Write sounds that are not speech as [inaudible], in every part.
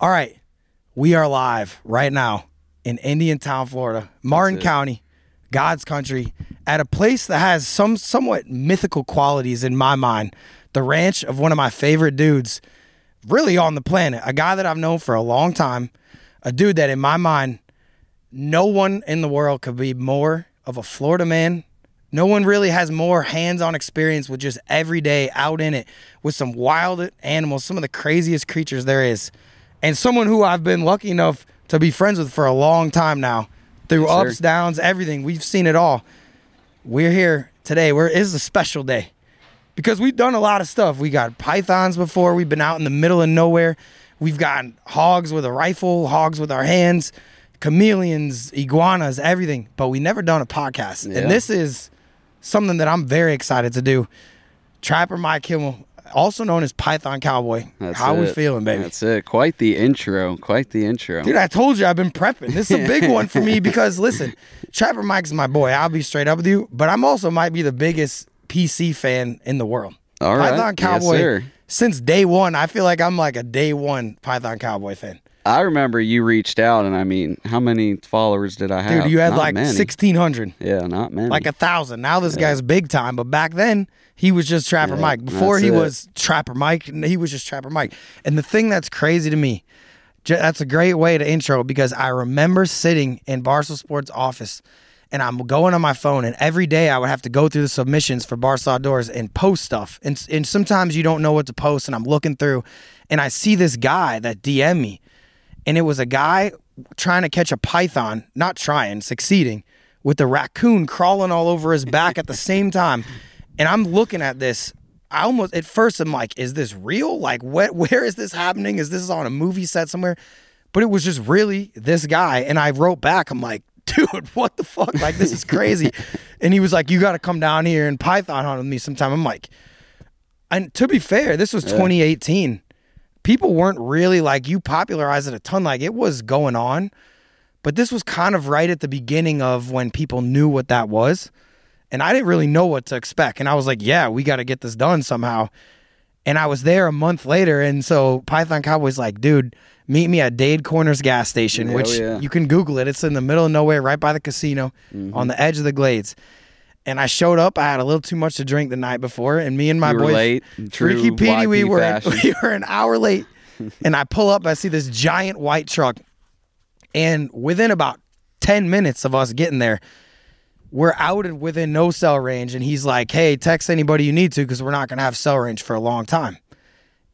All right. We are live right now in Indiantown, Florida, Martin. County, God's country, at a place that has some somewhat mythical qualities in my mind. The ranch of one of my favorite dudes, really on the planet, a guy that I've known for a long time, a dude that in my mind, no one in the world could be more of a Florida man. No one really has more hands on experience with just every day out in it with some wild animals, some of the craziest creatures there is. And someone who I've been lucky enough to be friends with for a long time now through Yes, sir. ups, downs, everything. We've seen it all. We're here today. We're, it is a special day because we've done a lot of stuff. We got pythons before. We've been out in the middle of nowhere. We've gotten hogs with a rifle, hogs with our hands, chameleons, iguanas, everything. But we never done a podcast, Yeah. and this is something that I'm very excited to do. Trapper Mike Kimmel, also known as Python Cowboy. That's How we feeling, baby? That's it. Quite the intro. Quite the intro. Dude, I told you I've been prepping. This is a big one for me [laughs] because listen, Trapper Mike's my boy. I'll be straight up with you, but I'm also might be the biggest PC fan in the world. All right. Python Yes, Cowboy. sir. since day one, I feel like I'm like a day one Python Cowboy fan. I remember you reached out, and I mean, how many followers did I have? Dude, you had Not like many. 1,600, Yeah, not many. like a thousand. Now this guy's big time, but back then he was just Trapper Yeah, Mike. Before he it. was Trapper Mike, he was just Trapper Mike. And the thing that's crazy to me, that's a great way to intro because I remember sitting in Barstool Sports office and I'm going on my phone and every day I would have to go through the submissions for Barstool Outdoors and post stuff. And, and sometimes you don't know what to post and I'm looking through and I see this guy that DM me and it was a guy trying to catch a python, not trying, succeeding, with a raccoon crawling all over his back at the [laughs] same time. And I'm looking at this. I almost at first I'm like, is this real? Like, what? [laughs] Where is this happening? Is this on a movie set somewhere? But it was just really this guy. And I wrote back. I'm like, [laughs] dude, what the fuck? Like, this is crazy. and he was like, you got to come down here and python hunt with me sometime. I'm like, and to be fair, this was 2018 people weren't really like you popularized it a ton like it was going on but this was kind of right at the beginning of when people knew what that was and i didn't really know what to expect and i was like yeah we got to get this done somehow and i was there a month later and so python cowboy's like dude meet me at dade corners gas station Hell which yeah. you can google it it's in the middle of nowhere right by the casino Mm-hmm. on the edge of the glades and I showed up. I had a little too much to drink the night before, and me and my You boy late, Petey, we were fashion. [laughs] we were an hour late. [laughs] and I pull up, I see this giant white truck, and within about ten minutes of us getting there, we're out and within no cell range. And he's like, "Hey, text anybody you need to, because we're not gonna have cell range for a long time."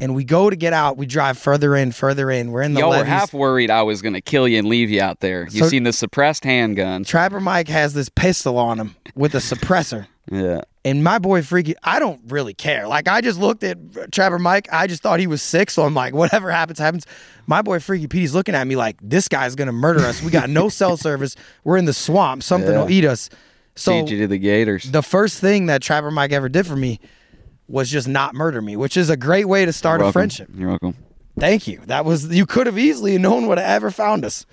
And we go to get out. We drive further in, further in. We're in the Y'all were half worried I was going to kill you and leave you out there. You So- seen the suppressed handgun. Trapper Mike has this pistol on him with a suppressor. [laughs] Yeah. And my boy Freaky, I don't really care. Like I just looked at Trapper Mike. I just thought he was sick, so I'm like, [laughs] whatever happens, happens. My boy Freaky Petey's looking at me like, this guy's gonna murder us. We got no [laughs] cell service. We're in the swamp. Something Yeah. will eat us. So Feed you to the gators. the first thing that Trapper Mike ever did for me was just not murder me, which is a great way to start a friendship. You're welcome. Thank you. That was you could have easily no one would have ever found us.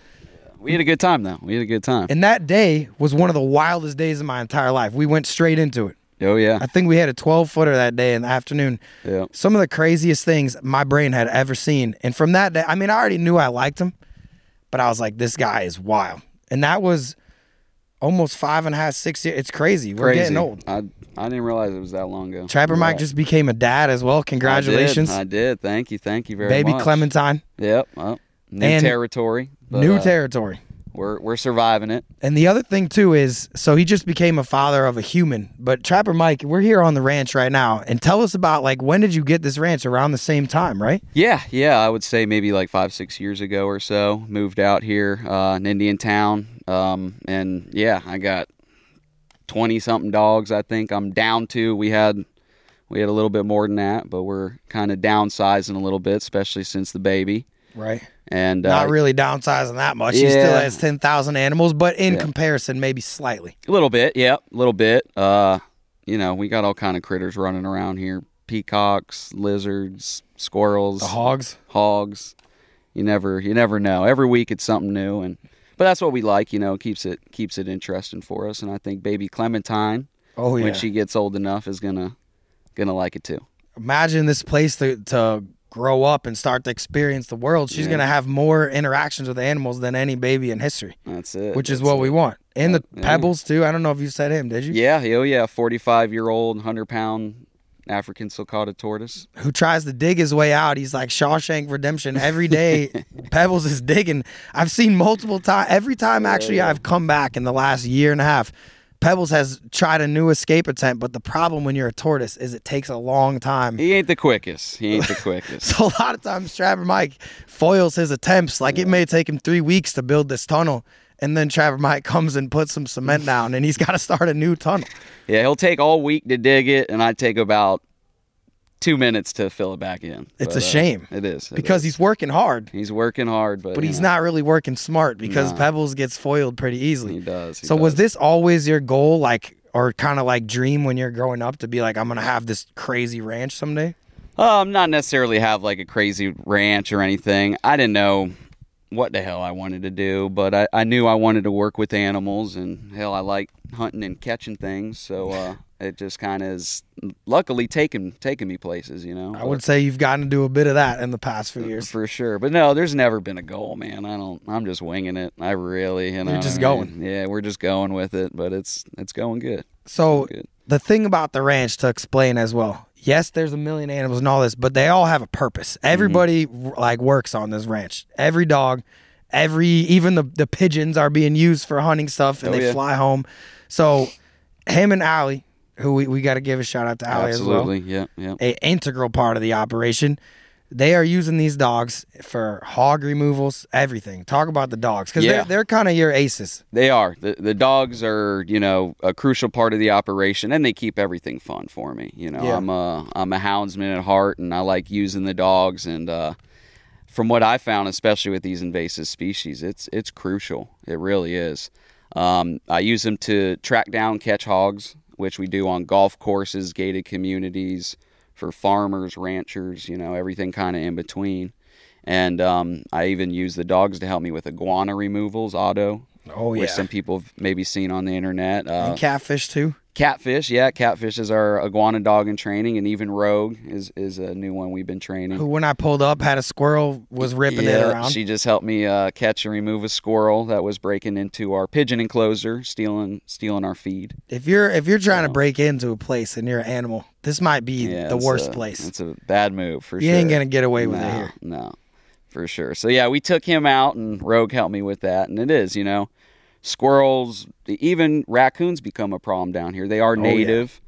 We had a good time, though. We had a good time. And that day was one of the wildest days of my entire life. We went straight into it. oh, yeah. I think we had a 12 footer that day in the afternoon. Yeah. Some of the craziest things my brain had ever seen. And from that day, I mean, I already knew I liked him, but I was like, this guy is wild. And that was almost five and a half, six years. It's crazy. We're Crazy. getting old. I, I didn't realize it was that long ago. Trapper Mike just became a dad as well. Congratulations. I did. I did. Thank you. Thank you very much. Baby much. Clementine, Yep. Well, new And territory. but, new uh, territory. We're we're surviving it. And the other thing too is, so he just became a father of a human. But Trapper Mike, we're here on the ranch right now, and tell us about like when did you get this ranch? Around the same time, right? Yeah, yeah. I would say maybe like five, six years ago or so. Moved out here uh, in Indiantown, um, and yeah, I got twenty something dogs. I think I'm down to. We had we had a little bit more than that, but we're kind of downsizing a little bit, especially since the baby. Right. And Not uh, really downsizing that much. He still Yeah. has ten thousand animals, but in Yeah. comparison, maybe slightly. a little bit, yeah, a little bit. Uh, you know, we got all kind of critters running around here: peacocks, lizards, squirrels, The hogs. hogs. You never you never know. Every week it's something new and but that's what we like, you know, keeps it keeps it interesting for us and I think baby Clementine Oh yeah. when she gets old enough is going to like it too. Imagine this place to, to grow up and start to experience the world, she's Yeah. gonna have more interactions with animals than any baby in history, That's it. which is what it. we want. And the Yeah. pebbles too. I don't know if you said him, did you? Yeah, oh yeah, forty-five year old, hundred pound African sulcata tortoise. Who tries to dig his way out? He's like Shawshank Redemption every day. [laughs] Pebbles is digging. I've seen multiple times. Every time actually yeah. I've come back in the last year and a half. Pebbles has tried a new escape attempt, but the problem when you're a tortoise is it takes a long time. He ain't the quickest. He ain't the [laughs] quickest. So a lot of times Trapper Mike foils his attempts. Like it may take him three weeks to build this tunnel. And then Trapper Mike comes and puts some cement down and he's got to start a new tunnel. Yeah, he'll take all week to dig it, and I take about two minutes to fill it back in. It's But, a shame. It is it Because is. he's working hard, he's working hard, but but he's know, not really working smart because Nah. Pebbles gets foiled pretty easily. He does. he So was this always your goal, like, or kind of like dream when you're growing up to be like, I'm gonna have this crazy ranch someday? Um, not necessarily have like a crazy ranch or anything. I didn't know what the hell I wanted to do, but I, I knew I wanted to work with animals, and hell, I like hunting and catching things. So uh, [laughs] it just kind of is luckily taken taken me places, you know. I would say you've gotten to do a bit of that in the past few years. for sure, but no, there's never been a goal, man. I don't. I'm just winging it. I really, you know, just what I mean? going. Yeah, we're just going with it, but it's it's going good. So Good. the thing about the ranch to explain as well. Yes, there's a million animals and all this, but they all have a purpose. Mm-hmm. Everybody like works on this ranch. Every dog, every even the the pigeons are being used for hunting stuff and Oh, they yeah. fly home. So him and Allie, who we, we got to give a shout out to Allie as well. Absolutely, yeah, yeah. a integral part of the operation. They are using these dogs for hog removals, everything. Talk about the dogs because Yeah. they're, they're kind of your aces. They are. The the dogs are, you know, a crucial part of the operation and they keep everything fun for me. You know, Yeah. I'm a I'm a houndsman at heart and I like using the dogs and uh from what I found, especially with these invasive species, it's it's crucial. It really is. Um, I use them to track down catch hogs, which we do on golf courses, gated communities, for farmers, ranchers, you know, everything kind of in between. And um, I even use the dogs to help me with iguana removals, Otto, Oh yeah, which some people have maybe seen on the internet. Uh, and catfish too. catfish, yeah, catfish is our iguana dog in training, and even Rogue is is a new one we've been training. Who, when I pulled up, had a squirrel was ripping it around. She just helped me uh, catch and remove a squirrel that was breaking into our pigeon enclosure, stealing stealing our feed. if you're if you're trying to break into a place and you're an animal, this might be Yeah, the worst a- place. It's a bad move for You sure. You ain't gonna get away with no, it here. No, for sure. So yeah, we took him out, and Rogue helped me with that, and it is, you know, squirrels, even raccoons become a problem down here. They are Oh, yeah. native,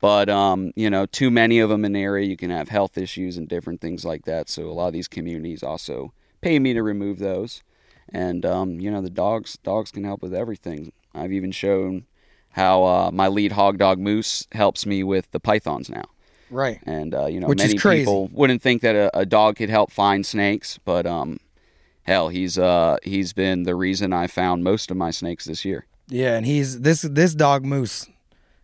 but um, you know, too many of them in the area, you can have health issues and different things like that. So a lot of these communities also pay me to remove those, and um, you know, the dogs dogs can help with everything. I've even shown how uh, my lead hog dog Moose helps me with the pythons now. Right. And uh, you know, Which many people wouldn't think that a, a dog could help find snakes, but um, hell, he's uh he's been the reason I found most of my snakes this year. Yeah, and he's this this dog Moose.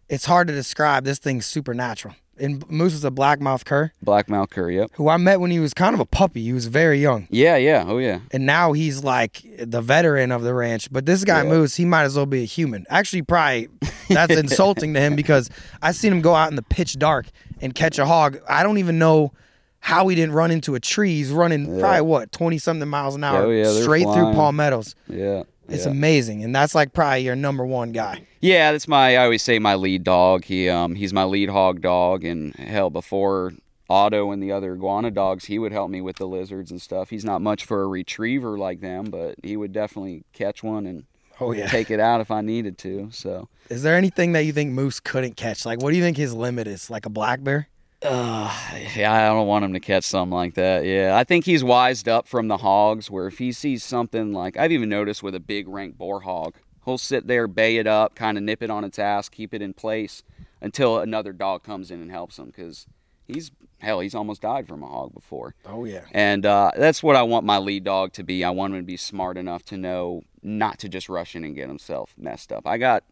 It's hard to describe. This thing's supernatural. And Moose is a black blackmouth cur Blackmouth cur, yep. who I met when he was kind of a puppy. He was very young. Yeah, yeah, oh yeah. and now he's like the veteran of the ranch. But this guy Yeah. Moose, he might as well be a human. Actually, probably that's [laughs] insulting to him because I seen him go out in the pitch dark and catch a hog. I don't even know how he didn't run into a tree. He's running probably what twenty something miles an hour Oh, yeah, straight through palmettos. Yeah. It's yeah. amazing, and that's like probably your number one guy. Yeah, that's my. I always say my lead dog. He um he's my lead hog dog, and hell, before Otto and the other iguana dogs, he would help me with the lizards and stuff. He's not much for a retriever like them, but he would definitely catch one and Oh yeah. take it out if I needed to. So. Is there anything that you think Moose couldn't catch? Like, what do you think his limit is? Like a black bear? Uh, yeah, I don't want him to catch something like that. Yeah, I think he's wised up from the hogs. Where if he sees something like I've even noticed with a big rank boar hog, he'll sit there, bay it up, kind of nip it on its ass, keep it in place until another dog comes in and helps him. Because he's hell, he's almost died from a hog before. Oh yeah. And uh, that's what I want my lead dog to be. I want him to be smart enough to know not to just rush in and get himself messed up. I got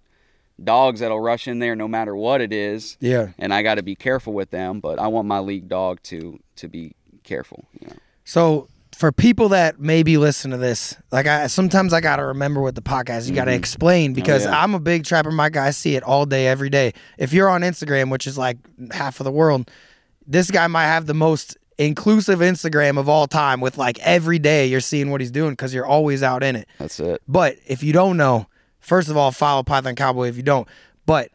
dogs that'll rush in there no matter what it is Yeah. and I got to be careful with them. But I want my league dog to to be careful. You know? So for people that maybe listen to this, like I sometimes I gotta remember with the podcast, you gotta explain because Mm-hmm. Oh, yeah. I'm a big trapper Mike guy. I see it all day, every day. If you're on Instagram, which is like half of the world, this guy might have the most inclusive Instagram of all time with like every day you're seeing what he's doing because you're always out in it. That's it. But if you don't know, first of all, follow Python Cowboy if you don't. But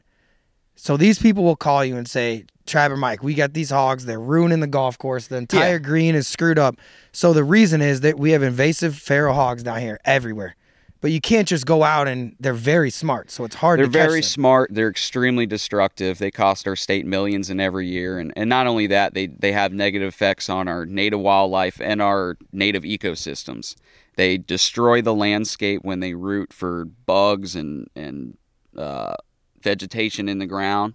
so these people will call you and say, Trapper Mike, we got these hogs. They're ruining the golf course. The entire Yeah. green is screwed up. So the reason is that we have invasive feral hogs down here everywhere. But you can't just go out and they're very smart. So it's hard to do. They're very smart. They're extremely destructive. They cost our state millions in every year, and, and not only that, they they have negative effects on our native wildlife and our native ecosystems. They destroy the landscape when they root for bugs and and uh, vegetation in the ground.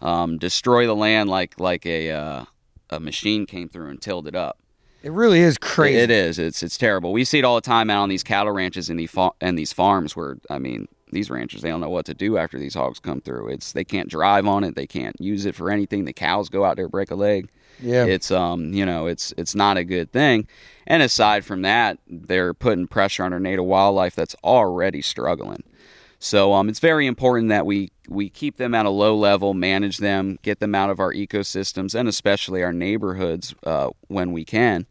Um, destroy the land like like a uh, a machine came through and tilled it up. It really is crazy. It is. It's it's terrible. We see it all the time out on these cattle ranches and the fa- and these farms where I mean these ranchers they don't know what to do after these hogs come through. It's they can't drive on it. They can't use it for anything. The cows go out there break a leg. Yeah. It's um you know it's it's not a good thing. And aside from that, they're putting pressure on our native wildlife that's already struggling. So um, it's very important that we we keep them at a low level, manage them, get them out of our ecosystems, and especially our neighborhoods uh, when we can.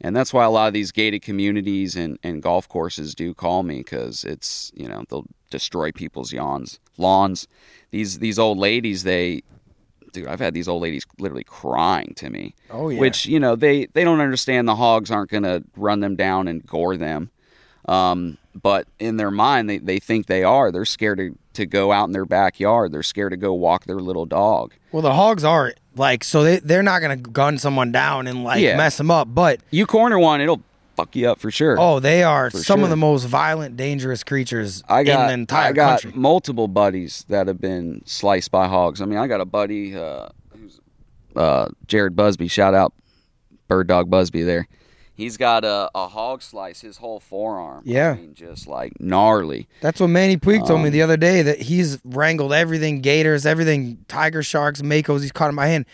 And that's why a lot of these gated communities and, and golf courses do call me because it's you know they'll destroy people's yawns lawns. These these old ladies they. Dude, I've had these old ladies literally crying to me. Oh, yeah. Which you know they they don't understand the hogs aren't going to run them down and gore them. Um, but in their mind, they, they think they are. They're scared to, to go out in their backyard. They're scared to go walk their little dog. Well, the hogs are like, so they, they're not going to gun someone down and like Yeah. mess them up. But You corner one, it'll fuck you up for sure. oh, they are some sure. of the most violent, dangerous creatures I got in the entire I got country. multiple buddies that have been sliced by hogs. I mean, I got a buddy uh, who's uh, Jared Busby. Shout out Bird Dog Busby there. He's got a, a hog slice his whole forearm. Yeah. I mean, just like gnarly. That's what Manny Puig told me Um, the other day that he's wrangled everything gators, everything tiger sharks, makos. He's caught in my hand.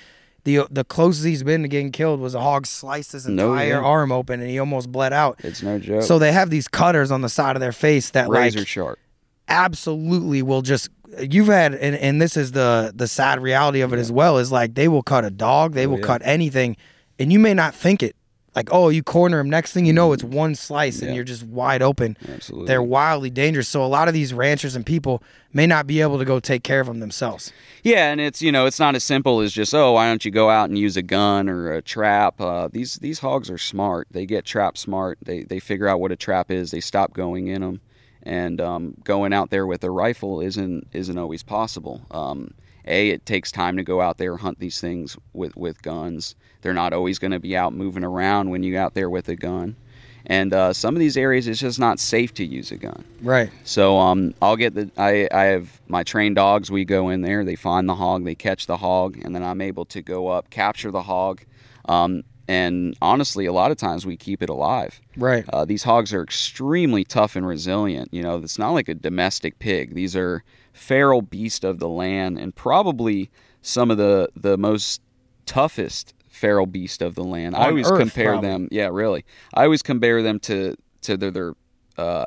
The the closest he's been to getting killed was a hog sliced his No, entire yeah. arm open and he almost bled out. It's no joke. So they have these cutters on the side of their face that razor like sharp. absolutely will just you've had and, and this is the the sad reality of it as well is like they will cut a dog they will Oh, yeah. cut anything and you may not think it like oh you corner him next thing you know it's one slice and Yeah. you're just wide open Absolutely. they're wildly dangerous so a lot of these ranchers and people may not be able to go take care of them themselves Yeah, and it's you know it's not as simple as just oh why don't you go out and use a gun or a trap. Uh, these these hogs are smart. They get trap smart. They they figure out what a trap is. They stop going in them, and um, going out there with a rifle isn't isn't always possible. Um, a it takes time to go out there hunt these things with with guns. They're not always going to be out moving around when you out there with a gun. And uh, some of these areas, it's just not safe to use a gun. right So um, I'll get the I, I have my trained dogs. We go in there, they find the hog, they catch the hog, and then I'm able to go up, capture the hog. Um, and honestly, a lot of times we keep it alive. right Uh, these hogs are extremely tough and resilient. You know, it's not like a domestic pig. These are feral beast of the land, and probably some of the the most toughest feral beast of the land. I always Earth, compare probably. them. Yeah, really. I always compare them to to their, their uh,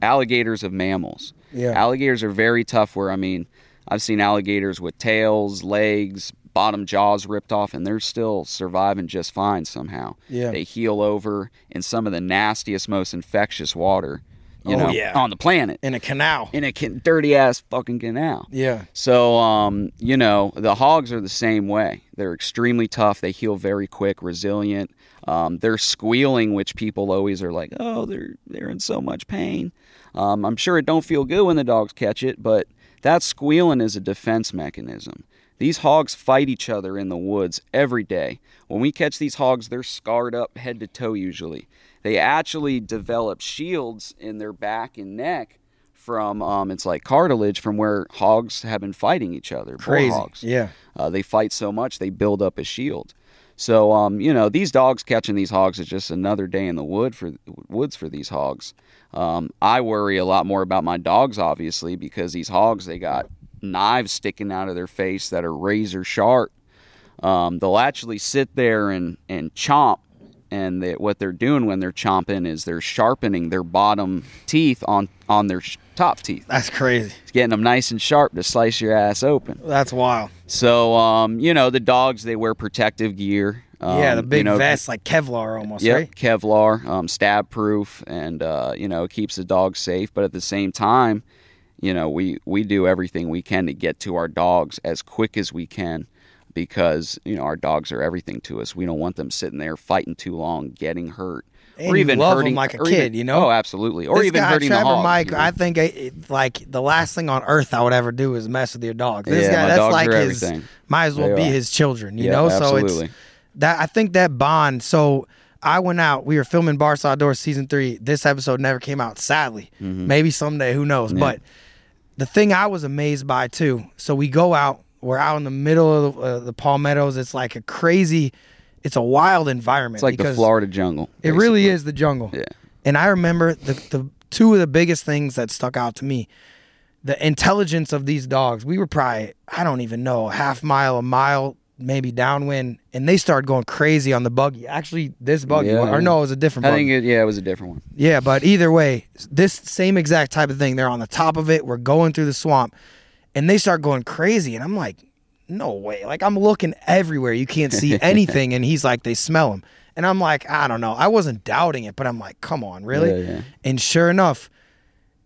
alligators of mammals. Yeah. Alligators are very tough. Where I mean, I've seen alligators with tails, legs, bottom jaws ripped off, and they're still surviving just fine somehow. Yeah. They heal over in some of the nastiest, most infectious water, you Oh, know, yeah. on the planet in a canal in a can- dirty ass fucking canal. yeah So, um, you know, the hogs are the same way. They're extremely tough. They heal very quick, resilient. Um, they're squealing, which people always are like, oh, they're they're in so much pain. Um, I'm sure it don't feel good when the dogs catch it, but that squealing is a defense mechanism. These hogs fight each other in the woods every day. When we catch these hogs, they're scarred up head to toe usually. They actually develop shields in their back and neck from um, it's like cartilage from where hogs have been fighting each other. crazy hogs. yeah Uh, they fight so much they build up a shield. So um, you know these dogs catching these hogs is just another day in the wood for woods for these hogs. Um, I worry a lot more about my dogs obviously because these hogs they got knives sticking out of their face that are razor sharp. Um, they'll actually sit there and and chomp. And they, what they're doing when they're chomping is they're sharpening their bottom teeth on on their sh- top teeth. that's crazy It's getting them nice and sharp to slice your ass open. that's wild So, um, you know, the dogs they wear protective gear. Um, yeah, the big you know, vest, like Kevlar almost, Yep, right? Kevlar, um, stab proof, and uh, you know it keeps the dog safe. But at the same time, you know we we do everything we can to get to our dogs as quick as we can because you know our dogs are everything to us. We don't want them sitting there fighting too long, getting hurt, And or even hurting like a kid, even- you know? Oh, absolutely, or This even guy, hurting Trapper the hog. Mike, you know? I think it, like the last thing on earth I would ever do is mess with your dog. This Yeah, guy, that's like his, everything. might as well They be are. his children, you Yeah, know? So it's that I think that bond. So I went out. We were filming Barca Outdoors season three. This episode never came out, sadly. Mm-hmm. Maybe someday, who knows? But the thing I was amazed by too. So we go out. We're out in the middle of the, uh, the palmettos. It's like a crazy. It's a wild environment. It's like the Florida jungle. It really is the jungle. Yeah. And I remember the the two of the biggest things that stuck out to me. The intelligence of these dogs. We were probably, I don't even know, a half mile, a mile, maybe downwind, and they started going crazy on the buggy. Actually, this buggy, Yeah, or no, it was a different I buggy. think it, yeah, it was a different one. Yeah, but either way, this same exact type of thing. They're on the top of it. We're going through the swamp, and they start going crazy. And I'm like, no way. Like I'm looking everywhere. You can't see [laughs] anything. and he's like, they smell him. And I'm like, I don't know. I wasn't doubting it, but I'm like, come on, really? Yeah, yeah. And sure enough,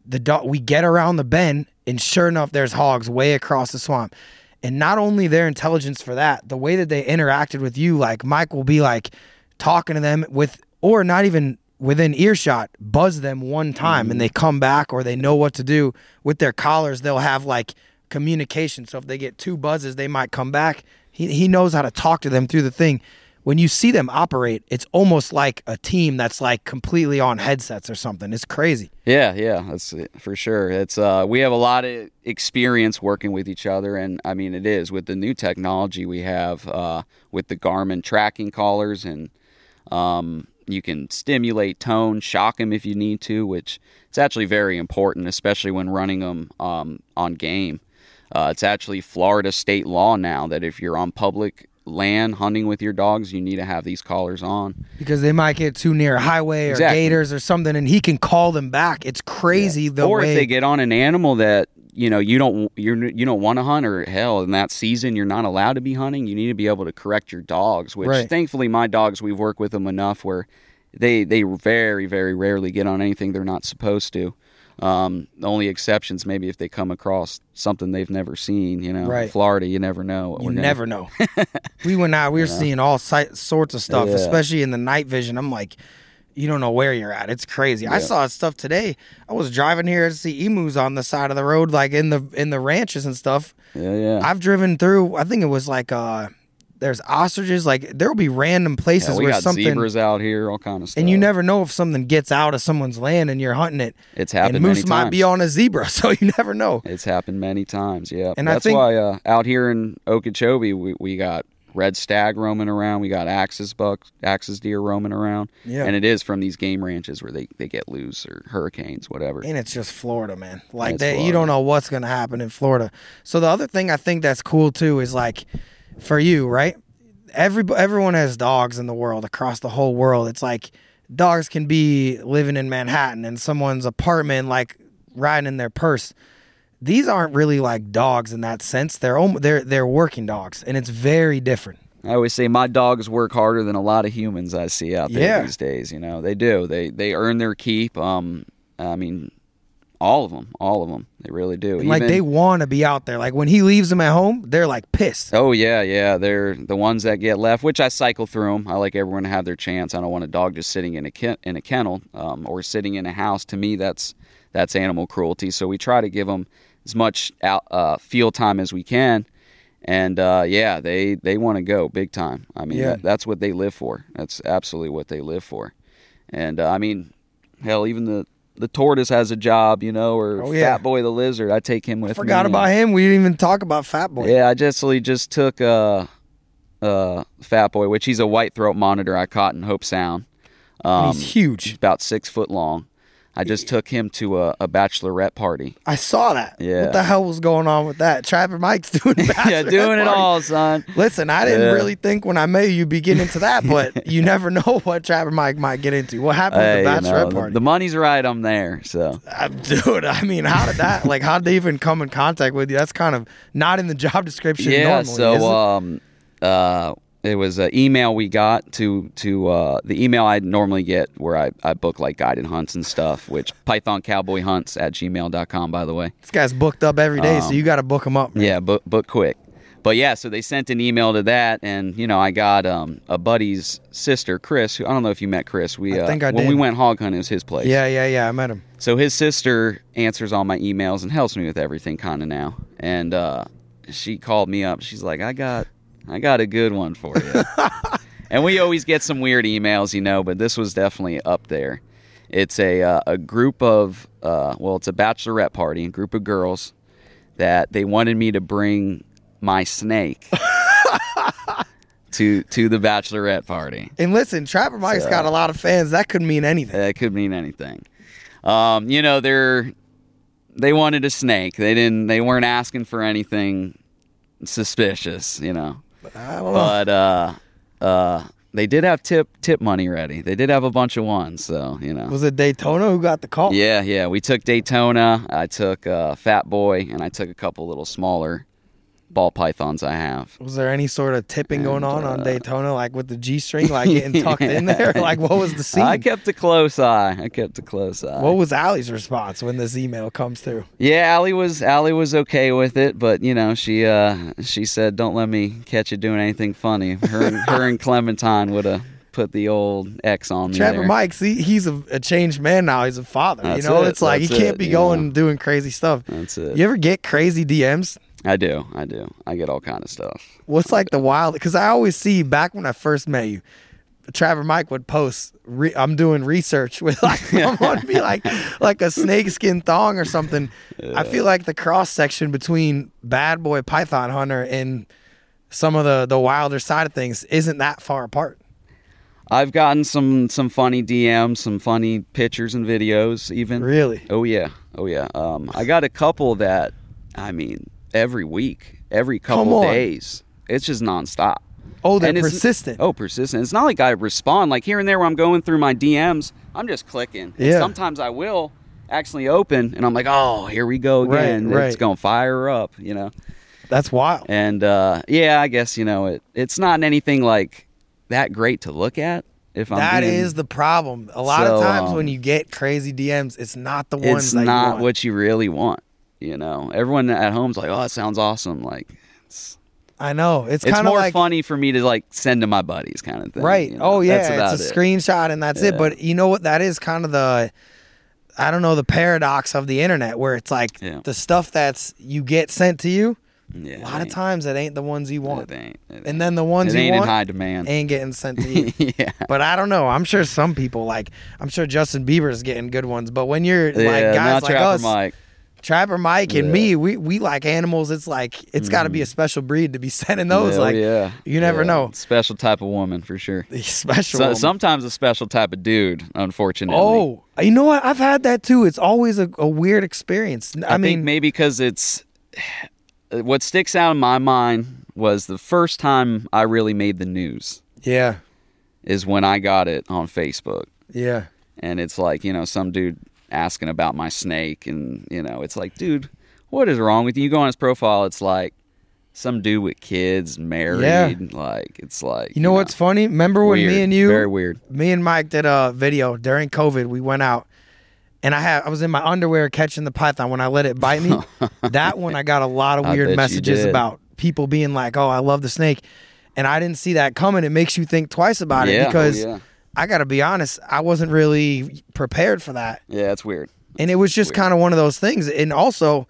the dog. We get around the bend, and sure enough, there's hogs way across the swamp. And not only their intelligence for that, the way that they interacted with you, like Mike will be like talking to them with, or not even within earshot, buzz them one time and mm-hmm. they come back or they know what to do with their collars. They'll have like communication. So if they get two buzzes, they might come back. He, he knows how to talk to them through the thing. When you see them operate, it's almost like a team that's like completely on headsets or something. It's crazy. Yeah, yeah, that's for sure. It's uh, we have a lot of experience working with each other, and I mean, it is with the new technology we have uh, with the Garmin tracking collars, and um, you can stimulate tone, shock them if you need to, which it's actually very important, especially when running them um, on game. Uh, it's actually Florida state law now that if you're on public land hunting with your dogs, you need to have these collars on. because they might get too near a highway or Exactly. gators or something, and he can call them back. It's crazy the or way. if they get on an animal that you know you don't you're you don't want to hunt or hell in that season you're not allowed to be hunting you need to be able to correct your dogs which Right. thankfully my dogs we've worked with them enough where they they very very rarely get on anything they're not supposed to um, the only exceptions maybe if they come across something they've never seen you know Right. florida you never know you we're gonna- never [laughs] know. we went out. We were seeing all sorts of stuff, Yeah. especially in the night vision. I'm like, you don't know where you're at. It's crazy. I saw stuff today. I was driving here to see emus on the side of the road, like in the in the ranches and stuff. yeah yeah I've driven through. I think it was like uh, there's ostriches. Like there will be random places Yeah, we where got something. zebras out here all kind of stuff and you never know if something gets out of someone's land and you're hunting it. it's happened and moose many might times. be on a zebra, [laughs] so you never know. It's happened many times, yeah. And That's think- why uh, out here in Okeechobee, we, we got red stag roaming around. We got axis bucks, axis deer roaming around. Yeah. And it is from these game ranches where they, they get loose or hurricanes, whatever. And it's just Florida, man. Like that, you don't know what's gonna happen in Florida. So the other thing I think that's cool too is like, for you, right? Every everyone has dogs in the world across the whole world. It's like dogs can be living in Manhattan in someone's apartment, like riding in their purse. These aren't really like dogs in that sense. They're they're they're working dogs, and it's very different. I always say my dogs work harder than a lot of humans I see out there Yeah. these days. You know, they do. They they earn their keep. Um, I mean, all of them, all of them. They really do. And like they want to be out there. Like when he leaves them at home, they're like pissed. Oh yeah, yeah. They're the ones that get left, which I cycle through them. I like everyone to have their chance. I don't want a dog just sitting in a ken- in a kennel um, or sitting in a house. To me, that's that's animal cruelty. So we try to give them as much out, uh, field time as we can. And uh, yeah, they they want to go big time. I mean, Yeah. that, that's what they live for. That's absolutely what they live for. And uh, I mean, hell, even the the tortoise has a job, you know, or Oh, yeah. Fat Boy the lizard. I take him with I Forgot me. about him. We didn't even talk about Fat Boy. Yeah, I just really just took uh uh Fat Boy, which he's a white throat monitor I caught in Hobe Sound. Um, he's huge. about six foot long. I just took him to a, a bachelorette party. I saw that. Yeah. What the hell was going on with that? Trapper Mike's doing [laughs] yeah, doing it all, son. Listen, I didn't Yeah. really think when I met you you'd be getting into that, but [laughs] you never know what Trapper Mike might get into. What happened Hey, with the know, bachelorette the, party? the money's right. I'm there. So Uh, dude, I mean, how did that? Like, how did they even come in contact with you? That's kind of not in the job description yeah. normally. So um, uh, it was an email we got to to uh, the email I normally get where I, I book like guided hunts and stuff, which pythoncowboyhunts at gmail.com, by the way. This guy's booked up every day, so you got to book him up. man. Um, Yeah, book book quick. But yeah, so they sent an email to that, and you know, I got um, a buddy's sister, Chris. Who I don't know if you met Chris. We I uh, think I when did. we went hog hunting, it was his place. yeah, yeah, yeah. I met him. So his sister answers all my emails and helps me with everything kind of now. And uh, she called me up. She's like, "I got, I got a good one for you." [laughs] and we always get some weird emails, you know, but this was definitely up there. It's a uh, a group of uh, well, it's a bachelorette party, a group of girls that they wanted me to bring my snake [laughs] to to the bachelorette party. And listen, Trapper Mike's got a lot of fans. That could mean anything. That could mean anything. Um, you know, they're they wanted a snake. They didn't. They weren't asking for anything suspicious. You know, I don't know. but uh, uh, they did have tip tip money ready. They did have a bunch of ones. So you know. Was it Daytona who got the call? Yeah, yeah. We took Daytona. I took uh, Fat Boy, and I took a couple little smaller ball pythons I have. Was there any sort of tipping going on uh, on Daytona, like with the G string, like getting [laughs] tucked in there? [laughs] Like, what was the scene? I kept a close eye. I kept a close eye. what was Allie's response when this email comes through? Yeah, Allie was Allie was okay with it, but you know she uh she said don't let me catch you doing anything funny. Her and, her and Clementine would have put the old X on me. Trapper there. Mike, see, he's a, a changed man now. He's a father. That's you know, it, it's like he can't it, be going know. and doing crazy stuff. That's it. You ever get crazy DMs? I do, I do. I get all kind of stuff. What's like the wild? Because I always see back when I first met you, Trapper Mike would post. Re, I'm doing research with like [laughs] someone be like like a snakeskin thong or something. I feel like the cross section between Bad Boy Python Hunter and some of the the wilder side of things isn't that far apart. I've gotten some some funny DMs, some funny pictures and videos, even. Really? Oh yeah, oh yeah. Um, I got a couple that, I mean, every week, every couple days, it's just nonstop. Oh, they're And persistent. Oh, persistent. It's not like I respond. Like here and there, where I'm going through my DMs, I'm just clicking. And Yeah. sometimes I will actually open, and I'm like, oh, here we go Right, again. right. It's gonna fire up, you know. That's wild. And uh, yeah, I guess you know it. It's not anything like that great to look at. If I'm That being- is the problem. A lot of times um, when you get crazy DMs, it's not the ones it's that you not want. what you really want. You know, everyone at home's like, oh, it sounds awesome. Like it's I know. It's, it's kind of more like funny for me to like send to my buddies, kind of thing. Right. you know? Oh yeah, it's a it. screenshot and that's it. But you know what? That is kind of the I don't know the paradox of the internet where it's like Yeah. the stuff that's you get sent to you. Yeah, A lot of times it ain't the ones you want, It ain't, it and then the ones it you ain't in high demand. ain't getting sent to [laughs] you. yeah. but I don't know. I'm sure some people like. I'm sure Justin Bieber's getting good ones. But when you're yeah, like guys like us, Mike. Trapper Mike and Yeah. me, we we like animals. It's like it's got to be a mm-hmm. special breed to be [laughs] sending those. Oh, like yeah, you never Yeah. know. Special type of woman for sure. [laughs] special. So, sometimes a special type of dude, unfortunately. Oh, you know what? I've had that too. It's always a, a weird experience. I, I, mean, think maybe because it's [sighs] what sticks out in my mind was the first time I really made the news yeah, is when I got it on Facebook, yeah, and it's like you know some dude asking about my snake, and you know it's like, dude, what is wrong with you? You go on his profile, it's like some dude with kids, married, Yeah. like it's like you know what's funny? Remember when weird, me and you, very weird. me and Mike did a video during COVID. We went out, and I had I was in my underwear catching the python when I let it bite me. [laughs] that one I got a lot of weird messages about people being like, "Oh, I love the snake," and I didn't see that coming. It makes you think twice about Yeah, it oh, because yeah. I got to be honest, I wasn't really prepared for that. Yeah, it's weird. and it was just kind of one of those things. And also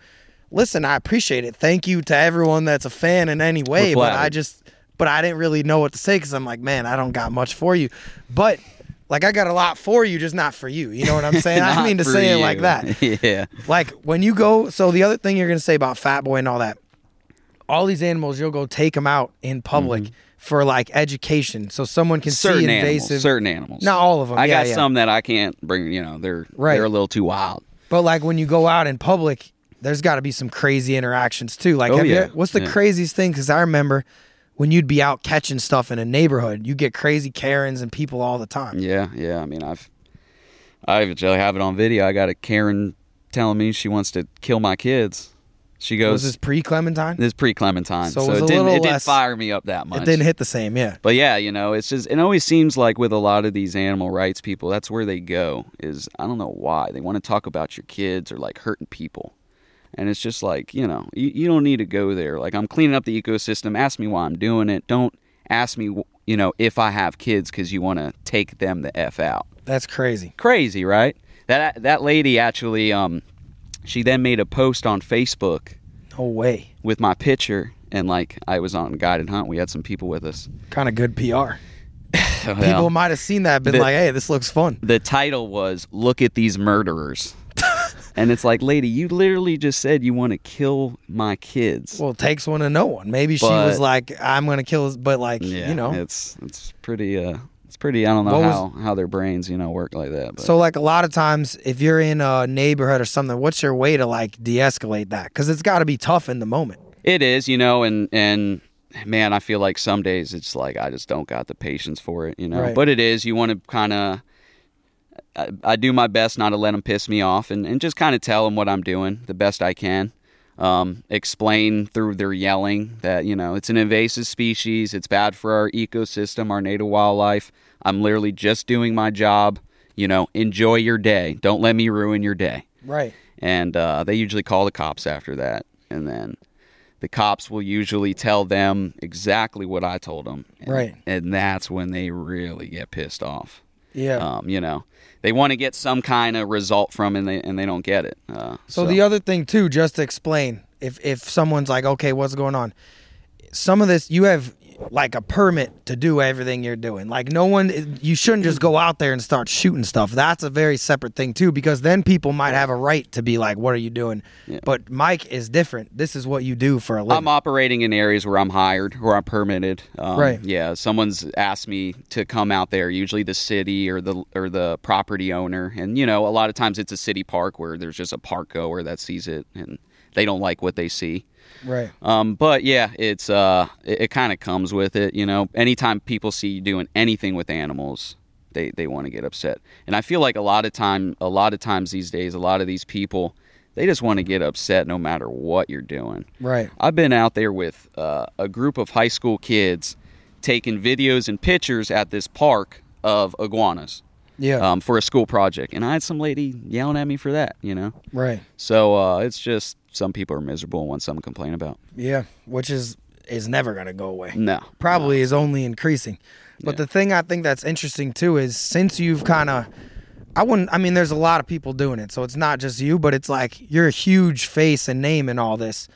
listen i appreciate it. Thank you to everyone that's a fan in any way but i just but i didn't really know what to say because i'm like man i don't got much for you. But like i got a lot for you just not for you. You know what i'm saying? I [laughs] mean to say it like that. [laughs] Yeah. like when you go so the other thing you're gonna say about fat boy and all that all these animals you'll go take them out in public for like education so someone can certain see animals. invasive Certain animals. not all of them I yeah, got yeah. some that I can't bring. You know, they're Right. they're a little too wild. But like when you go out in public, there's got to be some crazy interactions too. Like, Oh, have you- what's the Yeah. craziest thing? Because I remember when you'd be out catching stuff in a neighborhood, you get crazy Karens and people all the time. Yeah, yeah. I mean, I've I actually have it on video. I got a Karen telling me she wants to kill my kids. She goes, Was this pre Clementine? this is pre Clementine, So so, it was it a didn't it didn't fire me up that much. It didn't hit the same, yeah. But yeah, you know, it's just it always seems like with a lot of these animal rights people, that's where they go. Is I don't know why they want to talk about your kids or like hurting people, and it's just like you know you, you don't need to go there. Like I'm cleaning up the ecosystem. Ask me why I'm doing it. Don't ask me you know if I have kids because you want to take them the f out. That's crazy. Crazy, right? That that lady actually, um, she then made a post on Facebook No way. with my picture. And like I was on guided hunt, we had some people with us. Kind of good PR. [laughs] Well, People might have seen that, been The- like, "Hey, this looks fun." the title was "Look at these murderers," [laughs] and it's like, lady, you literally just said you want to kill my kids. Well, it takes one to know one. Maybe she was like, "I'm gonna kill," but like, yeah, you know. it's it's pretty uh, it's pretty. I don't know was- how how their brains you know work like that. But. So, like a lot of times, if you're in a neighborhood or something, what's your way to like de-escalate that? Because it's got to be tough in the moment. It is, you know, and and man, I feel like some days it's like I just don't got the patience for it, you know. Right. But it is. You want to kind of. I, I do my best not to let them piss me off, and, and just kind of tell them what I'm doing the best I can. Um, explain through their yelling that you know it's an invasive species. It's bad for our ecosystem, our native wildlife. I'm literally just doing my job. You know, enjoy your day. Don't let me ruin your day Right. and uh, they usually call the cops after that and then the cops will usually tell them exactly what i told them and, Right. and that's when they really get pissed off Yeah. um, you know they want to get some kind of result from and they, and they don't get it uh, So, the other thing too, just to explain, if if someone's like, okay, what's going on? Some of this you have like a permit to do everything you're doing. Like no one, you shouldn't just go out there and start shooting stuff. That's a very separate thing too, because then people might have a right to be like, what are you doing? Yeah. But Mike is different. This is what you do for a living. I'm operating in areas where I'm hired, where I'm permitted. Um, Right. Yeah. Someone's asked me to come out there. Usually the city or the or the property owner, and you know, a lot of times it's a city park where there's just a park goer that sees it and they don't like what they see. right. Um, but yeah, it's uh, it, it kind of comes with it. You know, anytime people see you doing anything with animals, they they want to get upset. And I feel like a lot of time, a lot of times these days, a lot of these people, they just want to get upset no matter what you're doing. Right. I've been out there with uh, a group of high school kids taking videos and pictures at this park of iguanas Yeah. um, for a school project, and I had some lady yelling at me for that. You know, right. so uh, it's just some people are miserable and want something to complain about. Yeah. Which is is never gonna go away. No, probably is only increasing. But Yeah. the thing I think that's interesting too is since you've kind of, I wouldn't. I mean, there's a lot of people doing it, so it's not just you, but it's like you're a huge face and name in all this.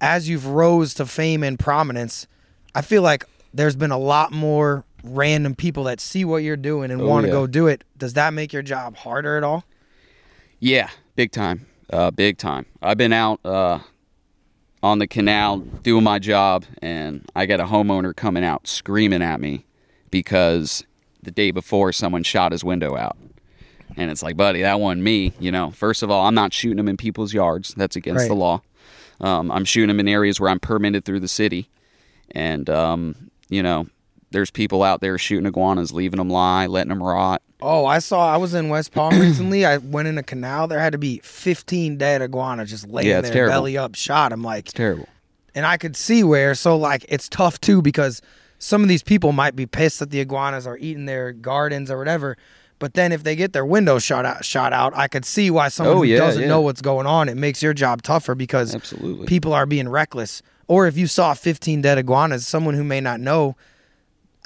As you've rose to fame and prominence, I feel like there's been a lot more random people that see what you're doing and Oh, want to yeah. go do it. Does that make your job harder at all? Yeah, big time. Uh, big time. I've been out uh, on the canal doing my job, and I got a homeowner coming out screaming at me because the day before someone shot his window out. And it's like, buddy, that wasn't me. You know, first of all, I'm not shooting them in people's yards. That's against Right. the law. Um, I'm shooting them in areas where I'm permitted through the city. And, um, you know, there's people out there shooting iguanas, leaving them lie, letting them rot. Oh, I saw. I was in West Palm [clears throat] recently. I went in a canal. There had to be 15 dead iguanas just laying Yeah, there, terrible. belly up, shot. I'm like, It's terrible. and I could see where. So like, it's tough too because some of these people might be pissed that the iguanas are eating their gardens or whatever. But then if they get their window shot out, shot out, I could see why someone Oh, who doesn't yeah. know what's going on, it makes your job tougher because Absolutely. people are being reckless. Or if you saw 15 dead iguanas, someone who may not know,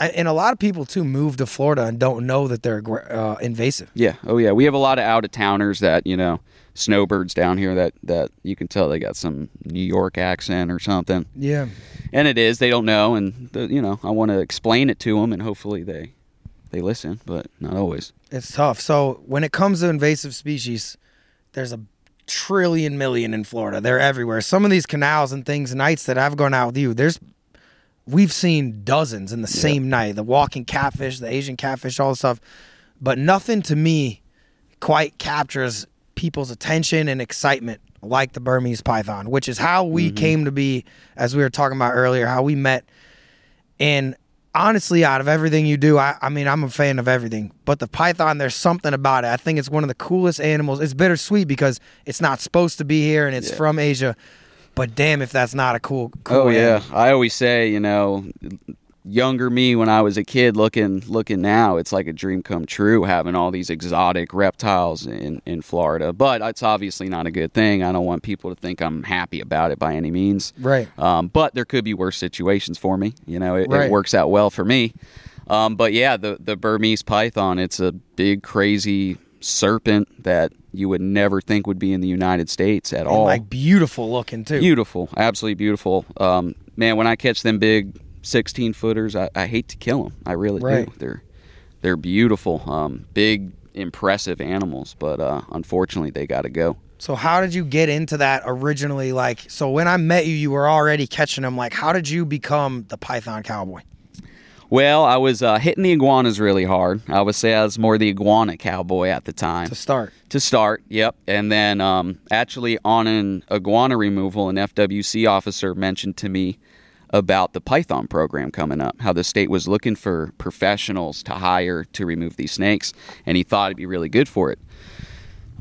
I- and a lot of people too move to Florida and don't know that they're uh, invasive. Yeah. Oh yeah. We have a lot of out of towners that you know snowbirds down here that that you can tell they got some New York accent or something, Yeah. and it is they don't know, and the, you know I want to explain it to them, and hopefully they they listen, but not always. It's tough. So when it comes to invasive species, there's a trillion million in Florida. They're everywhere. Some of these canals and things, nights that I've gone out with you, there's we've seen dozens in the same night. The walking catfish, the Asian catfish, all this stuff. But nothing to me quite captures people's attention and excitement like the Burmese python, which is how we mm-hmm. came to be, as we were talking about earlier, how we met. And honestly, out of everything you do, I, I mean, I'm a fan of everything. But the python, there's something about it. I think it's one of the coolest animals. It's bittersweet because it's not supposed to be here and it's Yeah. from Asia. But damn, if that's not a cool. cool Oh yeah. I always say, you know, younger me when I was a kid looking looking now, it's like a dream come true having all these exotic reptiles in in Florida. But it's obviously not a good thing. I don't want people to think I'm happy about it by any means. Right. Um, but there could be worse situations for me. You know, it, Right. it works out well for me. Um, but yeah, the the Burmese python, it's a big crazy serpent that you would never think would be in the United States at And, all. like beautiful looking too. Beautiful, absolutely beautiful. Um, man, when I catch them big sixteen footers, I, I hate to kill them. I really Right. do. They're they're beautiful, um, big, impressive animals. But uh, unfortunately, they got to go. So how did you get into that originally? Like, so when I met you, you were already catching them. Like, how did you become the Python Cowboy? Well, I was uh, hitting the iguanas really hard. I would say I was more the iguana cowboy at the time. To start, To start, yep. And then um, actually on an iguana removal, an FWC officer mentioned to me about the python program coming up, how the state was looking for professionals to hire to remove these snakes, and he thought it'd be really good for it.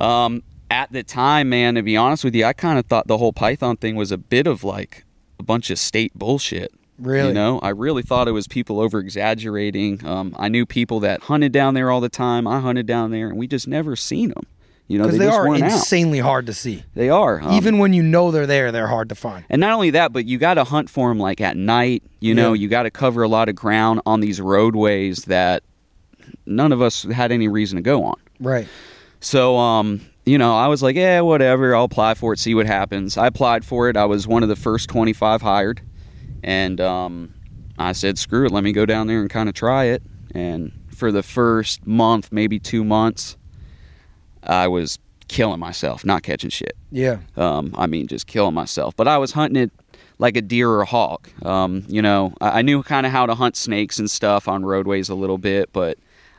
Um, at the time, man, to be honest with you, I kind of thought the whole python thing was a bit of like a bunch of state bullshit. Really? You know, I really thought it was people over exaggerating. Um, I knew people that hunted down there all the time. I hunted down there, and we just never seen them. You know, because they, they, are weren't out. insanely hard to see. They are. um, Even when you know they're there, they're hard to find. and not only that, but you got to hunt for them like at night. You know, Yeah. you got to cover a lot of ground on these roadways that none of us had any reason to go on. Right. So, um, you know, I was like, yeah, whatever. I'll apply for it, see what happens. I applied for it. I was one of the first 25 hired. And um, I said, screw it. Let me go down there and kind of try it. And for the first month, maybe two months, I was killing myself, not catching shit. Yeah. Um, I mean, just killing myself. But I was hunting it like a deer or a hawk. Um, you know, I, I knew kind of how to hunt snakes and stuff on roadways a little bit, but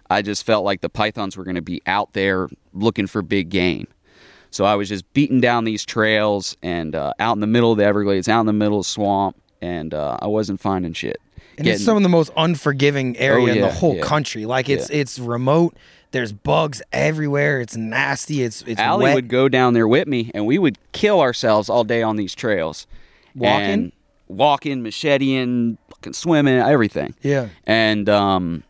I just felt like the pythons were going to be out there looking for big game. So I was just beating down these trails and uh, out in the middle of the Everglades, out in the middle of the swamp, and uh, I wasn't finding shit. And it's some of the most unforgiving area in the Oh, whole yeah. country. Like it's it's remote. There's bugs everywhere. It's nasty. It's it's Allie wet. would go down there with me, and we would kill ourselves all day on these trails. Walking? Walking, macheteing, fucking swimming, everything. yeah. And um,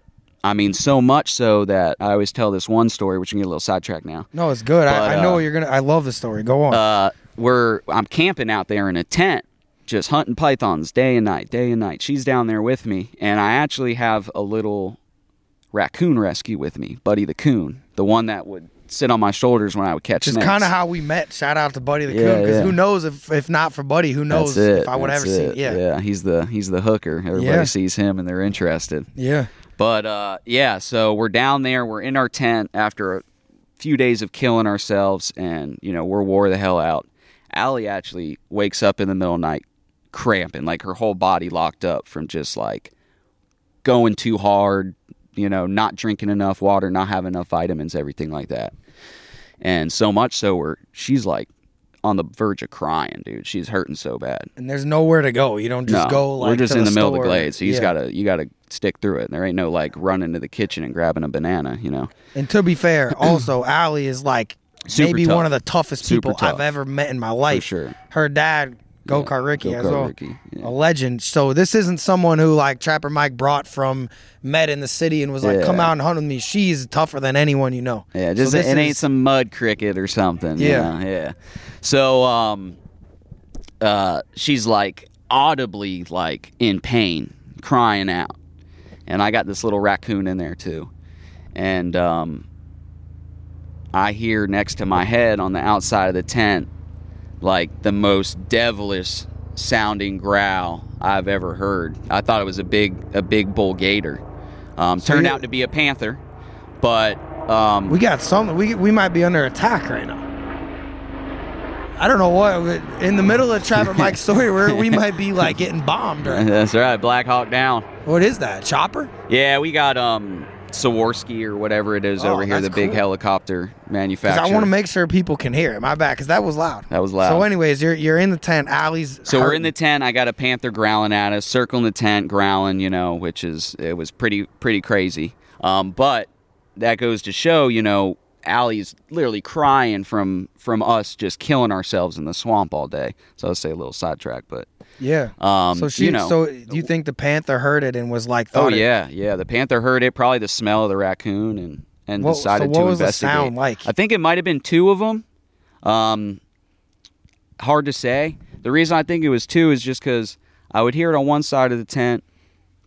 I mean, so much so that I always tell this one story, which we can get a little sidetracked now. No, it's good. But, I, I know uh, what you're gonna. I love the story. Go on. Uh, where I'm camping out there in a tent, just hunting pythons day and night, day and night. She's down there with me, and I actually have a little raccoon rescue with me, Buddy the coon, the one that would sit on my shoulders when I would catch Which is kind of how we met. Shout out to Buddy the Yeah, Coon because yeah. who knows if if not for Buddy, who knows if I would That's ever see. it. Yeah. yeah, yeah, he's the he's the hooker. Everybody Yeah. sees him and they're interested. yeah, But uh, yeah, so we're down there. We're in our tent after a few days of killing ourselves, and you know we're wore the hell out. Allie actually wakes up in the middle of the night, cramping, like her whole body locked up from just like going too hard, you know, not drinking enough water, not having enough vitamins, everything like that. And so much so where she's like on the verge of crying, dude. She's hurting so bad. And there's nowhere to go. You don't just no, go like we're just in the, middle of the glade, so you just Yeah. gotta you gotta stick through it. There ain't no like running to the kitchen and grabbing a banana, you know. And to be fair, [clears throat] also Allie is like Super maybe tough. one of the toughest Super people I've ever met in my life. For sure. Her dad, Go Kart Ricky, as well. Ricky, yeah. A legend. So this isn't someone who like Trapper Mike brought from met in the city and was like, Yeah. "Come out and hunt with me." She's tougher than anyone you know. Yeah, just this it ain't some mud cricket or something. Yeah. Yeah, yeah. So um, uh, she's like audibly like in pain, crying out, and I got this little raccoon in there too, and um, I hear next to my head on the outside of the tent like the most devilish sounding growl I've ever heard. I thought it was a big a big bull gator. Um, So turned you- out to be a panther, but um, We got something. We we might be under attack right now. I don't know what. In the middle of Trapper [laughs] Mike's story, where we might be like getting bombed. Right? [laughs] That's right, Black Hawk down. What is that? Chopper? Yeah, we got um Swarovski or whatever it is Oh, over here, the big cool. helicopter manufacturer. I want to make sure people can hear it. My bad, because that was loud. That was loud. So, anyways, you're you're in the tent. Allie's. So we're in the tent. I got a panther growling at us, circling the tent, growling. You know, which is it was pretty pretty crazy. Um, but that goes to show, you know, Allie's literally crying from from us just killing ourselves in the swamp all day. So I'll say a little sidetrack, but Yeah. um, so she. you know, so do you think the panther heard it and was like, oh thought it- yeah, yeah. The panther heard it, probably the smell of the raccoon, and and What- so decided what to was the investigate. sound like? I think it might have been two of them. Um, hard to say. The reason I think it was two is just because I would hear it on one side of the tent,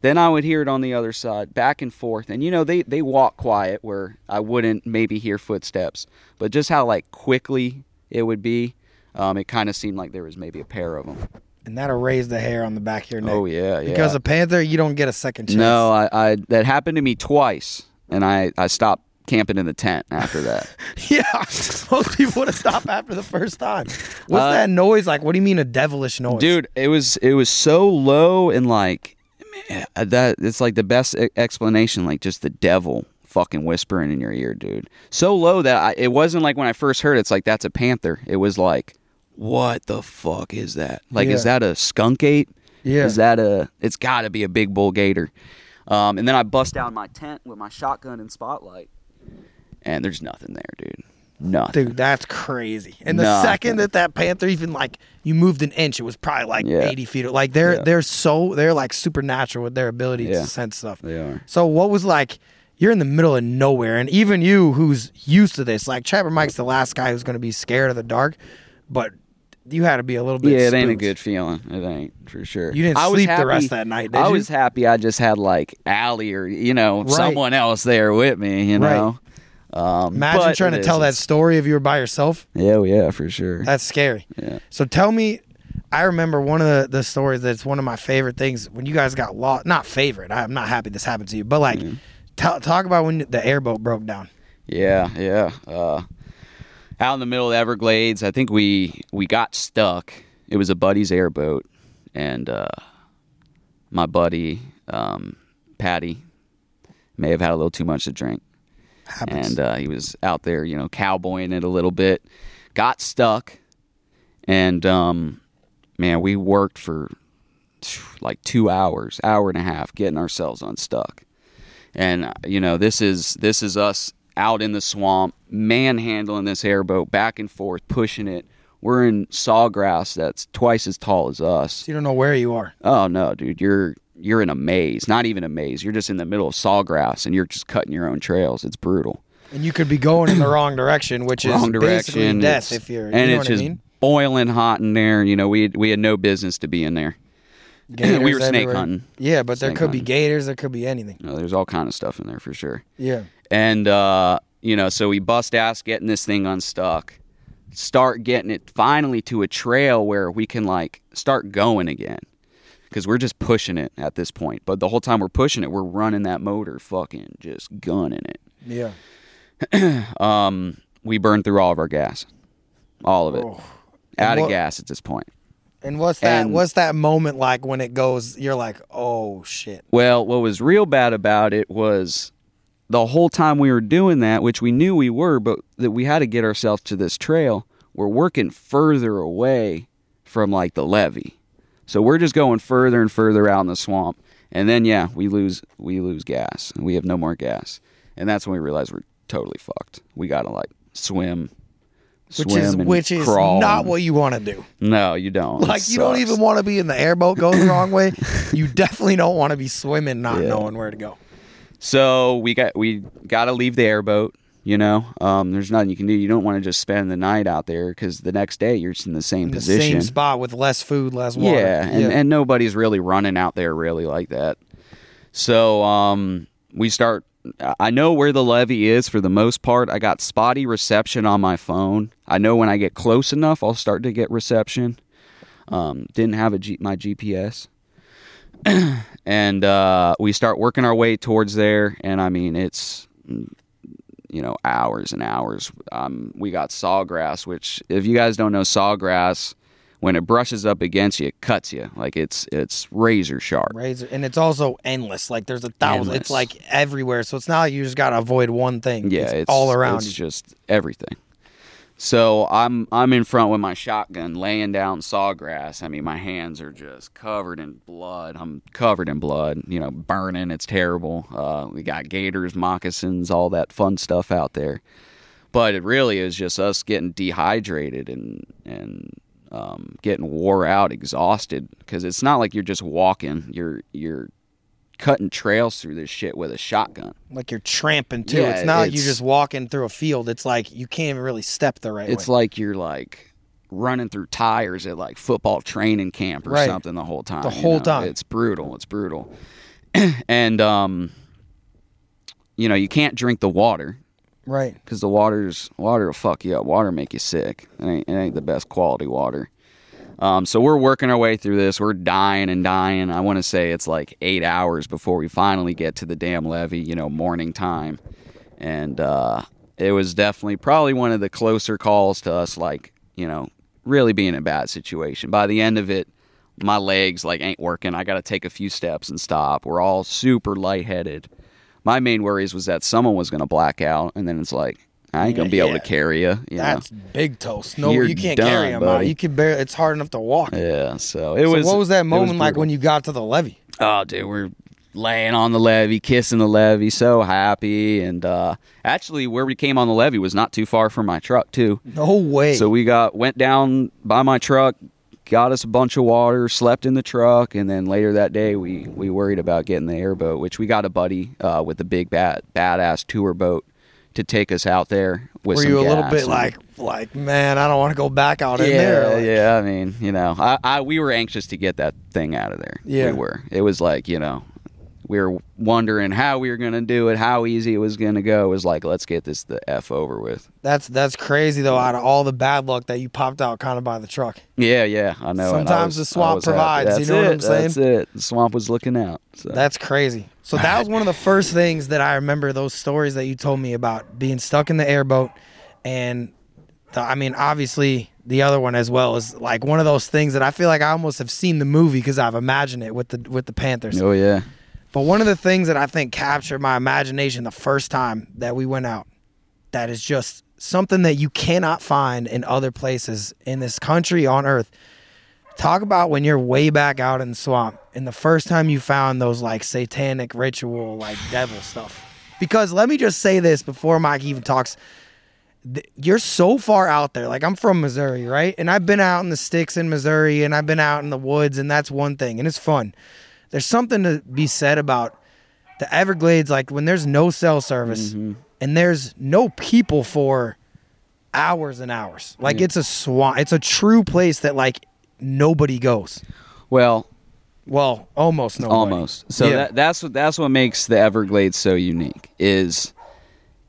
then I would hear it on the other side, back and forth. And you know, they they walk quiet where I wouldn't maybe hear footsteps, but just how like quickly it would be, um, it kind of seemed like there was maybe a pair of them. And that'll raise the hair on the back of your neck. Oh yeah, yeah. Because a panther, you don't get a second chance. no, I, I that happened to me twice, and I I stopped camping in the tent after that. [laughs] yeah, [laughs] most people would have stopped after the first time. What's Uh, that noise like? What do you mean a devilish noise, dude it was it was so low and like man, that it's like the best explanation like just the devil fucking whispering in your ear dude so low that I, it wasn't like when i first heard it, it's like that's a panther it was like what the fuck is that like is that a skunk ape Yeah. is that a it's got to be a big bull gator um, and then i bust down my tent with my shotgun and spotlight and there's nothing there dude nothing Dude, that's crazy. And the Nothing. second that that panther even like you moved an inch, it was probably like Yeah. eighty feet. Like they're Yeah. they're so they're like supernatural with their ability Yeah. to sense stuff. they are So what was like? You're in the middle of nowhere, and even you, who's used to this, like Trapper Mike's the last guy who's going to be scared of the dark, but you had to be a little bit. Yeah, it ain't a good feeling. It ain't for sure. You didn't I was sleep the rest of that night, did I you? was happy. I just had like Allie or you know Right. someone else there with me. You Right. know. Um, Imagine trying to is, tell that story if you were by yourself. Yeah, yeah, for sure. That's scary. Yeah. So tell me, I remember one of the, the stories that's one of my favorite things when you guys got lost. Not favorite. I'm not happy this happened to you, but like, tell talk about when the airboat broke down. Yeah, yeah. Uh, out in the middle of the Everglades, I think we we got stuck. It was a buddy's airboat, and uh, my buddy um, Patty may have had a little too much to drink. Happens. and uh, he was out there, you know, cowboying it a little bit. Got stuck, and um, man, we worked for like two hours, hour and a half, getting ourselves unstuck. And you know, this is this is us out in the swamp, manhandling this airboat back and forth, pushing it. We're in sawgrass that's twice as tall as us. you don't know where you are. Oh no, dude, you're you're in a maze. Not even a maze. You're just in the middle of sawgrass and you're just cutting your own trails. It's brutal. And you could be going in the wrong direction, which is Wrong basically direction. death if you're. and you know it's what just I mean? boiling hot in there. You know, we we had no business to be in there. [laughs] we were snake everywhere. hunting. Yeah, but there Snake could be gators. There could be anything. Know, there's all kind of stuff in there for sure. Yeah. And uh, you know, so we bust ass getting this thing unstuck. Start getting it finally to a trail where we can like start going again. Because we're just pushing it at this point. But the whole time we're pushing it, we're running that motor fucking just gunning it. Yeah. [clears throat] Um, we burned through all of our gas. All of it. Oh. Out what- of gas at this point. And what's that? And- what's that moment like when it goes? You're like, oh shit. Well, what was real bad about it was the whole time we were doing that, which we knew we were, but that we had to get ourselves to this trail, we're working further away from like the levee. So we're just going further and further out in the swamp. And then yeah, we lose we lose gas. We have no more gas. And that's when we realize we're totally fucked. We got to like swim Which swim is which is crawl not what you want to do. No, you don't. Like you don't even want to be in the airboat going the wrong way. [laughs] You definitely don't want to be swimming not Yeah. knowing where to go. So we got we got to leave the airboat. You know, um, there's nothing you can do. You don't want to just spend the night out there because the next day you're just in the same In the position. same spot with less food, less water. Yeah, and, and nobody's really running out there really like that. So um, we start. I know where the levee is for the most part. I got spotty reception on my phone. I know when I get close enough, I'll start to get reception. Um, didn't have a G- my GPS, [clears throat] and uh, we start working our way towards there. And I mean, it's you know hours and hours. Um, we got sawgrass, which if you guys don't know sawgrass, when it brushes up against you, it cuts you like it's it's razor sharp. razor, and it's also endless. Like there's a thousand. Endless. It's like everywhere. So it's not like you just gotta avoid one thing. Yeah, it's, it's all around It's you. just everything. So I'm I'm in front with my shotgun, laying down sawgrass. I mean, my hands are just covered in blood. I'm covered in blood. You know, burning. It's terrible. Uh, we got gators, moccasins, all that fun stuff out there. but it really is just us getting dehydrated and and um, getting wore out, exhausted because it's not like you're just walking. You're you're cutting trails through this shit with a shotgun. Like you're tramping too. Yeah, it's not like you're just walking through a field. It's like you can't even really step the right way. It's way. like you're like running through tires at like football training camp or Right. something the whole time. The you whole know? time. It's brutal. It's brutal. [clears throat] and um you know, you can't drink the water right. because the water's water will fuck you up. Water make you sick. It ain't, it ain't the best quality water. Um, so we're working our way through this. We're dying and dying. I want to say it's like eight hours before we finally get to the damn levee. You know, morning time, and uh, it was definitely probably one of the closer calls to us. Like you know, really being in a bad situation. By the end of it, my legs like ain't working. I got to take a few steps and stop. We're all super lightheaded. My main worries was that someone was going to black out, and then it's like I ain't to be able to carry you. you know? That's big toast. No, You're you can't done, carry him out. You can barely. It's hard enough to walk. Yeah, so it So was. what was that moment like when you got to the levee? Oh, dude, we're laying on the levee, kissing the levee, so happy. And uh, actually, where we came on the levee was not too far from my truck too. No way. So we got went down by my truck, got us a bunch of water, slept in the truck, and then later that day we we worried about getting the airboat, which we got a buddy uh, with a big bad badass tour boat to take us out there with Were some you a little bit and- like, like, man, I don't want to go back out yeah, in there. Like, yeah. I mean, you know, I, I we were anxious to get that thing out of there. Yeah. we were. It was like you know, we were wondering how we were gonna do it, how easy it was gonna go. It was like, let's get this the f over with. That's that's crazy though. Out of all the bad luck that you popped out kind of by the truck. Yeah, yeah, I know. and I Sometimes was- the swamp I was happy. provides, you know what I'm saying? That's it. The swamp was looking out. So. That's crazy. So that was one of the first things that I remember those stories that you told me about being stuck in the airboat and the, I mean obviously the other one as well is like one of those things that I feel like I almost have seen the movie because I've imagined it with the with the Panthers. oh yeah. But one of the things that I think captured my imagination the first time that we went out, that is just something that you cannot find in other places in this country on earth. Talk about when you're way back out in the swamp and the first time you found those like satanic ritual, like devil stuff. Because let me just say this before Mike even talks. You're so far out there. Like I'm from Missouri, right? And I've been out in the sticks in Missouri and I've been out in the woods, and that's one thing, and it's fun there's something to be said about the Everglades, like when there's no cell service Mm-hmm. and there's no people for hours and hours. Like it's a swamp. It's a true place that like nobody goes. Well, Well, almost nobody. almost. So Yeah. that, that's what that's what makes the Everglades so unique. Is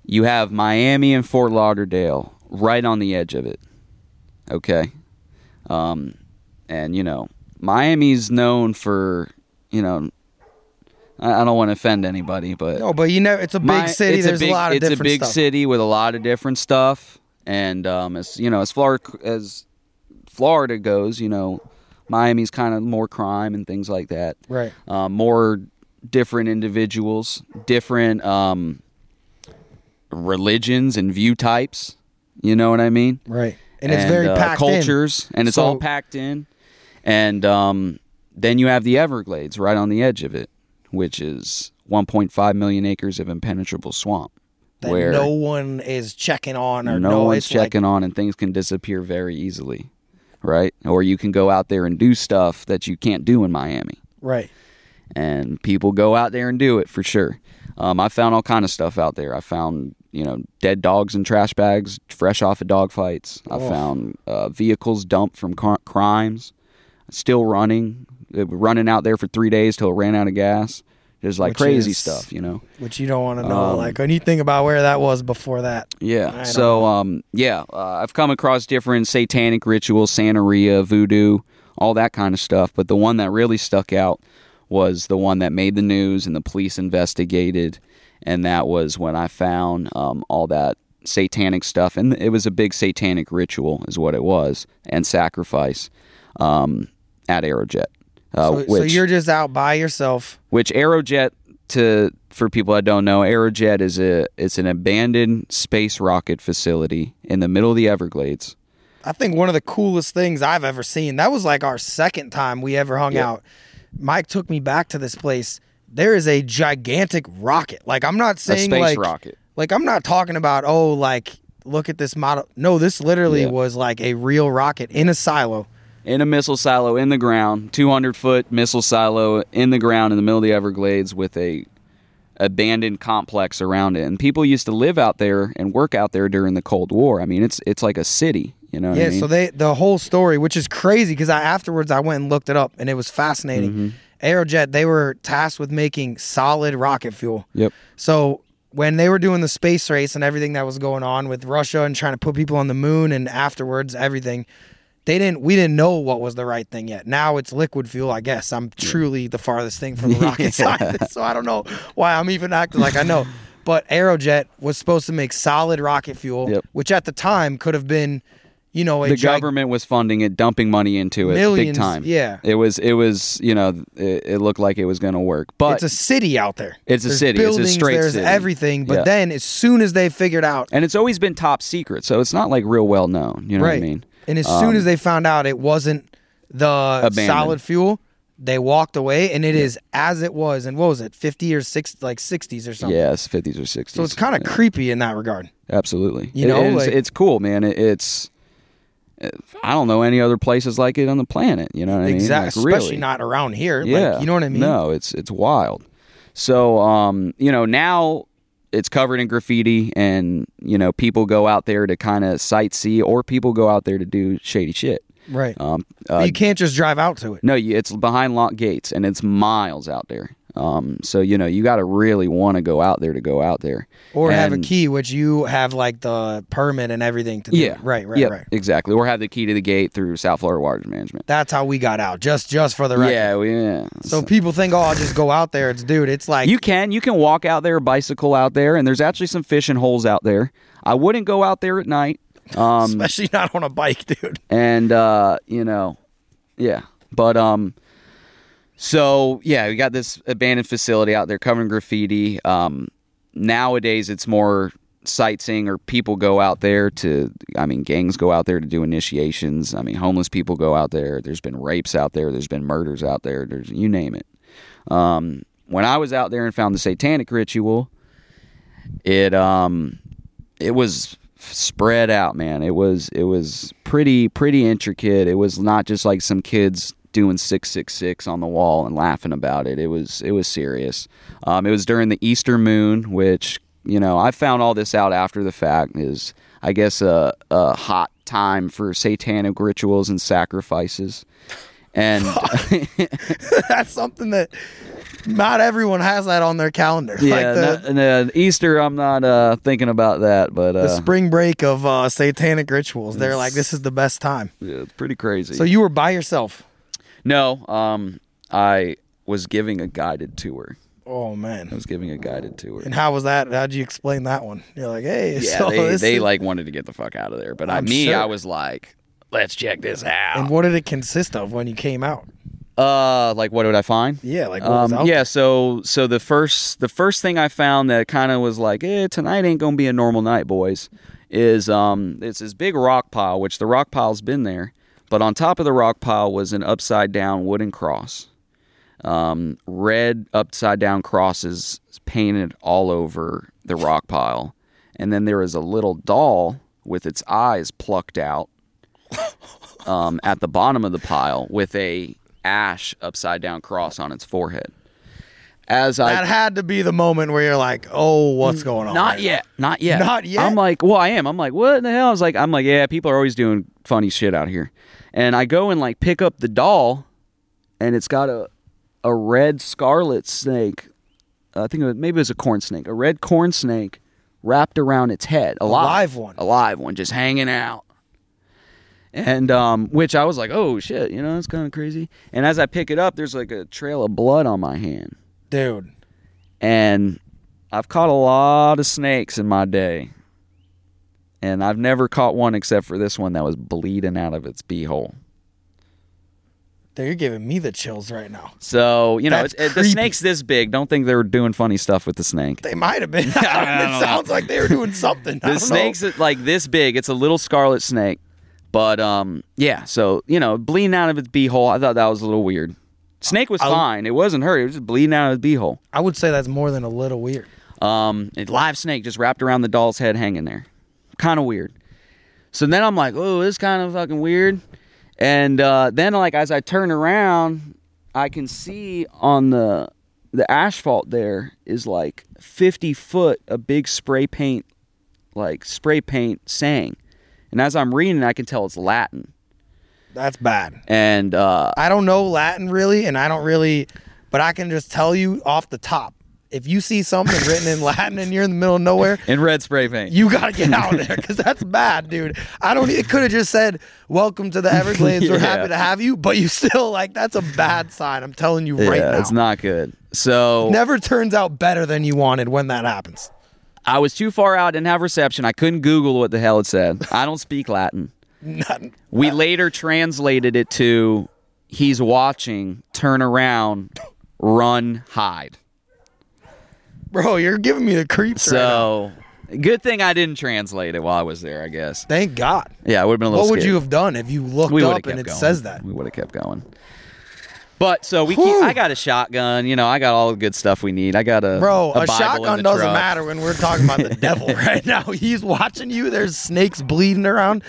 you have Miami and Fort Lauderdale right on the edge of it. Okay, um, and you know Miami's known for you know. I I don't want to offend anybody, but No, but you know, it's a big My- city. There's a, big, lot of it's different a big stuff. city with a lot of different stuff, and um, as you know, as far as Florida goes, you know, Miami's kind of more crime and things like that. Right. Um, more different individuals, different um, religions and view types. You know what I mean? Right. And, it's very uh, packed in. cultures, and it's all packed in. And um, then you have the Everglades right on the edge of it, which is 1.5 million acres of impenetrable swamp, That where no one is checking on or no, no, one's it's like- checking on, and things can disappear very easily, right? Or you can go out there and do stuff that you can't do in Miami right. and people go out there and do it for sure. Um, I found all kind of stuff out there. I found you know dead dogs in trash bags, fresh off of dog fights. I Oh. found uh, vehicles dumped from car- crimes, still running, running out there for three days till it ran out of gas. Just like Which crazy is- stuff, you know. Which you don't want to know. Um, like when you think about where that was before that. Yeah. So, um, yeah, uh, I've come across different satanic rituals, Santeria, voodoo, all that kind of stuff. But the one that really stuck out was the one that made the news and the police investigated. And that was when I found um, all that satanic stuff. And it was a big satanic ritual, is what it was, and sacrifice um, at Aerojet. Uh, So, so you're just out by yourself. which Aerojet to for people that don't know, Aerojet is a it's an abandoned space rocket facility in the middle of the Everglades. I think one of the coolest things I've ever seen. That was like our second time we ever hung Yeah. out. Mike took me back to this place. There is a gigantic rocket. Like I'm not saying space like rocket. like I'm not talking about oh like look at this model. No, this literally was like a real rocket in a silo. In a missile silo in the ground, 200 foot missile silo in the ground in the middle of the Everglades with a abandoned complex around it. And people used to live out there and work out there during the Cold War. I mean, it's it's like a city, you know. Yeah, I mean? so they the whole story, which is crazy because I afterwards I went and looked it up and it was fascinating. Mm-hmm. Aerojet, they were tasked with making solid rocket fuel. Yep. So when they were doing the space race and everything that was going on with Russia and trying to put people on the moon and afterwards everything, they didn't we didn't know what was the right thing yet. Now it's liquid fuel, I guess. I'm truly the farthest thing from the [laughs] rocket scientist, so I don't know why I'm even acting like I know. [laughs] But Aerojet was supposed to make solid rocket fuel, Yep. which at the time could have been, you know, a the gig- government was funding it, dumping money into it, big time. yeah. it was it was you know it, it looked like it was going to work, but it's a city out there. It's a There's city. It's a straight there's city. everything. But Yeah. then as soon as they figured out and it's always been top secret, so it's not like real well known. You know right. what I mean? And as soon Um, as they found out it wasn't the Abandoned. solid fuel, they walked away, and it is as it was. And what was it, fifty or six, like sixties or something? Yes, fifties or sixties. So it's kind of creepy in that regard. Absolutely. You know, it's, like- it's cool, man. It, it's I don't know any other places like it on the planet. You know what I mean? Exactly, Like, really. especially not around here. Yeah. Like, you know what I mean? No, it's it's wild. So um, you know, now it's covered in graffiti and you know, people go out there to kind of sightsee or people go out there to do shady shit. Right. Um uh, you can't just drive out to it. no, it's behind locked gates and it's miles out there. Um, so you know, you got to really want to go out there to go out there. Or have a key, which you have like the permit and everything to do. Yeah. Right, right, Yep, right. Exactly. Or have the key to the gate through South Florida Water Management. That's how we got out. Just just for the record. Yeah, we, yeah. So people think, oh, I'll just go out there. It's dude. It's like You can you can walk out there, bicycle out there, and there's actually some fishing holes out there. I wouldn't go out there at night. Um, [laughs] especially not on a bike, dude. and uh, you know, yeah. But um, so yeah, we got this abandoned facility out there covered in graffiti. Um, nowadays it's more sightseeing or people go out there to I mean gangs go out there to do initiations. I mean homeless people go out there. There's been rapes out there, there's been murders out there, there's you name it. Um, when I was out there and found the satanic ritual, it um it was spread out, man. It was it was pretty pretty intricate. It was not just like some kids doing six six six on the wall and laughing about it. It was it was serious. Um, it was during the Easter moon, which you know I found all this out after the fact. Is I guess a, a hot time for satanic rituals and sacrifices. And [laughs] [laughs] That's something that not everyone has that on their calendar. [laughs] yeah, like the, and, uh, Easter, I'm not uh, thinking about that, but the uh, spring break of uh, satanic rituals. They're like, this is the best time. yeah, it's pretty crazy. So you were by yourself. No, um, I was giving a guided tour. Oh man, I was giving a guided tour. And how was that? How'd you explain that one? You're like, hey, Yeah, so they, they like wanted to get the fuck out of there, but I, me, sure. I was like, let's check this out. And what did it consist of when you came out? uh, like what would I find? Yeah, like what was Um, out yeah, so so the first the first thing I found that kind of was like, eh, tonight ain't gonna be a normal night, boys. Is um, it's this big rock pile, which the rock pile's been there, but on top of the rock pile was an upside down wooden cross. Um, red upside down crosses painted all over the rock pile, and then there was a little doll with its eyes plucked out [laughs] um, at the bottom of the pile with a ash upside down cross on its forehead. As I That had to be the moment where you're like, oh, what's going on? not right yet, not yet, Not yet? I'm like, well, I am. I'm like, what in the hell? I was like, I'm like, yeah, people are always doing funny shit out here, and I go and like pick up the doll, and it's got a a red scarlet snake. I think it was, maybe it was a corn snake, a red corn snake wrapped around its head, A alive, live one. a live one, just hanging out. And um, which I was like, oh shit, you know, it's kind of crazy. And as I pick it up, there's like a trail of blood on my hand. Dude. And I've caught a lot of snakes in my day. And I've never caught one except for this one that was bleeding out of its beehole. You're giving me the chills right now. So, you know, it, the snake's this big. Don't think they were doing funny stuff with the snake. They might have been. [laughs] [laughs] It sounds like they were doing something. The snake's know. like this big. It's a little scarlet snake. But um, yeah, so you know, bleeding out of its beehole. I thought that was a little weird. Snake was I- fine. It wasn't hurt. It was just bleeding out of its beehole. I would say that's more than a little weird. Um, a live snake just wrapped around the doll's head, hanging there. Kind of weird. So then I'm like, oh, this kind of fucking weird. And uh, then like as I turn around, I can see on the the asphalt there is like 50 foot a big spray paint like spray paint saying. And as I'm reading, I can tell it's Latin. That's bad. And uh, I don't know Latin really, and I don't really, but I can just tell you off the top. If you see something written in Latin and you're in the middle of nowhere, in red spray paint. you gotta get out of there because that's bad, dude. I don't. It could have just said, "Welcome to the [laughs] Everglades. We're happy to have you," but you still like that's a bad sign. I'm telling you right yeah, now. it's not good. So Never turns out better than you wanted when that happens. I was too far out, didn't have reception. I couldn't Google what the hell it said. I don't speak Latin. Nothing. We later translated it to he's watching, turn around, run, hide. Bro, you're giving me the creeps. right now. So good thing I didn't translate it while I was there, I guess. thank God. Yeah, it would have been a little What would you have done if you looked we up and it going. says that? We would have kept going. But so we keep, I got a shotgun, you know, I got all the good stuff we need. I got a Bro, a, in shotgun doesn't truck. matter when we're talking about the [laughs] devil right now. He's watching you. There's snakes bleeding around.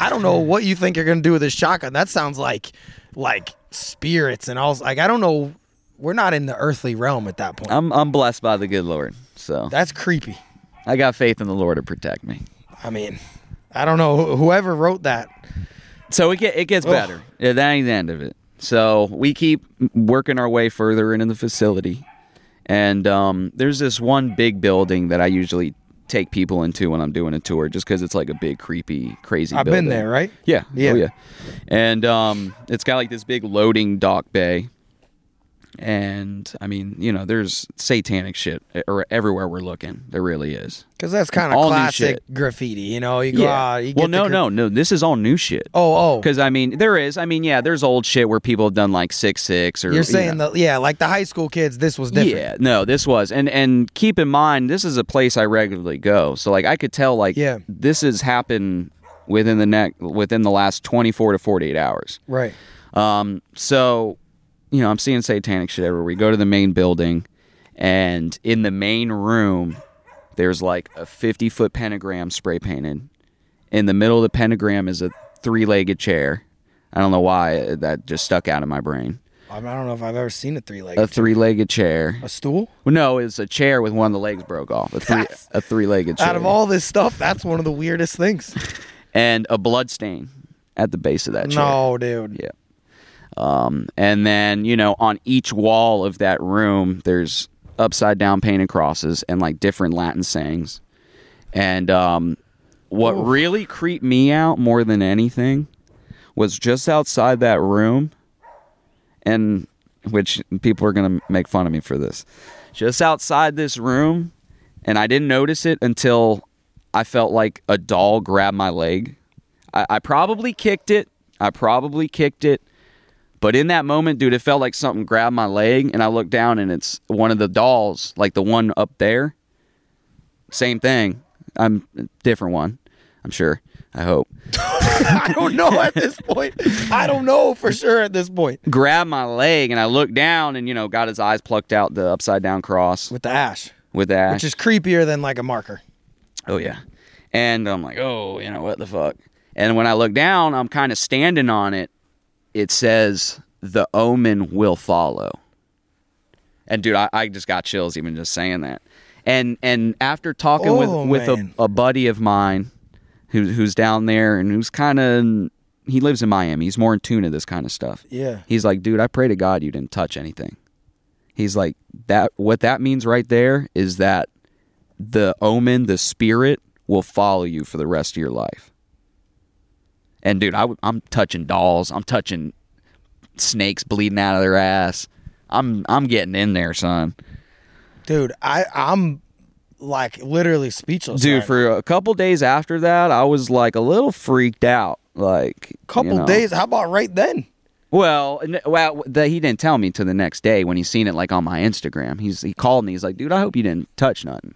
I don't know what you think you're gonna do with this shotgun. That sounds like like spirits and all. Like I don't know. We're not in the earthly realm at that point. I'm I'm blessed by the good Lord. So That's creepy. I got faith in the Lord to protect me. I mean, I don't know whoever wrote that. So it get, it gets Ugh. better. Yeah, that ain't the end of it. So we keep working our way further into the facility, and um, there's this one big building that I usually take people into when I'm doing a tour, just because it's like a big, creepy, crazy. I've building. been there, right? Yeah, Yeah. oh, yeah. And um, it's got like this big loading dock bay, and I mean, you know, there's satanic shit or everywhere we're looking. There really is. Because that's kind of classic graffiti. You know, you go out. You get well, no, gra- no, no. This is all new shit. Oh, oh. Because I mean, there is. I mean, yeah, there's old shit where people have done like six six or You're you saying know. that, yeah, like the high school kids. This was different. Yeah, no, this was, and and keep in mind, this is a place I regularly go, so like I could tell, like, Yeah. this has happened within the neck within the last 24 to 48 hours. Right. Um, so, you know, I'm seeing satanic shit everywhere. We go to the main building, and in the main room, there's like a 50 foot pentagram spray painted. In the middle of the pentagram is a three legged chair. I don't know why that just stuck out of my brain. I don't know if I've ever seen a three legged. A three legged chair. A stool? Well, no, it's a chair with one of the legs broke off. A three That's- a three legged chair. Out of all this stuff, that's one of the weirdest things. and a blood stain at the base of that chair. No, dude. Yeah. Um, and then, you know, on each wall of that room, there's upside down painted crosses and like different Latin sayings. And um, what Oof. really creeped me out more than anything was just outside that room, and which people are going to make fun of me for this. Just outside this room, and I didn't notice it until I felt like a doll grabbed my leg. I, I probably kicked it. I probably kicked it. But in that moment, dude, it felt like something grabbed my leg, and I looked down, and it's one of the dolls, like the one up there. Same thing. I'm different one. I'm sure. I hope. [laughs] I don't know at this point. I don't know for sure at this point. Grabbed my leg, and I looked down, and you know, got his eyes plucked out the upside down cross With the ash, with that. which is creepier than like a marker. Oh yeah. And I'm like, oh, you know what the fuck. And when I look down, I'm kind of standing on it. It says the omen will follow. And dude, I, I just got chills even just saying that. And and after talking Oh, with with a, a buddy of mine who, who's down there and who's kind of he lives in Miami. He's more in tune to this kind of stuff. Yeah. He's like, dude, I pray to God you didn't touch anything. He's like that. What that means right there is that the omen, the spirit, will follow you for the rest of your life. And dude, I, am touching dolls. I'm touching snakes bleeding out of their ass. I'm I'm getting in there, son. Dude, I I'm like literally speechless. Dude, right for a couple days after that, I was like a little freaked out. Like now. couple you know. days. How about right then? Well, well, the, he didn't tell me till the next day when he seen it like on my Instagram. He's he called me. He's like, "Dude, I hope you didn't touch nothing."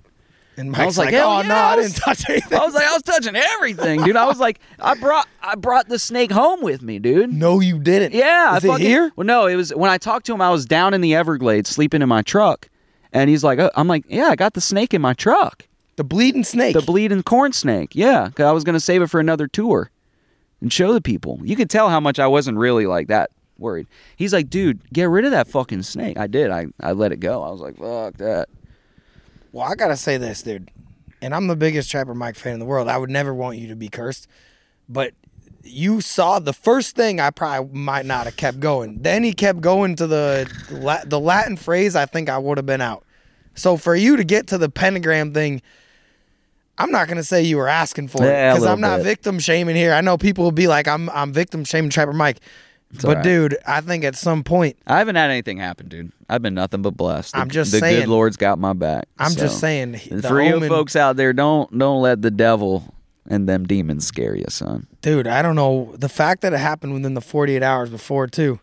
And I was like, like, oh yeah, no, I I was- didn't touch anything. I was like, I was touching everything, dude. I was like, I brought I brought the snake home with me, dude. no, you didn't. Yeah, Is I it fucking, here? Well, no, it was when I talked to him. I was down in the Everglades sleeping in my truck, and he's like, uh, I'm like, yeah, I got the snake in my truck. The bleeding snake. the bleeding corn snake. Yeah, because I was gonna save it for another tour and show the people. You could tell how much I wasn't really like that worried. He's like, dude, get rid of that fucking snake. I did. I I let it go. I was like, fuck that. Well, I gotta say this, dude, and I'm the biggest Trapper Mike fan in the world. I would never want you to be cursed, but you saw the first thing. I probably might not have kept going. Then he kept going to the the Latin phrase. I think I would have been out. So for you to get to the pentagram thing, I'm not gonna say you were asking for it Yeah, because I'm not bit. victim shaming here. I know people will be like, I'm I'm victim shaming Trapper Mike, but all right. dude, I think at some point I haven't had anything happen, dude. I've been nothing but blessed. The- I'm just saying. the saying. good Lord's got my back. I'm so. just saying. For you folks out there, don't don't let the devil and them demons scare you, son. Dude, I don't know. The fact that it happened within the 48 hours before, too.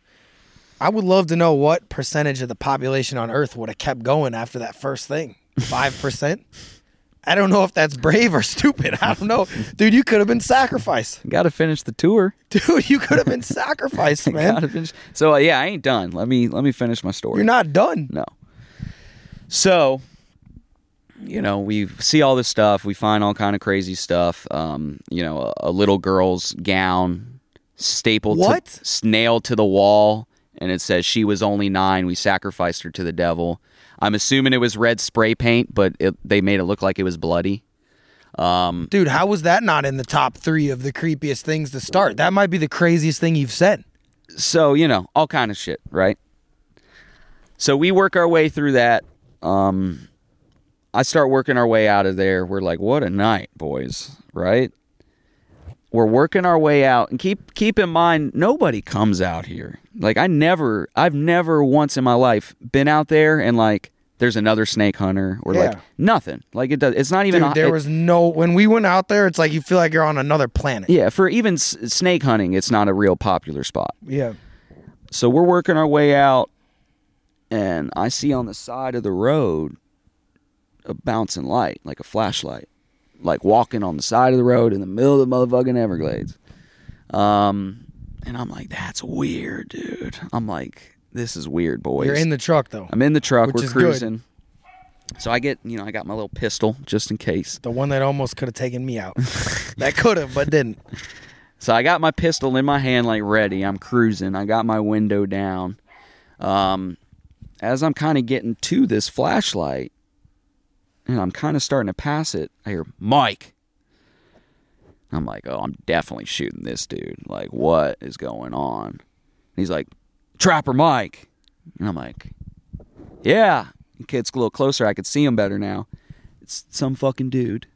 I would love to know what percentage of the population on Earth would have kept going after that first thing. 5%? [laughs] I don't know if that's brave or stupid. I don't know. Dude, you could have been sacrificed. Got to finish the tour. Dude, you could have been [laughs] sacrificed, man. Finish. So uh, yeah, I ain't done. Let me let me finish my story. You're not done. No. So, you know, we see all this stuff. We find all kind of crazy stuff. Um, you know, a, a little girl's gown stapled, What? to, nailed to the wall, and it says she was only nine. We sacrificed her to the devil. I'm assuming it was red spray paint, but it, they made it look like it was bloody. Um, Dude, how was that not in the top three of the creepiest things to start? That might be the craziest thing you've said. so you know, all kind of shit, right? So we work our way through that. Um, I start working our way out of there. We're like, what a night, boys, right? We're working our way out, and keep keep in mind, nobody comes out here. Like I never, I've never once in my life been out there and like there's another snake hunter or like nothing. Like it does. It's not even. Dude, there it- was no. When we went out there, it's like you feel like you're on another planet. yeah, for even s- snake hunting, it's not a real popular spot. Yeah. So we're working our way out, and I see on the side of the road a bouncing light, like a flashlight, like walking on the side of the road in the middle of the motherfucking Everglades. Um, and I'm like, that's weird, dude. I'm like, this is weird, boys. You're in the truck, though. I'm in the truck. which we're is good. cruising. So I get, you know, I got my little pistol just in case. The one that almost could have taken me out. [laughs] that could have, but didn't. So I got my pistol in my hand, like ready. I'm cruising. I got my window down. Um, as I'm kind of getting to this flashlight, and I'm kind of starting to pass it, I hear Mike. I'm like, oh, I'm definitely shooting this dude. Like, what is going on? He's like, Trapper Mike. And I'm like, yeah. The kid's a little closer. I could see him better now. It's some fucking dude.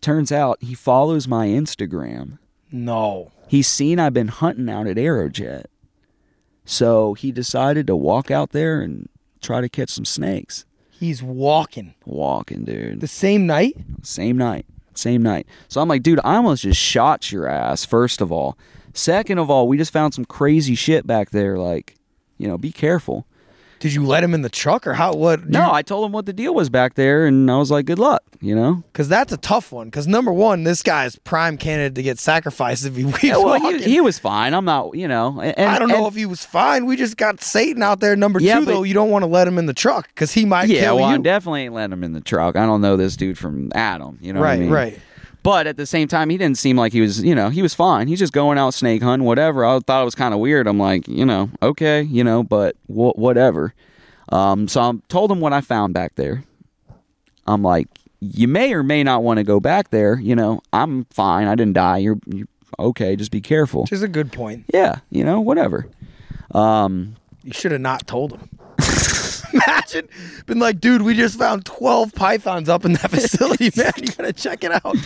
Turns out he follows my Instagram No. he's seen I've been hunting out at Aerojet. So he decided to walk out there and try to catch some snakes. He's walking. Walking, dude. The same night? Same night. Same night. So I'm like, dude, I almost just shot your ass, first of all. Second of all, we just found some crazy shit back there. Like, you know, be careful. Did you let him in the truck or how? What? No, I told him what the deal was back there, and I was like, good luck, you know? Because that's a tough one. Because number one, this guy's prime candidate to get sacrificed if he [laughs] keeps Yeah, well, he, he was fine. I'm not, you know. And, I don't know if he was fine. We just got Satan out there. Number Yeah, two, but- though, you don't want to let him in the truck because he might Yeah, kill well, I definitely ain't letting him in the truck. I don't know this dude from Adam. You know what I right, mean? right. But at the same time, he didn't seem like he was, you know, he was fine. He's just going out snake hunting, whatever. I thought it was kind of weird. I'm like, you know, okay, you know, but wh- whatever. Um, so I told him what I found back there. I'm like, you may or may not want to go back there. You know, I'm fine. I didn't die. You're, you're okay. Just be careful. Which is a good point. Yeah, you know, whatever. Um, You should have not told him. [laughs] Imagine been like, dude, we just found 12 pythons up in that [laughs] facility, man. You gotta check it out.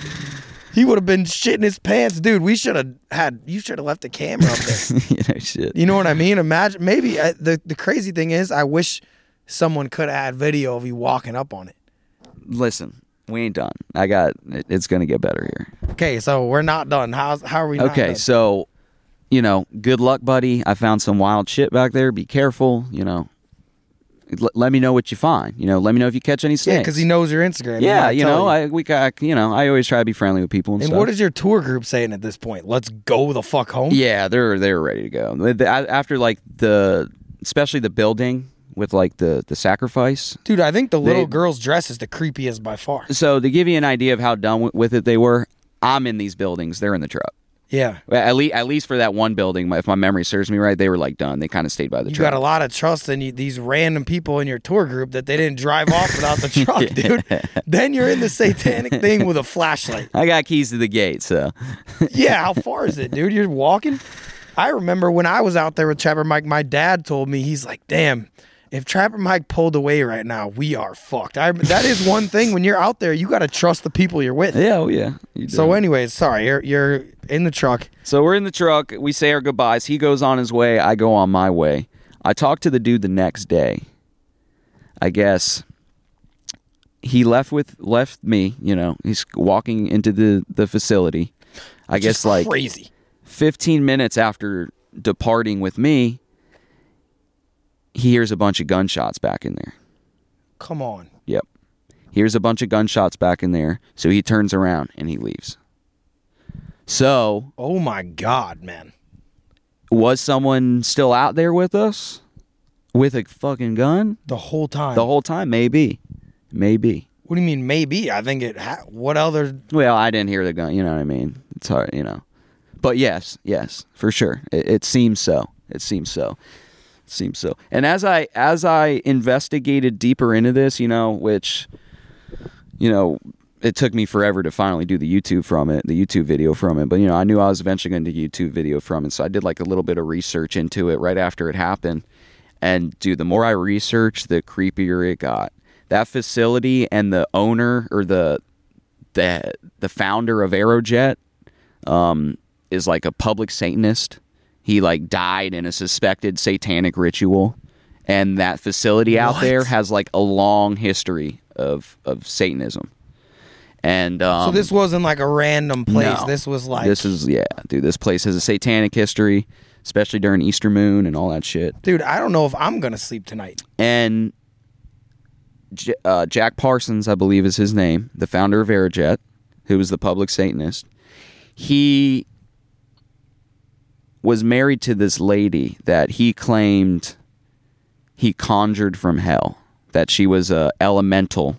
He would have been shitting his pants, dude. We should have had. You should have left the camera up there. [laughs] you know, shit. You know what I mean? Imagine. Maybe uh, the the crazy thing is, I wish someone could add video of you walking up on it. Listen, we ain't done. I got. It, it's gonna get better here. Okay, so we're not done. How's how are we? Not Okay, done? so you know, good luck, buddy. I found some wild shit back there. Be careful. You know, L- let me know what you find. You know, let me know if you catch any snakes. yeah, because he knows your Instagram. He Yeah, might you tell know, I we got. You know, I always try to be friendly with people and, and stuff. what is your tour group saying at this point? Let's go the fuck home. yeah, they're they're ready to go. After like the, especially the building with like the the sacrifice. Dude, I think the little They- girl's dress is the creepiest by far. So to give you an idea of how done with it they were, I'm in these buildings. They're in the truck. Yeah. At least, at least for that one building, if my memory serves me right, they were like done. They kind of stayed by the You truck. You got a lot of trust in you, these random people in your tour group that they didn't drive off without the truck, [laughs] dude. Then you're in the satanic [laughs] thing with a flashlight. I got keys to the gate, so [laughs] Yeah, how far is it, dude? You're walking. I remember when I was out there with Trapper Mike, my dad told me he's like, "Damn, if Trapper Mike pulled away right now, we are fucked." I, that is one thing when you're out there, you got to trust the people you're with. yeah, oh yeah. So, anyways, sorry, you're you're in the truck. So we're in the truck. We say our goodbyes. He goes on his way. I go on my way. I talk to the dude the next day. I guess he left with left me. You know, he's walking into the the facility. I guess Just like crazy. 15 minutes after departing with me, he hears a bunch of gunshots back in there. Come on. Yep. Here's a bunch of gunshots back in there. So he turns around and he leaves. So, Oh my god, man. was someone still out there with us with a fucking gun The whole time. the whole time? Maybe. Maybe. what do you mean? Maybe. I think it. Ha- what other? Well, I didn't hear the gun. You know what I mean? It's hard, you know. But yes, yes, for sure. It, it seems so. It seems so. Seems so. And as I as I investigated deeper into this, you know, which, you know, it took me forever to finally do the YouTube from it, the YouTube video from it. But you know, I knew I was eventually going to do YouTube video from it, so I did like a little bit of research into it right after it happened. And dude, the more I researched, the creepier it got. That facility and the owner or the the the founder of Aerojet um, is like a public Satanist. He like died in a suspected satanic ritual, and that facility out What? there has like a long history of of Satanism. And um, so this wasn't like a random place. no. This was like. this is yeah, dude. This place has a satanic history, especially during Easter Moon and all that shit. dude. I don't know if I'm gonna sleep tonight. and J- uh, Jack Parsons, I believe is his name, the founder of Aerojet, who was the public Satanist. He was married to this lady that he claimed he conjured from hell. That she was a elemental,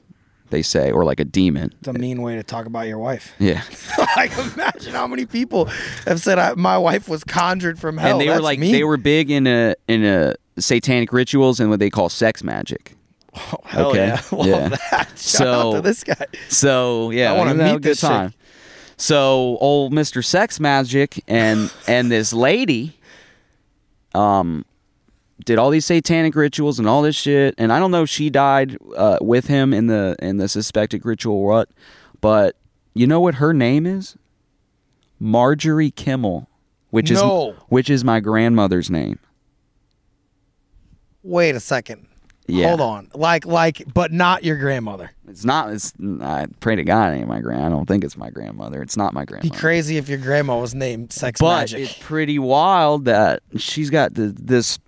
they say, or like a demon. It's a mean way to talk about your wife. Yeah, [laughs] like imagine how many people have said I, my wife was conjured from hell. and they were like mean. they were big in a in a satanic rituals and what they call sex magic. Oh, [laughs] hell okay. yeah, [laughs] love Yeah. that. Shout So- out to this guy. So yeah, I gonna have meet this chick. Time. So old Mister Sex Magic and and this lady, um, did all these satanic rituals and all this shit. And I don't know if she died uh, with him in the in the suspected ritual or what, but you know what her name is? Marjorie Kimmel, which No. is which is my grandmother's name. Wait a second. Yeah. Hold on. Like like, but not your grandmother. It's not. It's. I pray to God, it ain't my grand. I don't think it's my grandmother. It's not my grandmother. Be crazy if your grandma was named Sex but Magic. it's pretty wild that she's got the, this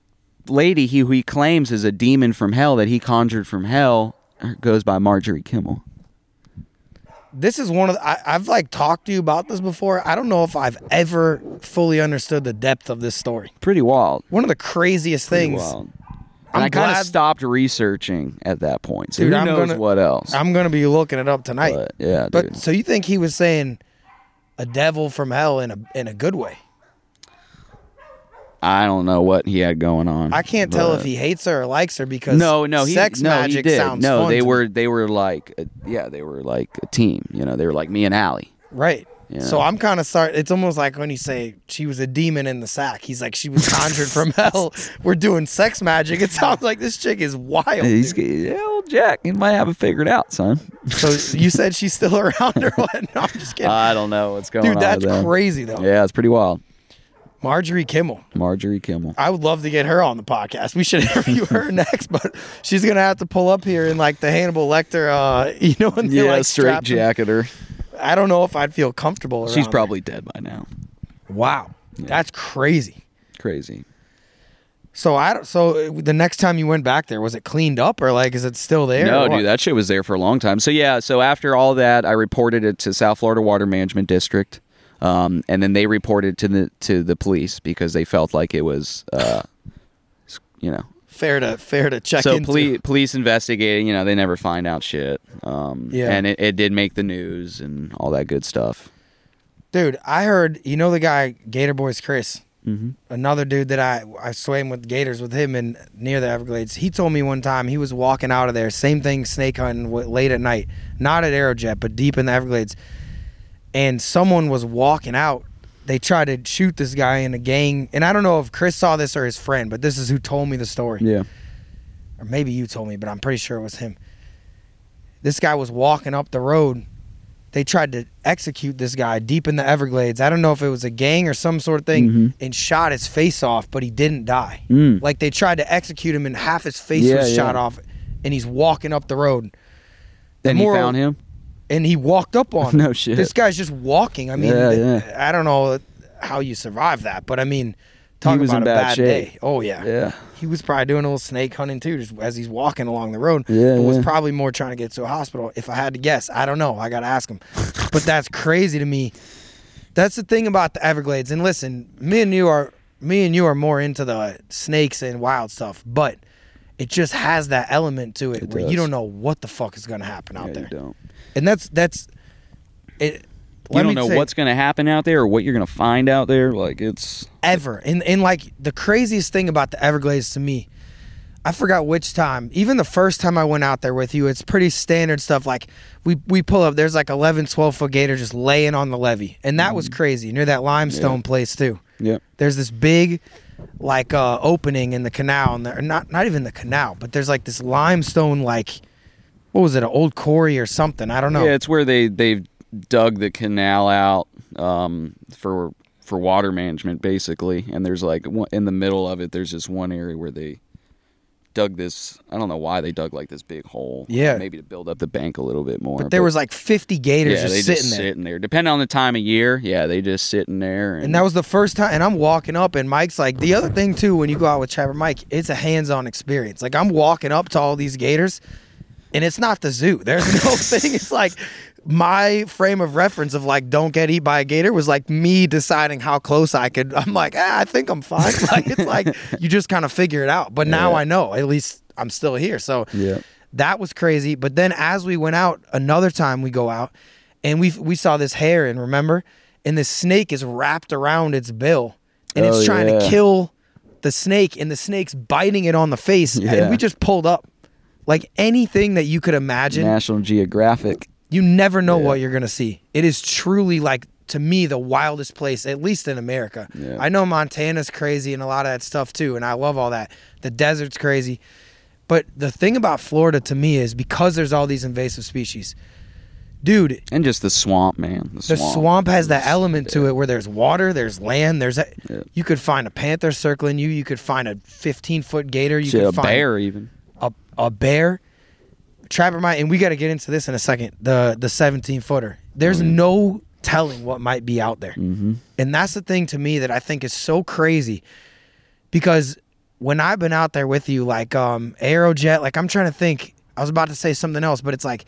lady he, who he claims is a demon from hell that he conjured from hell er, goes by Marjorie Kimmel. this is one of the, I, I've like talked to you about this before. I don't know if I've ever fully understood the depth of this story. Pretty wild. One of the craziest Pretty things. wild. I'm I kind of stopped researching at that point. So Dude, who I'm knows gonna- what else? I'm gonna be looking it up tonight. but yeah, But dude. so you think he was saying a devil from hell in a in a good way? I don't know what he had going on. I can't tell if he hates her or likes her because no, no, he, sex no, magic he did. sounds no, they were they were like uh, yeah, they were like a team. You know, they were like me and Allie. right. Yeah. So I'm kind of sorry. It's almost like when you say she was a demon in the sack. He's like she was conjured from hell. [laughs] We're doing sex magic. It sounds like this chick is wild. He's yeah, old Jack. He might have it figured out, son. So you [laughs] said she's still around or what? [laughs] No, I'm just kidding. I don't know what's going Dude, on. Dude, that's them. crazy though. Yeah, it's pretty wild. Marjorie Kimmel. Marjorie Kimmel. I would love to get her on the podcast. We should interview her next, but she's gonna have to pull up here in like the Hannibal Lecter, uh, you know, when they like strap them. jacket her. I don't know if I'd feel comfortable. She's around probably dead by now. wow. That's crazy. Crazy. So I don't. So the next time you went back there, was it cleaned up or like is it still there? No, what? dude, that shit was there for a long time. So yeah, so after all that, I reported it to South Florida Water Management District, um, and then they reported to the to the police because they felt like it was, uh, s- you know, fair to fair to check so into. police police investigating, you know, they never find out shit. Um, Yeah. and it, it did make the news and all that good stuff. Dude, I heard you know the guy Gator Boys Chris, Mm-hmm. another dude that I I swam with gators with him in near the Everglades. He told me one time he was walking out of there, same thing, snake hunting late at night, not at Aerojet, but deep in the Everglades, and someone was walking out. They tried to shoot this guy in a gang, and I don't know if Chris saw this or his friend, but this is who told me the story. Yeah. or maybe you told me, but I'm pretty sure it was him. This guy was walking up the road. They tried to execute this guy deep in the Everglades. I don't know if it was a gang or some sort of thing, Mhm. and shot his face off, but he didn't die. Mm. Like they tried to execute him, and half his face Yeah, was shot yeah. off, and he's walking up the road. Then The moral- found him. And he walked up on. [laughs] No him. shit. This guy's just walking. I mean, Yeah, yeah. I don't know how you survive that, but I mean, talk was about in a bad bad day. Oh yeah. Yeah. He was probably doing a little snake hunting too, just as he's walking along the road. Yeah, but was yeah. probably more trying to get to a hospital. If I had to guess, I don't know. I gotta ask him. but that's crazy to me. That's the thing about the Everglades. And listen, me and you are me and you are more into the snakes and wild stuff, but it just has that element to it, It where you don't know what the fuck is gonna happen out Yeah, there you don't. And that's that's it. You don't know say, what's going to happen out there or what you're going to find out there. Like it's ever. And and like the craziest thing about the Everglades to me, I forgot which time. Even the first time I went out there with you, it's pretty standard stuff. Like we we pull up, there's like 11, 12 foot gator just laying on the levee, and that was crazy near that limestone Yeah. place too. Yeah, There's this big like uh opening in the canal and there not not even the canal but there's like this limestone like what was it an old quarry or something i don't know Yeah, it's where they they've dug the canal out um, for for water management, basically. And there's like in the middle of it, there's this one area where they dug this. I don't know why they dug like this big hole. Yeah. maybe to build up the bank a little bit more. but there was like 50 gators yeah, just they sitting just there sitting there. Depending on the time of year, yeah, they just sitting there. And, And that was the first time, and I'm walking up, and Mike's like, the other thing too, when you go out with Trapper Mike, it's a hands-on experience. Like I'm walking up to all these gators, and it's not the zoo. There's no [laughs] thing. It's like my frame of reference of like don't get eat by a gator was like me deciding how close I could. I'm like, ah, I think I'm fine. [laughs] Like it's like you just kind of figure it out. But now I know. At least I'm still here. So Yeah. that was crazy. But then as we went out, another time we go out, and we we saw this heron. Remember, and the snake is wrapped around its bill, and it's Oh, trying to kill the snake, and the snake's biting it on the face. And we just pulled up, like anything that you could imagine. National Geographic. You never know Yeah. what you're gonna see. It is truly like to me the wildest place, at least in America. Yeah. I know Montana's crazy and a lot of that stuff too, and I love all that. The desert's crazy. But the thing about Florida to me is because there's all these invasive species, dude, And just the swamp, man. The the swamp, swamp, has that element to it where there's water, there's land, there's a, Yeah. you could find a panther circling you, you could find a 15 foot gator, you Shit, could a find a bear even. A, bear. Trapper Mike, and we got to get into this in a second. The the 17 footer. There's no telling what might be out there, Mm-hmm. and that's the thing to me that I think is so crazy, because when I've been out there with you, like um Aerojet, like I'm trying to think. I was about to say something else, but it's like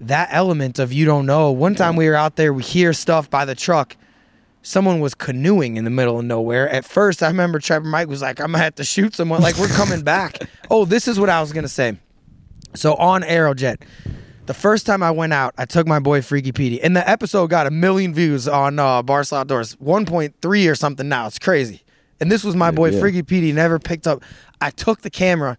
that element of you don't know. One time we were out there, we hear stuff by the truck. Someone was canoeing in the middle of nowhere. At first, I remember Trapper Mike was like, "I'm gonna have to shoot someone." Like we're coming back. [laughs] oh, this is what I was gonna say. So on Aerojet, the first time I went out, I took my boy Freaky Petey, and the episode got a million views on uh, Barstool Outdoors, 1.3 or something now. It's crazy. And this was my boy yeah. Freaky Petey, never picked up. I took the camera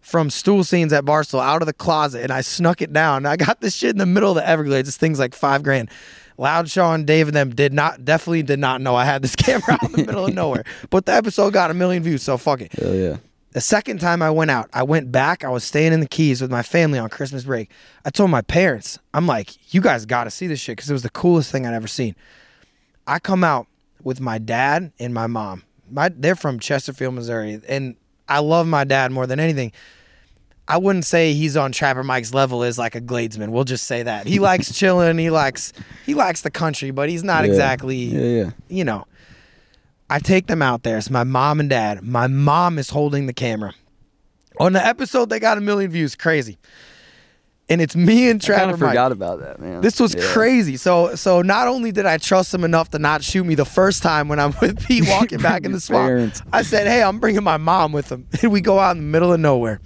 from stool scenes at Barstool out of the closet and I snuck it down. I got this shit in the middle of the Everglades. This thing's like five grand. Loud Sean, Dave, and them did not, definitely did not know I had this [laughs] camera out in the middle of nowhere. But the episode got a million views, so fuck it. Hell yeah. The second time I went out, I went back. I was staying in the Keys with my family on Christmas break. I told my parents, I'm like, you guys got to see this shit because it was the coolest thing I'd ever seen. I come out with my dad and my mom. My, they're from Chesterfield, Missouri, and I love my dad more than anything. I wouldn't say he's on Trapper Mike's level as like a Gladesman. We'll just say that he likes [laughs] chilling. He likes he likes the country, but he's not Yeah. exactly Yeah, yeah. you know, I take them out there. It's my mom and dad. My mom is holding the camera. On the episode, they got a million views. Crazy. and it's me and I kind Trapper of Mike. forgot about that, man. This was Yeah. crazy. So so not only did I trust him enough to not shoot me the first time when I'm [laughs] with Pete walking back in the [laughs] swamp, parents. I said, "Hey, I'm bringing my mom with him." And we go out in the middle of nowhere.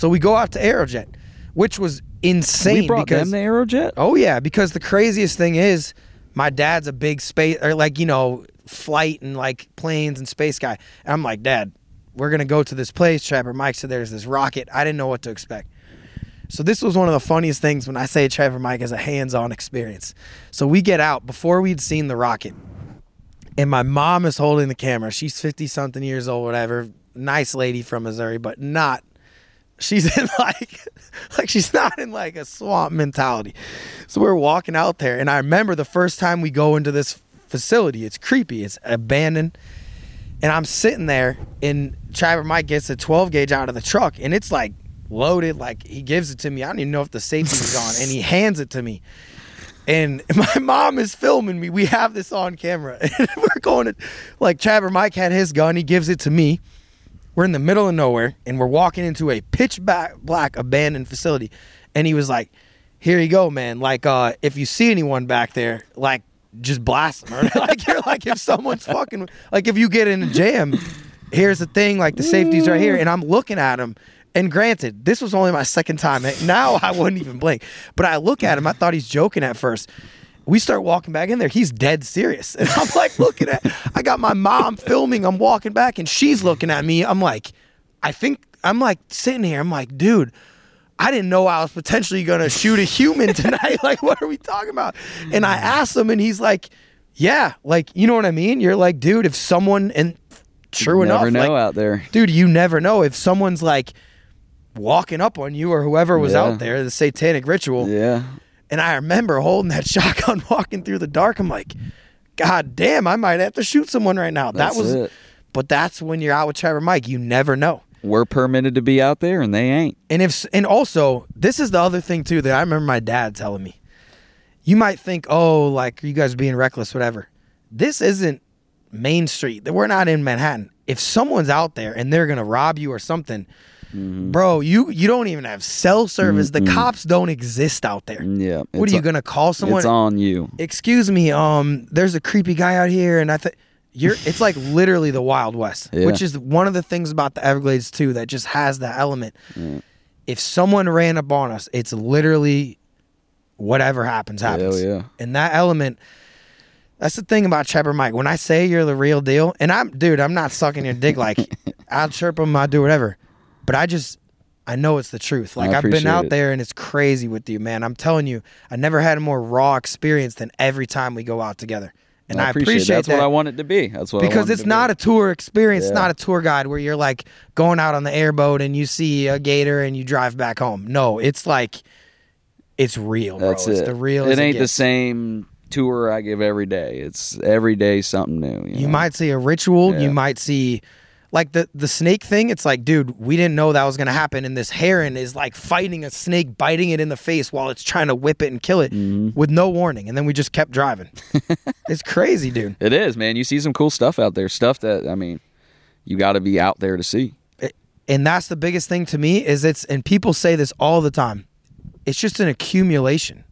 So we go out to Aerojet, which was insane We brought because them the Aerojet. oh yeah, because the craziest thing is my dad's a big space or like you know flight and like planes and space guy. And I'm like, Dad, we're gonna go to this place. Trapper Mike said there's this rocket. I didn't know what to expect. So this was one of the funniest things when I say Trapper Mike has a hands-on experience. So we get out before we'd seen the rocket, and my mom is holding the camera. She's fifty something years old, whatever. Nice lady from Missouri, but not. She's in [laughs] like, like she's not in like a swamp mentality. So we're walking out there, and I remember the first time we go into this facility. It's creepy. It's abandoned and I'm sitting there, and Trapper Mike gets a 12 gauge out of the truck, and it's like loaded. Like he gives it to me. I don't even know if the safety was on, and he [laughs] hands it to me. And [laughs] my mom is filming me. We have this on camera, and we're going to like Trapper Mike had his gun. He gives it to me. We're in the middle of nowhere, and we're walking into a pitch black abandoned facility, and he was like, "Here you go, man. Like, uh, if you see anyone back there, like." Just blast them. [laughs] Like you're like if someone's fucking like if you get in a jam, here's the thing, like the safety's right here, and I'm looking at him. And granted, this was only my second time. Now I wouldn't even blink. But I look at him, I thought he's joking at first. We start walking back in there. He's dead serious. [laughs] And I'm like looking at I got my mom filming. I'm walking back and she's looking at me. I'm like, I think I'm like sitting here. I'm like, dude, I didn't know I was potentially gonna shoot a human tonight. [laughs] like, what are we talking about? And I mm. asked him, and he's like, "Yeah, like, you know what I mean? You're like, dude, if someone and true enough, Never know like, out there. dude, you never know if someone's like walking up on you or whoever was Yeah. out there, the satanic ritual. Yeah. And I remember holding that [laughs] shotgun, walking through the dark. I'm like, God damn, I might have to shoot someone right now. That's that was, it. but that's when you're out with Trapper Mike. You never know. We're permitted to be out there, and they ain't. And if and also this is the other thing too that I remember my dad telling me. You might think, oh, like you guys being reckless, whatever. This isn't Main Street. We're not in Manhattan. If someone's out there and they're gonna rob you or something, bro, you you don't even have cell service. The cops don't exist out there. Yeah. what are you o- gonna call someone? It's on you. Excuse me, um, there's a creepy guy out here, and I think you're. It's like [laughs] literally the Wild West, Yeah. which is one of the things about the Everglades too that just has that element. If someone ran up on us, it's literally whatever happens happens. yeah. And that element. That's the thing about Trapper Mike. When I say you're the real deal, and I'm, dude, I'm not sucking your dick. Like, [laughs] I'll chirp him, I'll do whatever. But I just, I know it's the truth. Like, I I've been out it. there and it's crazy with you, man. I'm telling you, I never had a more raw experience than every time we go out together. And I, appreciate, That's that what I want it to be. That's what I because want it it's not be. a tour experience. It's not a tour guide where you're like going out on the airboat and you see a gator and you drive back home. No, it's like it's real, bro. That's it's it. the real. It ain't the same tour I give every day. It's every day something new. You, You know? might see a ritual. You might see like the the snake thing. It's like, dude, we didn't know that was gonna happen, and this heron is like fighting a snake, biting it in the face while it's trying to whip it and kill it Mm-hmm. with no warning, and then we just kept driving. [laughs] it's crazy, dude. It is, man. You see some cool stuff out there. Stuff that I mean, you got to be out there to see. and that's the biggest thing to me is it's and people say this all the time it's just an accumulation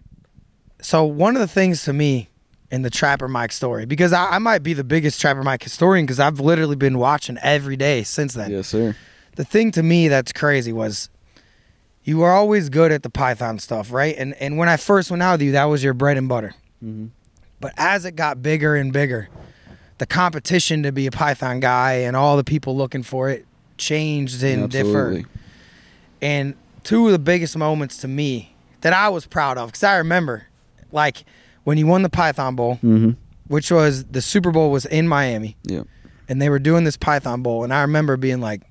so one of the things to me in the trapper mike story because i, I might be the biggest trapper mike historian because i've literally been watching every day since then. Yes, sir. the thing to me that's crazy was you were always good at the python stuff right? And and when i first went out with you that was your bread and butter. Mm-hmm. But as it got bigger and bigger the competition to be a python guy and all the people looking for it changed and Absolutely. differed and two of the biggest moments to me that I was proud of, because I remember, like, when you won the Python Bowl, Mm-hmm. which was the Super Bowl was in Miami, Yeah. and they were doing this Python Bowl, and I remember being like,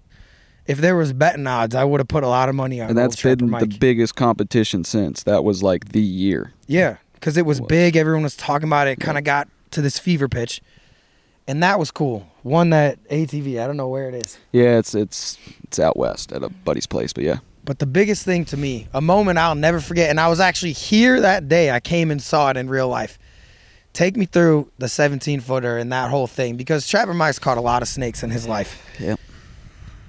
if there was betting odds, I would have put a lot of money on. And that's been the biggest competition since. That was like the year. Yeah, because it was big. Everyone was talking about it. It kind of got to this fever pitch, and that was cool. Won that ATV. I don't know where it is. Yeah, it's it's it's out west at a buddy's place, but yeah. But the biggest thing to me, a moment I'll never forget, and I was actually here that day. I came and saw it in real life. Take me through the 17 footer and that whole thing because Trapper Mike's caught a lot of snakes in his life. Yep.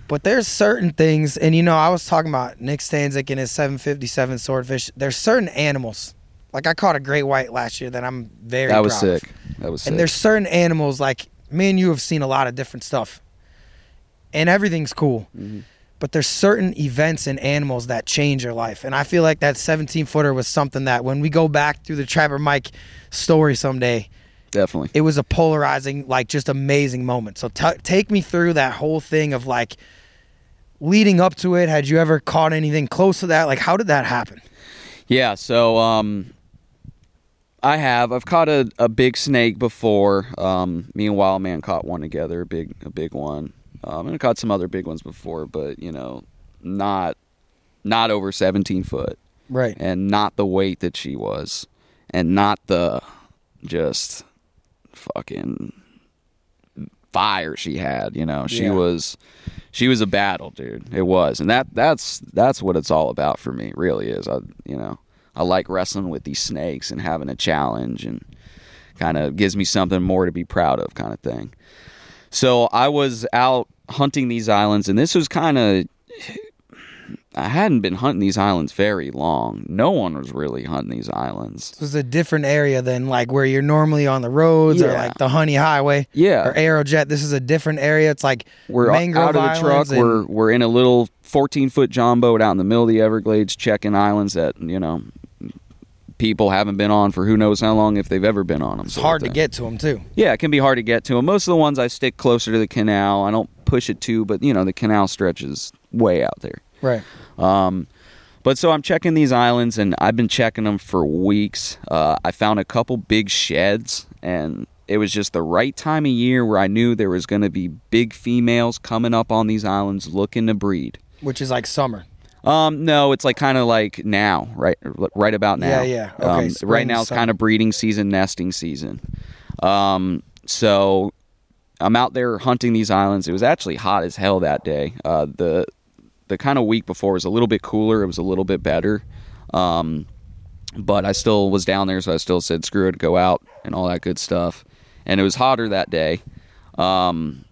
But there's certain things, and you know, I was talking about Nick Stanczyk and his 757 swordfish. There's certain animals, like I caught a great white last year that I'm very That was proud of. sick. That was sick. And there's certain animals like me and you have seen a lot of different stuff, and everything's cool. Mhm. But there's certain events and animals that change your life, and I feel like that 17 footer was something that when we go back through the Trapper Mike story someday, definitely. it was a polarizing, like just amazing moment. So t- take me through that whole thing of like leading up to it. Had you ever caught anything close to that? Like, how did that happen? Yeah, so um I have. I've caught a, a big snake before. Um me and Wildman caught one together, a big a big one. Um and I caught some other big ones before, but you know, not not over 17 foot Right. and not the weight that she was and not the just fucking fire she had, you know. She Yeah. was she was a battle, dude. It was. And that that's that's what it's all about for me, really is. I you know, I like wrestling with these snakes and having a challenge and kind of gives me something more to be proud of kind of thing. So I was out hunting these islands and this was kind of I hadn't been hunting these islands very long. No one was really hunting these islands. This was a different area than like where you're normally on the roads or like the Honey Highway Yeah. or Aerojet. This is a different area. It's like We're mangrove out of the truck. and- We're we're in a little 14 foot john boat out in the middle of the Everglades, checking islands that you know people haven't been on for who knows how long if they've ever been on them. it's hard to get to them too. Yeah, it can be hard to get to them. Most of the ones I stick closer to the canal. I don't push it too, but you know the canal stretches way out there. Right. Um, but so I'm checking these islands, and I've been checking them for weeks. Uh, I found a couple big sheds, and it was just the right time of year where I knew there was going to be big females coming up on these islands looking to breed. Which is like summer. Um, no, it's like kind of like now, right, right about now. Yeah, yeah. Okay, Um, right now it's kind of breeding season, nesting season. Um, so I'm out there hunting these islands. It was actually hot as hell that day. Uh, the the kind of week before was a little bit cooler. It was a little bit better. Um, but I still was down there, so I still said screw it, go out and all that good stuff. And it was hotter that day. Um,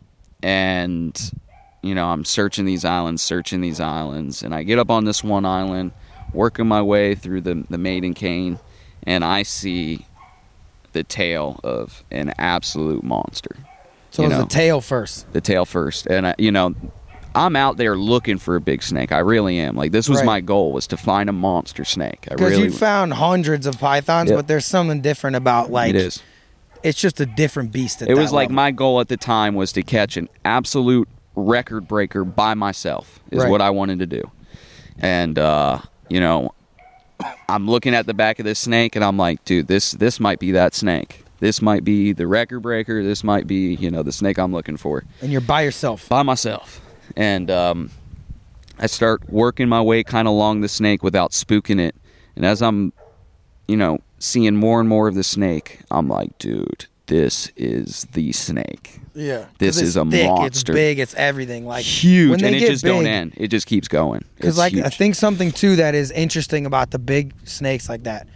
and you know, I'm searching these islands, searching these islands, and I get up on this one island, working my way through the the maidencane, and I see the tail of an absolute monster. So You it was know. the tail first. The tail first, and I, you know, I'm out there looking for a big snake. I really am. Like this was Right. my goal was to find a monster snake. I Because really you found hundreds of pythons, Yeah. but there's something different about like it is. it's just a different beast. At It was like level. my goal at the time was to catch an absolute record breaker by myself is Right. what I wanted to do. And uh, you know, I'm looking at the back of this snake and I'm like, dude, this this might be that snake. This might be the record breaker. This might be, you know, the snake I'm looking for and you're by yourself. by myself. And um, I start working my way kind of along the snake without spooking it. And as I'm, you know, seeing more and more of the snake, I'm like, dude, this is the snake. Yeah, This is a thick, monster. It's big. It's everything. Like huge, when they and it get just don't end. It just keeps going. Because like I think something too that is interesting about the big snakes like that,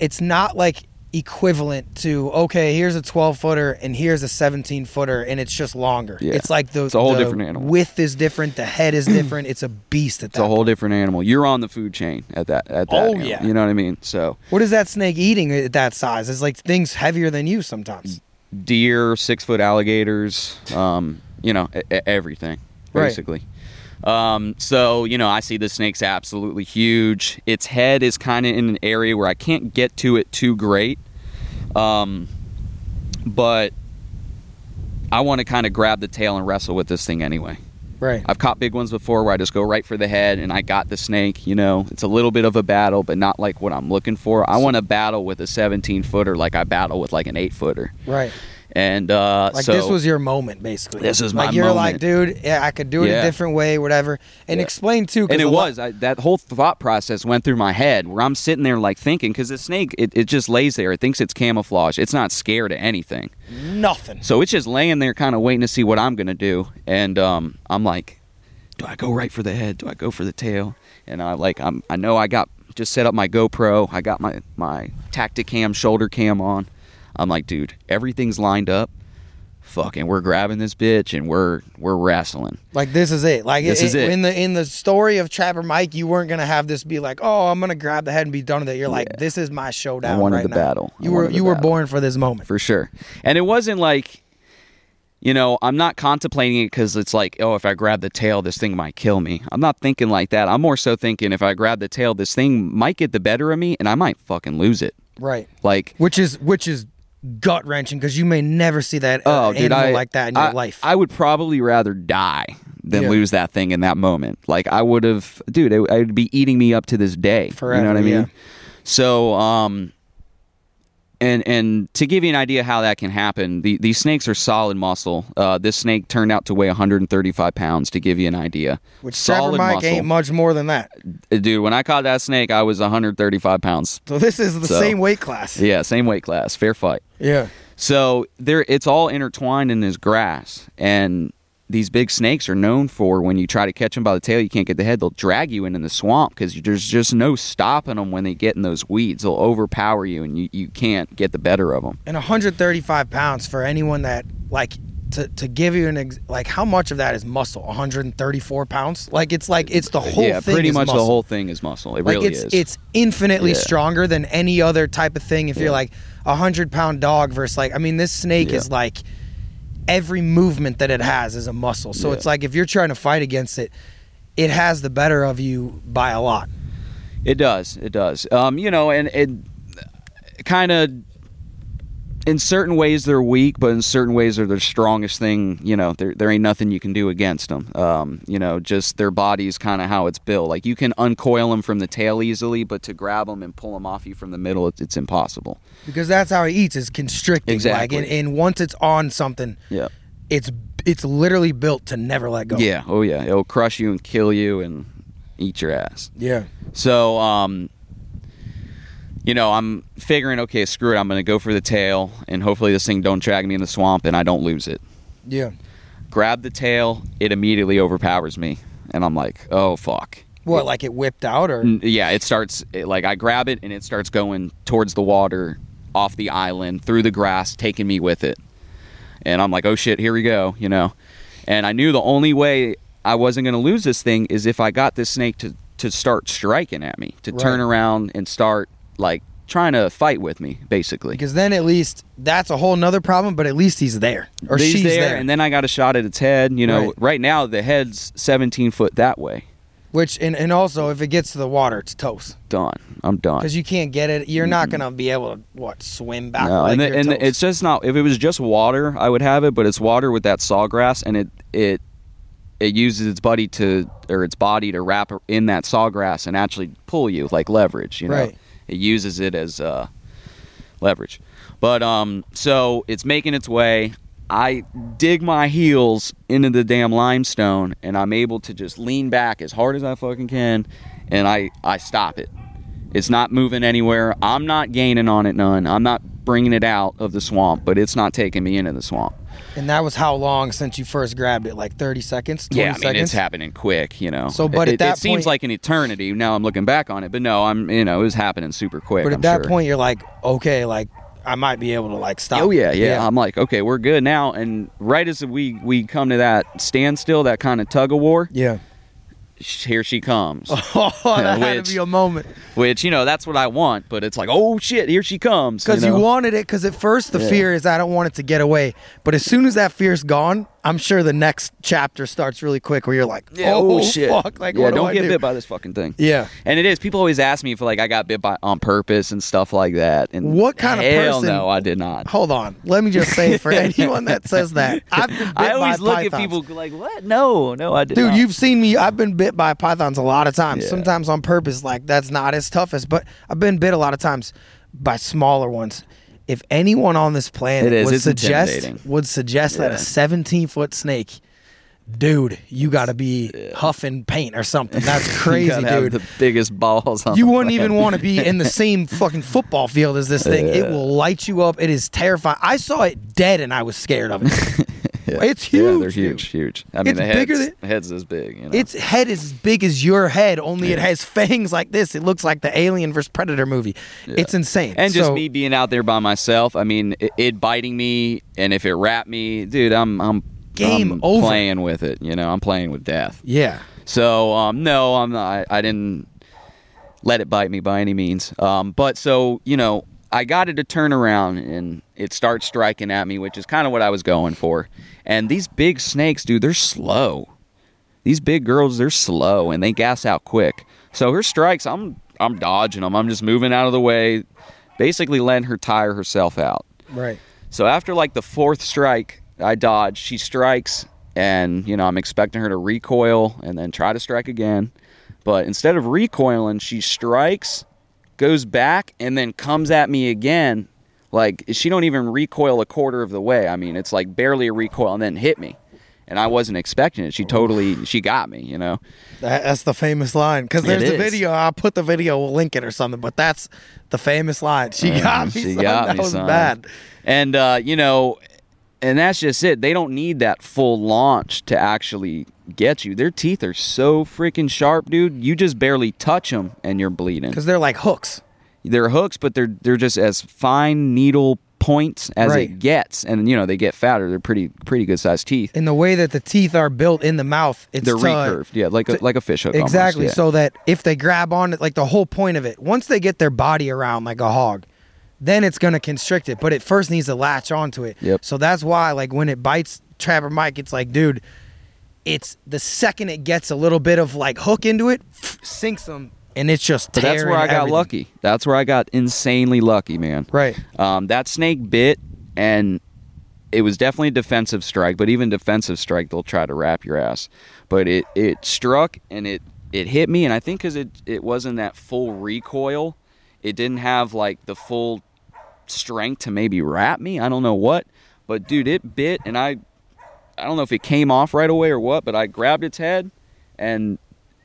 it's not like equivalent to okay, here's a 12 footer and here's a 17 footer, and it's just longer. Yeah. It's like the It's a whole different animal. Width is different. The head is [clears throat] different. It's a beast at it's that. a whole point. different animal. You're on the food chain at that. At that. Oh, animal. yeah. You know what I mean? So What is that snake eating at that size? It's like things heavier than you sometimes. deer, six foot alligators, um, you know, everything Right. Um, so you know, I see the snake's absolutely huge. Its head is kind of in an area where I can't get to it too great, um, but I want to kind of grab the tail and wrestle with this thing anyway. Right. I've caught big ones before where I just go right for the head and I got the snake. You know, it's a little bit of a battle, but not like what I'm looking for. I want to battle with a 17 footer like I battle with like an eight footer. Right. And uh, Like so this was your moment, basically. This was my like you're like, dude, yeah, I could do it Yeah. a different way, whatever. And Yeah. explain too. and it was I, that whole thought process went through my head where I'm sitting there like thinking because the snake it, it just lays there. It thinks it's camouflage. It's not scared of anything. nothing. So it's just laying there, kind of waiting to see what I'm gonna do. And um, I'm like, do I go right for the head? Do I go for the tail? And I like, I'm, I know I got just set up my GoPro. I got my my Tactacam shoulder cam on. I'm like, dude, everything's lined up. fucking, we're grabbing this bitch and we're we're wrestling. Like this is it. Like This is it. In the in the story of Trapper Mike, you weren't gonna have this be like, oh, I'm gonna grab the head and be done with it. You're like, Yeah. this is my showdown. I wanted right the now. battle. I You were wanted the you were battle. born for this moment. for sure. And it wasn't like, you know, I'm not contemplating it because it's like, oh, if I grab the tail, this thing might kill me. I'm not thinking like that. I'm more so thinking if I grab the tail, this thing might get the better of me and I might fucking lose it. Right. Like, Which is which is gut wrenching because you may never see that uh, oh, dude, animal I, like that in your I, life. I would probably rather die than Yeah. lose that thing in that moment. Like, I would have, dude, it, it'd be eating me up to this day. Forever, you know what I mean? yeah. So, um, and and to give you an idea how that can happen, the, these snakes are solid muscle. Uh, this snake turned out to weigh 135 pounds. To give you an idea, which solid Mike muscle. ain't much more than that. Dude, when I caught that snake, I was 135 pounds. So this is the So- same weight class. Yeah, same weight class, fair fight. Yeah. So there, it's all intertwined in this grass, and these big snakes are known for when you try to catch them by the tail, you can't get the head. They'll drag you into the swamp because there's just no stopping them when they get in those weeds. They'll overpower you, and you, you can't get the better of them. And 135 pounds for anyone that like to, to give you an ex- like how much of that is muscle 134 pounds like it's like it's the whole yeah, thing pretty is much muscle. the whole thing is muscle. It like really it's is. it's infinitely Yeah. stronger than any other type of thing if Yeah. you're like a hundred pound dog versus like i mean this snake Yeah. is like every movement that it has is a muscle so Yeah. it's like if you're trying to fight against it it has the better of you by a lot It does. It does. Um, you know, and it kind of in certain ways they're weak, but in certain ways they're the strongest thing. You know, there there ain't nothing you can do against them. Um, you know, just their body's kind of how it's built. Like you can uncoil them from the tail easily, but to grab them and pull them off you from the middle, it's, it's impossible. because that's how he eats is constricting Exactly. like and, and once it's on something Yeah. it's it's literally built to never let go Yeah. Oh yeah. It'll crush you and kill you and eat your ass. yeah So, um, you know, I'm figuring, okay, screw it. I'm going to go for the tail, and hopefully this thing don't drag me in the swamp, and I don't lose it. yeah Grab the tail, it immediately overpowers me, and I'm like, oh fuck. what like it whipped out or Yeah, it starts it, like I grab it, and it starts going towards the water, off the island, through the grass, taking me with it. And I'm like, oh shit, here we go, you know. And I knew the only way I wasn't going to lose this thing is if I got this snake to to start striking at me, to turn around and start like trying to fight with me, basically. because then at least that's a whole nother problem but at least he's there or He's she's there, and then I got a shot at its head. You know, Right. right, now the head's 17 foot that way. which and, and also if it gets to the water it's toast Done. I'm done. because you can't get it you're not gonna be able to what swim back No, like and, the- and it's just not. If it was just water, I would have it. But it's water with that sawgrass, and it it it uses its body to or its body to wrap in that sawgrass and actually pull you like leverage. You know, Right. It uses it as uh, leverage. But um, so it's making its way. I dig my heels into the damn limestone, and I'm able to just lean back as hard as I fucking can, and I I stop it. It's not moving anywhere. I'm not gaining on it none. I'm not bringing it out of the swamp, but it's not taking me into the swamp. and that was how long since you first grabbed it like 30 seconds 20 yeah, I mean seconds it's happening quick, you know. So, but it, at that it seems point- like an eternity. Now I'm looking back on it, but no, I'm you know it was happening super quick. but at I'm that sure. point you're like okay like i might be able to like stop Oh yeah, yeah, I'm like, okay, we're good now. And right as we we come to that standstill, that kind of tug of war, yeah here she comes. [laughs] oh that had Which- to be a moment Which you know that's what I want, but it's like, oh shit, here she comes. because you, know? wanted it because at first the Yeah. fear is i don't want it to get away but as soon as that fear's gone i'm sure the next chapter starts really quick where you're like Yeah, oh, oh, shit. fuck like yeah, what do don't I get do? bit by this fucking thing. yeah And it is. People always ask me if like I got bit by on purpose and stuff like that. And What kind of hell person- No, I did not. hold on let me just say for [laughs] anyone that says that i've been bit I always by look pythons. at people like, what? No, no, I did not. Dude, not. you've seen me. I've been bit by pythons a lot of times. Yeah. Sometimes on purpose. Like that's not as tough as, but I've been bit a lot of times by smaller ones. If anyone on this planet It is. would It's suggest would suggest that a 17 foot snake, dude, you got to be huffing paint or something. [laughs] That's crazy, dude. the biggest balls. On You wouldn't even want to be in the [laughs] same fucking football field as this thing. It will light you up. It is terrifying. I saw it dead and I was scared of it. [laughs] Yeah. It's Yeah, huge, they're huge, huge. I mean, It's the head's, bigger than- the head's this big. You know? Its head is as big as your head, only it has [laughs] fangs like this. It looks like the Alien vs Predator movie. It's insane. and just me being out there by myself. I mean, it, it biting me, and if it wrapped me, dude, I'm I'm Game I'm over. playing with it. You know, I'm playing with death. Yeah. So um, no, I'm not. I, I didn't let it bite me by any means. Um, but so you know, I got it to turn around and it starts striking at me, which is kind of what I was going for. And these big snakes, dude, they're slow. These big girls, they're slow and they gas out quick. So her strikes, I'm I'm dodging them. I'm just moving out of the way, basically letting her tire herself out. Right. So after like the fourth strike, I dodge. She strikes, and you know I'm expecting her to recoil and then try to strike again. But instead of recoiling, she strikes, goes back, and then comes at me again. Like she don't even recoil a quarter of the way. I mean, it's like barely a recoil, and then hit me. And I wasn't expecting it. She totally, she got me. You know. That, that's the famous line. Because there's a video. I'll put the video. We'll link it or something. But that's the famous line. She Uh, got me. she son. got that me, was son. bad. And uh, you know, and that's just it. They don't need that full launch to actually get you. Their teeth are so freaking sharp, dude. You just barely touch them and you're bleeding. Because they're like hooks. They're hooks, but they're they're just as fine needle points as Right. it gets. And you know, they get fatter. They're pretty pretty good sized teeth. In the way that the teeth are built in the mouth, it's They're to- recurved, yeah, like a like a fish hook. almost, Exactly. yeah. So that if they grab on it, like the whole point of it, once they get their body around like a hog, then it's gonna constrict it. But it first needs to latch onto it. Yep. So that's why, like, when it bites Trapper Mike, it's like, dude, it's the second it gets a little bit of like hook into it, [sniffs] sinks them, and it's just. But that's where I got everything. lucky. That's where I got insanely lucky, man. Right. Um, that snake bit, and it was definitely a defensive strike. But even defensive strike, they'll try to wrap your ass. But it it struck and it it hit me, and I think because it it wasn't that full recoil, it didn't have like the full strength to maybe wrap me. I don't know what, but dude, it bit, and I I don't know if it came off right away or what, but I grabbed its head, and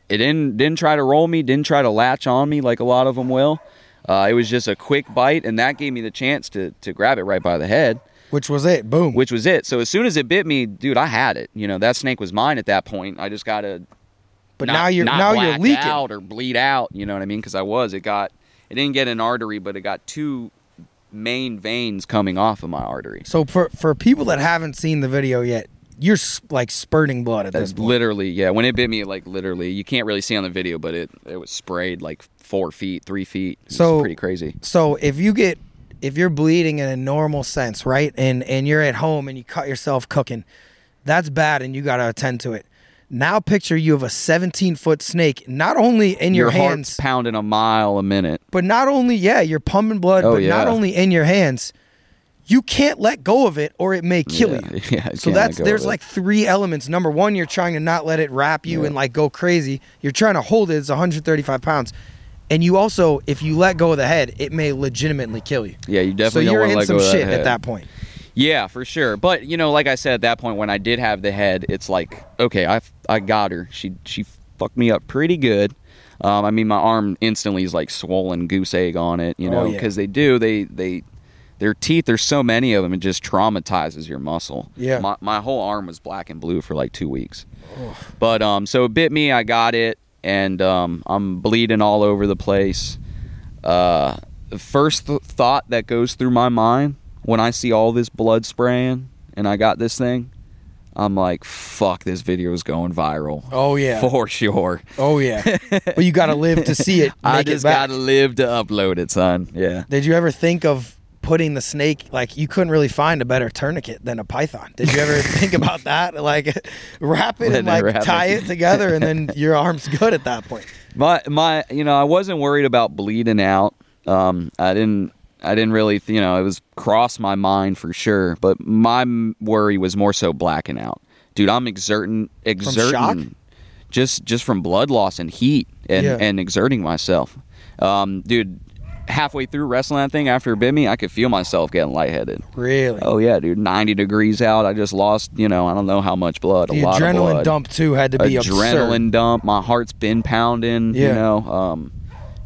it didn't didn't try to roll me, didn't try to latch on me like a lot of them will. Uh, it was just a quick bite, and that gave me the chance to to grab it right by the head, Which was it. Boom. which was it. So as soon as it bit me, dude, I had it. You know that snake was mine at that point. I just gotta but not- now you're now you're leaking. out or bleed out. You know what I mean? Because I was. It got. It didn't get an artery, but it got two main veins coming off of my artery. So for for people that haven't seen the video yet, you're like spurting blood at this That's point. literally, yeah. When it bit me, like literally, you can't really see on the video, but it it was sprayed like four feet, three feet. It's So- pretty crazy. So if you get if you're bleeding in a normal sense, right, and and you're at home and you cut yourself cooking, that's bad, and you got to attend to it. Now picture you have a 17 foot snake, not only in your, Your hands, pounding a mile a minute. but not only yeah, you're pumping blood, Oh, but not only in your hands. You can't let go of it, or it may kill Yeah, you. [laughs] yeah, So that's there's like three elements. Number one, you're trying to not let it wrap you Yeah. and like go crazy. You're trying to hold it. It's 135 pounds, and you also, if you let go of the head, it may legitimately kill you. Yeah, you So definitely don't you're in some shit at that point. Yeah, for sure. But you know, like I said at that point, when I did have the head, it's like, okay, I I got her. She she fucked me up pretty good. Um, I mean, my arm instantly is like swollen goose egg on it, you Oh, know, yeah. because they do they they their teeth. There's so many of them, it just traumatizes your muscle. Yeah. my my whole arm was black and blue for like two weeks. But um, so it bit me. I got it, and um, I'm bleeding all over the place. Uh, the first th- thought that goes through my mind when I see all this blood spraying and I got this thing, I'm like, fuck, this video is going viral. Oh yeah. [laughs] For sure. Oh yeah. but you got to live to see it. [laughs] I just gotta live to upload it, son. Yeah. Did you ever think of putting the snake like you couldn't really find a better tourniquet than a python? Did you ever [laughs] think about that? Like wrap it and Letting it like tie it. it together, and then your arm's good at that point. My my, you know, I wasn't worried about bleeding out. Um, I didn't. I didn't really, you know, it was cross my mind for sure. But my worry was more so blacking out, dude. I'm exerting, exerting, just just from blood loss and heat and Yeah. and exerting myself. Um, dude, halfway through wrestling that thing after it bit me, I could feel myself getting lightheaded. Really. Oh yeah, dude, 90 degrees out. I just lost, you know, I don't know how much blood. the a lot of adrenaline blood dump too had to be adrenaline absurd. dump. My heart's been pounding. Yeah. You know, um,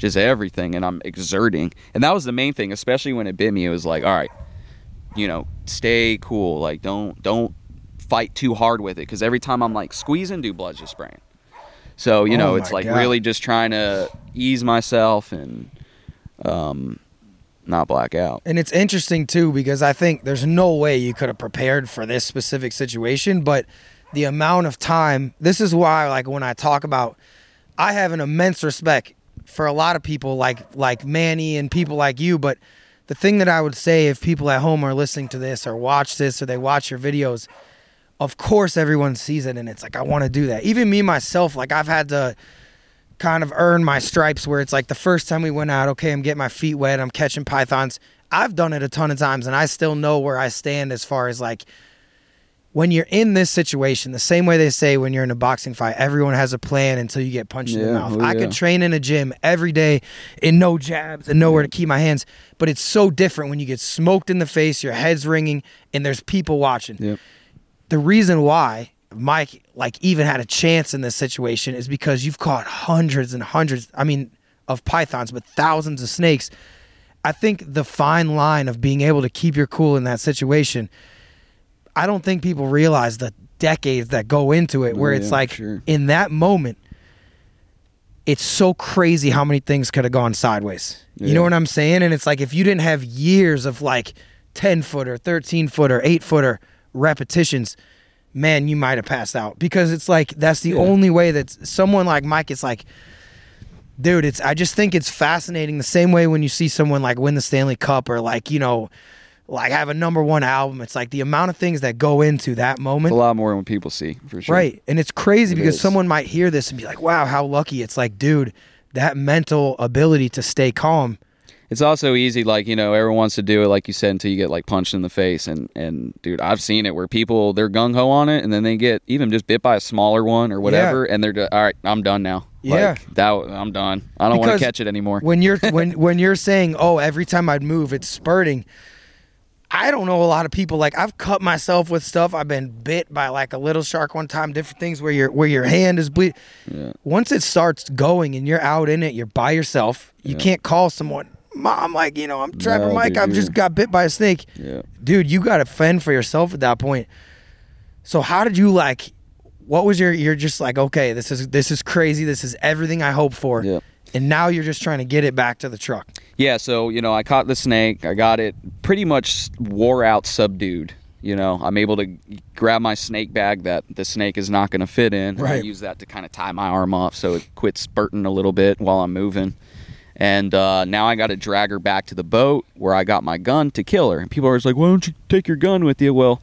just everything, and I'm exerting. And that was the main thing, especially when it bit me. It was like, all right, you know, stay cool. Like, don't don't fight too hard with it because every time I'm like squeezing, do blood's just spraying. So you Oh know, it's like God. really just trying to ease myself and um, not black out. And it's interesting too because I think there's no way you could have prepared for this specific situation, but the amount of time, this is why like when I talk about I have an immense respect for a lot of people like like Manny and people like you, but the thing that I would say if people at home are listening to this or watch this or they watch your videos, of course everyone sees it and it's like I want to do that. Even me myself, like I've had to kind of earn my stripes where it's like the first time we went out, okay, I'm getting my feet wet, I'm catching pythons. I've done it a ton of times and I still know where I stand as far as like when you're in this situation, the same way they say when you're in a boxing fight, everyone has a plan until you get punched in the mouth. oh, I yeah. could train in a gym every day in no jabs and nowhere to keep my hands, but it's so different when you get smoked in the face, your head's ringing, and there's people watching Yep. the reason why Mike like even had a chance in this situation is because you've caught hundreds and hundreds, I mean, of pythons, but thousands of snakes. I think the fine line of being able to keep your cool in that situation, I don't think people realize the decades that go into it where Oh, it's like sure. in that moment it's so crazy how many things could have gone sideways. You know what I'm saying? And it's like if you didn't have years of like 10 footer, 13 footer, 8 footer repetitions, man, you might have passed out because it's like that's the Yeah. only way that someone like Mike is like dude, it's I just think it's fascinating the same way when you see someone like win the Stanley Cup or like, you know, like have a number 1 album. It's like the amount of things that go into that It's moment. a lot more than people see for sure. Right. And it's crazy It because is. someone might hear this and be like, wow, how lucky. It's like, dude, that mental ability to stay calm. It's also easy, like you know, everyone wants to do it, like you said, until you get like punched in the face. And and dude, I've seen it where people they're gung ho on it, and then they get even just bit by a smaller one or whatever, and they're just, all right, I'm done now. Yeah. like, that I'm done. I don't want to catch it anymore. When you're when [laughs] when you're saying, "Oh, every time I'd move, it's spurting." I don't know a lot of people like I've cut myself with stuff. I've been bit by like a little shark one time, different things where your where your hand is bleed. Yeah. Once it starts going and you're out in it, you're by yourself. You Yeah. can't call someone, "Mom, like, you know, I'm Trapper No, Mike, I've just got bit by a snake." Yeah. dude, you got to fend for yourself at that point. So how did you like? What was your? You're just like, okay, this is this is crazy. This is everything I hoped for. Yeah. And now you're just trying to get it back to the truck. Yeah, so you know, I caught the snake. I got it pretty much wore out, subdued. You know, I'm able to grab my snake bag that the snake is not going to fit in. and I Right. use that to kind of tie my arm off so it quits spurting a little bit while I'm moving. And uh, now I got to drag her back to the boat where I got my gun to kill her. And people are just like, "Why don't you take your gun with you?" Well,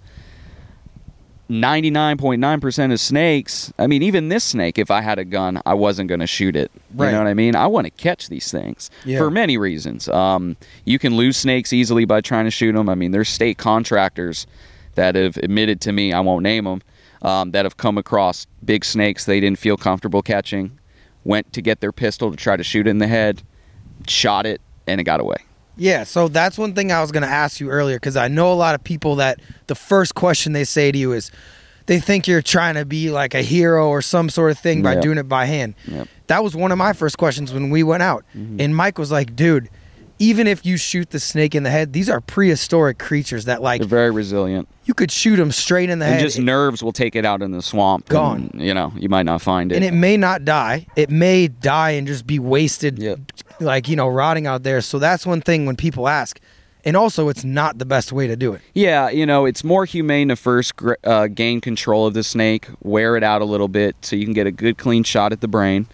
99.9% of snakes, I mean, even this snake, if I had a gun, I wasn't going to shoot it. Right. You know what I mean? I want to catch these things Yeah. for many reasons. Um, you can lose snakes easily by trying to shoot them. I mean, there's state contractors that have admitted to me, I won't name them, um, that have come across big snakes they didn't feel comfortable catching, went to get their pistol to try to shoot it in the head, shot it, and it got away. Yeah. So that's one thing I was going to ask you earlier because I know a lot of people that the first question they say to you is they think you're trying to be like a hero or some sort of thing by Yeah. doing it by hand. Yep. That was one of my first questions when we went out. Mm-hmm. And Mike was like, dude, even if you shoot the snake in the head, these are prehistoric creatures that like They're very resilient. you could shoot them straight in the And head. just nerves will take it out in the swamp. Gone. and, you know, you might not find it. and it may not die. It may die and just be wasted, Yep. Like you know, rotting out there. So that's one thing when people ask, and also it's not the best way to do it. Yeah, you know, it's more humane to first uh, gain control of the snake, wear it out a little bit so you can get a good clean shot at the brain.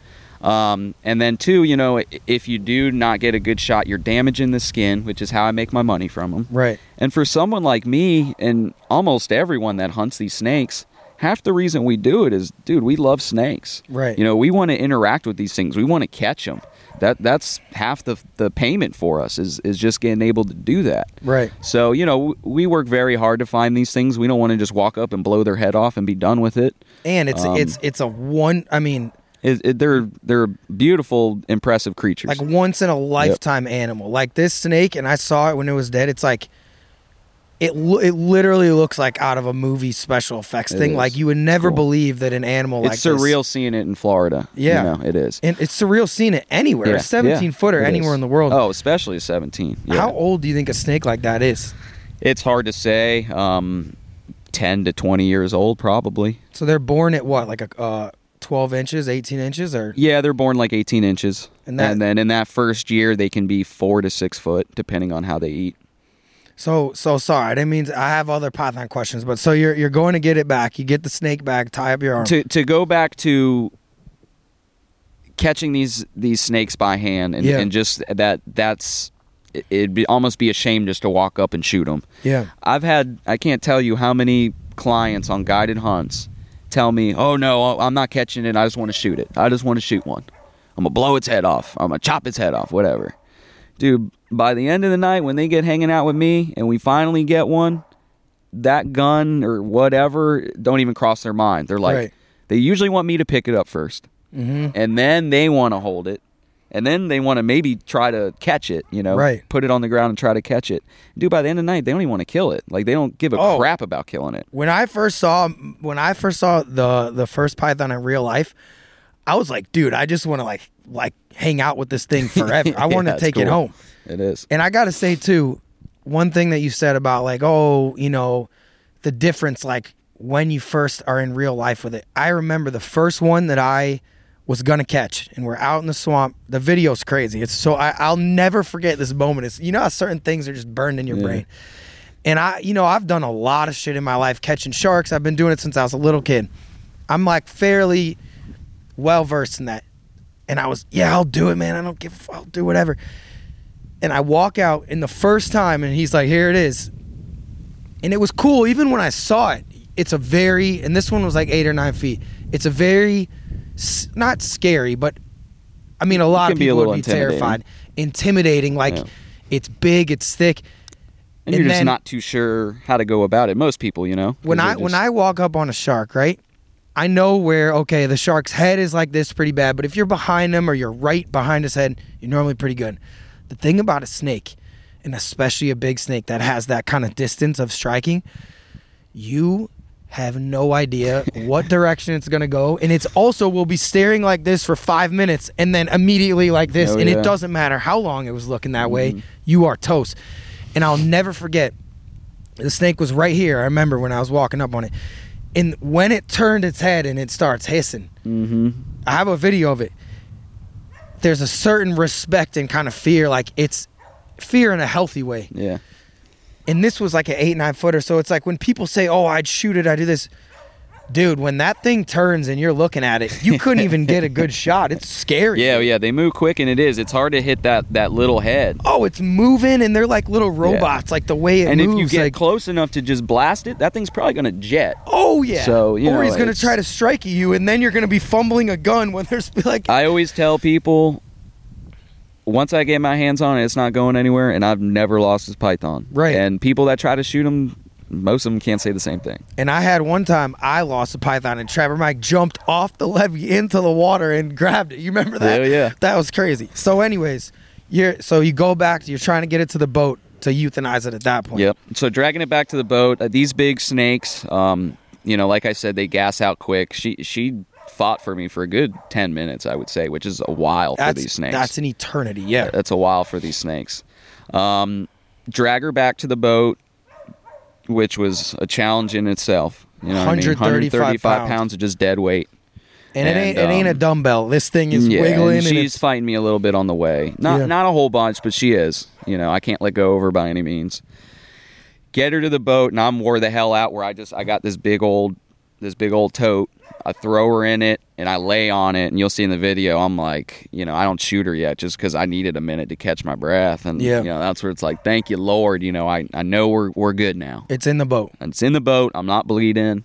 Um, and then, two, you know, if you do not get a good shot, you're damaging the skin, which is how I make my money from them. Right. And for someone like me and almost everyone that hunts these snakes, half the reason we do it is, dude, we love snakes. Right. You know, we want to interact with these things. We want to catch them. That that's half the the payment for us is is just getting able to do that. Right. So, you know, we work very hard to find these things. We don't want to just walk up and blow their head off and be done with it. And it's Um, it's it's a one. I mean, It, it, they're they're beautiful, impressive creatures. like once in a lifetime animal. Like this snake, and I saw it when it was dead. It's like it lo- it literally looks like out of a movie special effects It thing. is. Like you would never cool. believe that an animal like it's this- surreal seeing it in Florida. Yeah. you know, it is. and it's surreal seeing it anywhere. Yeah, a 17 yeah, footer anywhere is. in the world. Oh, especially a 17. Yeah. How old do you think a snake like that is? It's hard to say. Um, 10 to 20 years old, probably. So they're born at what, like a uh, 12 inches, 18 inches, or Yeah, they're born like 18 inches. And And, then in that first year, they can be four to six foot, depending on how they eat. So so sorry. I didn't mean to, I have other python questions, but so you're you're going to get it back. You get the snake back, tie up your arm. To to go back to catching these these snakes by hand and, Yeah. and just that that's it- it'd be almost be a shame just to walk up and shoot them. yeah, I've had I can't tell you how many clients on guided hunts tell me, "Oh no, I'm not catching it. I just want to shoot it. I just want to shoot one. I'm gonna blow its head off. I'm gonna chop its head off. Whatever." Dude, by the end of the night when they get hanging out with me and we finally get one, that gun or whatever don't even cross their mind. They're like, Right. they usually want me to pick it up 1st Mhm. and then they want to hold it. And then they want to maybe try to catch it, you know, Right. put it on the ground and try to catch it. Dude, by the end of the night, they don't even want to kill it. Like they don't give a Oh. crap about killing it. when I first saw when I first saw the the first python in real life, I was like, dude, I just want to like like hang out with this thing [laughs] forever. I want to take it home. It is. And I got to say too, one thing that you said about like, oh, you know, the difference like when you first are in real life with it. I remember the first one that I was gonna catch, and we're out in the swamp. The video's crazy. It's so I, I'll never forget this moment. It's you know how certain things are just burned in your Yeah. brain. And I, you know, I've done a lot of shit in my life catching sharks. I've been doing it since I was a little kid. I'm like fairly well versed in that. And I was, yeah, I'll do it, man. I don't give, a f- I'll do whatever. And I walk out, in the first time, and he's like, here it is. And it was cool. Even when I saw it, it's a very, and this one was like eight or nine feet. It's a very, not scary, but I mean, a lot of people would be intimidating. terrified. Intimidating, like Yeah. it's big, it's thick. And, And you're just not too sure how to go about it. Most people, you know. when I when I walk up on a shark, right? I know where okay, the shark's head is like this pretty bad, but if you're behind him or you're right behind his head, you're normally pretty good. The thing about a snake, and especially a big snake that has that kind of distance of striking, you have no idea [laughs] what direction it's going to go and it's also will be staring like this for 5 minutes and then immediately like this Oh, and yeah. it doesn't matter how long it was looking that way, you are toast. And I'll never forget the snake was right here. I remember when I was walking up on it. And when it turned its head and it starts hissing, Mhm. I have a video of it. There's a certain respect and kind of fear, like it's fear in a healthy way. Yeah. And this was like an eight, nine footer. So it's like when people say, Oh, I'd shoot it, I do this. Dude, when that thing turns and you're looking at it, you couldn't even get a good shot. It's scary. Yeah, yeah, they move quick, and it is. It's hard to hit that that little head. Oh, it's moving and they're like little robots, like the way it and moves. if you get like, close enough to just blast it, that thing's probably gonna jet. Oh yeah. So, you or know, he's gonna try to strike you, and then you're gonna be fumbling a gun when there's [laughs] like. I always tell people, once I get my hands on it, it's not going anywhere, and I've never lost this python. Right. And people that try to shoot them, most of them can't say the same thing. and I had one time I lost a python, and Trapper Mike jumped off the levee into the water and grabbed it. You remember that? Yeah, yeah. That was crazy. So, anyways, you're so you go back. You're trying to get it to the boat to euthanize it at that point. Yep. So dragging it back to the boat, uh, these big snakes, um, you know, like I said, they gas out quick. She she fought for me for a good ten minutes, I would say, which is a while for these snakes. that's an eternity. Yeah. That's a while for these snakes. Um, drag her back to the boat, which was a challenge in itself. You know, what I mean? 135 135 pounds. of just dead weight. And, it and, ain't it ain't a um, dumbbell. This thing is yeah, wiggling, and and, she's it's fighting me a little bit on the way. Not Yeah. not a whole bunch, but she is. You know, I can't let go of her by any means. Get her to the boat, and I'm wore the hell out. Where I just I got this big old this big old tote. I throw her in it, and I lay on it, and you'll see in the video. I'm like, you know, I don't shoot her yet, just because I needed a minute to catch my breath, and Yeah. you know that's where it's like, thank you, Lord. You know, I I know we're we're good now. it's in the boat. It's in the boat. I'm not bleeding.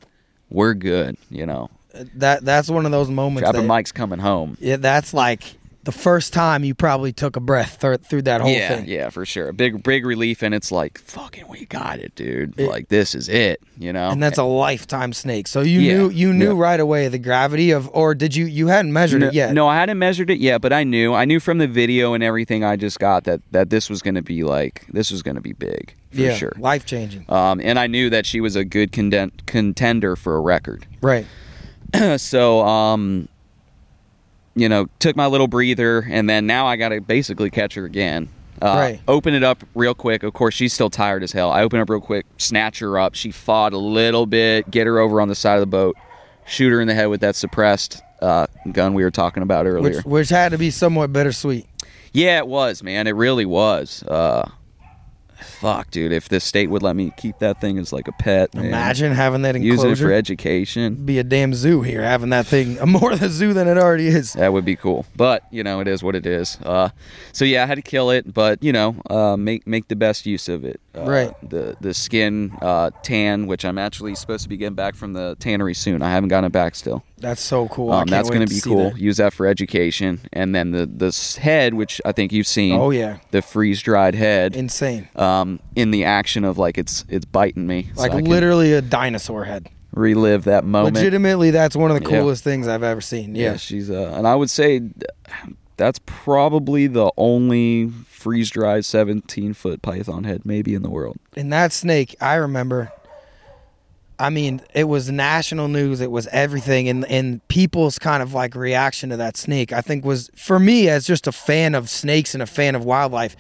We're good. You know, That that's one of those moments. Trapper that- Mike's coming home. Yeah, that's like the first time you probably took a breath thir- through that whole yeah, thing. yeah, for sure. A big, big relief, and it's like, fucking, we got it, dude. It- like this is it, you know. And that's a lifetime snake. So you Yeah, knew you knew yeah. right away the gravity of, or did you you hadn't measured no, it yet? no, I hadn't measured it yet, but I knew. I knew from the video and everything I just got that that this was going to be like this was going to be big for yeah, sure. life changing. Um, and I knew that she was a good contender for a record. Right. [clears throat] so, um, you know, took my little breather, and then now I got to basically catch her again. Uh, Right. Open it up real quick. Of course, she's still tired as hell. I open up real quick, snatch her up. She fought a little bit, get her over on the side of the boat, shoot her in the head with that suppressed uh, gun we were talking about earlier. which which had to be somewhat bittersweet. Yeah, it was, man. It really was. Uh, fuck, dude. If this state would let me keep that thing as like a pet, man. Imagine having that using it for education. Be a damn zoo here, having that thing [laughs] more of a zoo than it already is. That would be cool, but you know it is what it is. Uh, so yeah, I had to kill it, but you know, uh, make make the best use of it. Uh, Right. The the skin uh, tan, which I'm actually supposed to be getting back from the tannery soon. I haven't gotten it back still. That's so cool. Um, that's going to be cool. that. Use that for education, and then the the head, which I think you've seen. Oh yeah, The freeze dried head. insane. um, in the action of like it's it's biting me. Like can literally a dinosaur head. relive that moment. Legitimately, that's one of the Yeah. coolest things I've ever seen. Yeah, Yeah. she's uh, and I would say that's probably the only freeze dried 17 foot python head maybe in the world. And that snake, I remember. I mean, it was national news. It was everything, and and people's kind of like reaction to that snake, I think, was for me as just a fan of snakes and a fan of wildlife.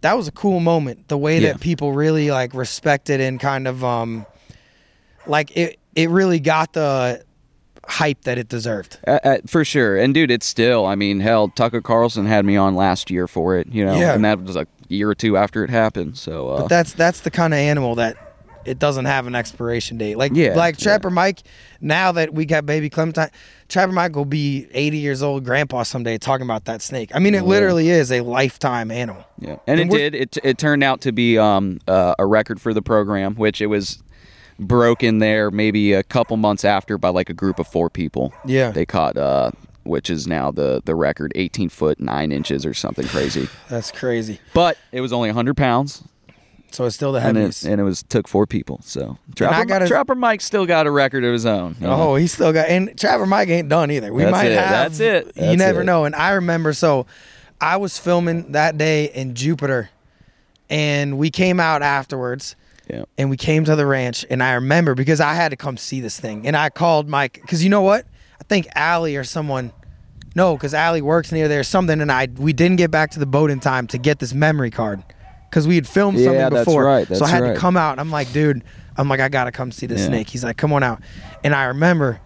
That was a cool moment. The way Yeah. that people really like respected and kind of um, like it. It really got the hype that it deserved. Uh, uh, for sure. And dude, it's still. I mean, hell, Tucker Carlson had me on last year for it. You know, Yeah. and that was a year or two after it happened. So uh, But that's that's the kind of animal that it doesn't have an expiration date. Like Yeah, like yeah. Trapper Mike. Now that we got baby Clementine, Trapper Mike will be 80 years old, grandpa someday, talking about that snake. I mean, it literally is a lifetime animal. Yeah, and, And it did. It it turned out to be um uh, a record for the program, which it was broken there maybe a couple months after by like a group of four people. Yeah. they caught uh which is now the the record, 18 foot nine inches or something crazy. [laughs] That's crazy. But it was only 100 pounds, So it's still the and it heaviest. and it was took four people. So I Trapper, gotta- Trapper Mike still got a record of his own. you know? Oh, he still got and Trapper Mike ain't done either. We That's might it. have. That's it. you never it. know. And I remember, so I was filming that day in Jupiter, and we came out afterwards. Yeah. and we came to the ranch and i remember because i had to come see this thing and i called mike because you know what i think Allie or someone no because Allie works near there or something and i we didn't get back to the boat in time to get this memory card because we had filmed Yeah, something that's before right, so i had right. to come out i'm like dude i'm like i gotta come see the Yeah. snake he's like come on out and i remember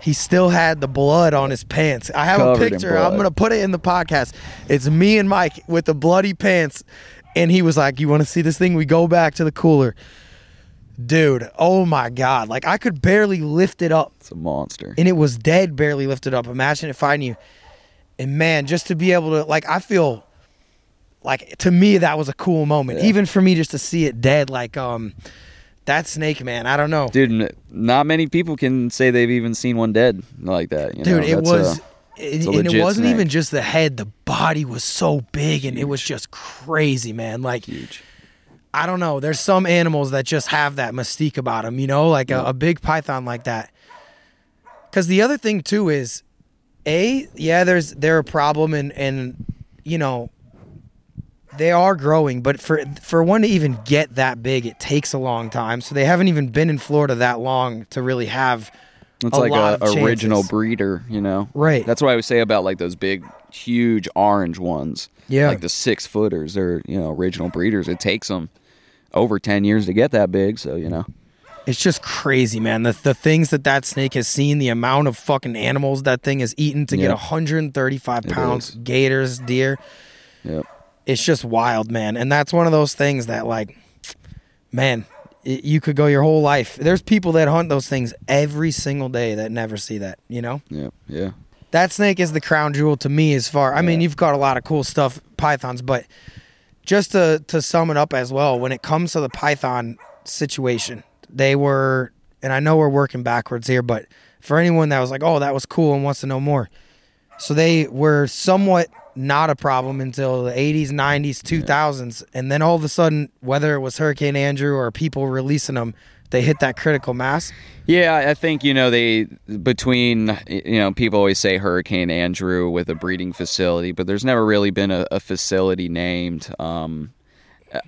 he still had the blood on his pants. I have Covered a picture. I'm gonna put it in the podcast. It's me and Mike with the bloody pants, and he was like, "You want to see this thing?" We go back to the cooler dude oh my god like i could barely lift it up It's a monster. and it was dead barely lifted up imagine if i knew and man just to be able to like i feel like to me that was a cool moment Yeah. even for me just to see it dead like um that snake man i don't know Dude, not many people can say they've even seen one dead like that. You dude know? it That's, was uh, and, and it wasn't snake. even just the head the body was so big and it was just crazy man like huge. I don't know. There's some animals that just have that mystique about them, you know, like a, a big python like that. Because the other thing too is, a yeah, there's they're a problem and and you know they are growing, but for for one to even get that big, it takes a long time. So they haven't even been in Florida that long to really have. It's a like lot a of original chances. breeder, you know. Right. That's what I would say about like those big, huge orange ones. Yeah. Like the six footers, they're you know original breeders. It takes them over ten years to get that big, so you know. It's just crazy, man. The the things that that snake has seen, the amount of fucking animals that thing has eaten to get Yeah. 135 It pounds, is. gators, deer. Yep. it's just wild, man. And that's one of those things that, like, man, it, you could go your whole life. There's people that hunt those things every single day that never see that, you know? Yeah, Yeah. That snake is the crown jewel to me as far. I mean, you've got a lot of cool stuff, pythons, but just to, to sum it up as well, when it comes to the python situation, they were, and I know we're working backwards here, but for anyone that was like, oh, that was cool and wants to know more. So they were somewhat not a problem until the 80s, 90s, 2000s. And then all of a sudden, whether it was Hurricane Andrew or people releasing them, they hit that critical mass. Yeah, I think you know they between you know people always say Hurricane Andrew with a breeding facility, but there's never really been a, a facility named. Um,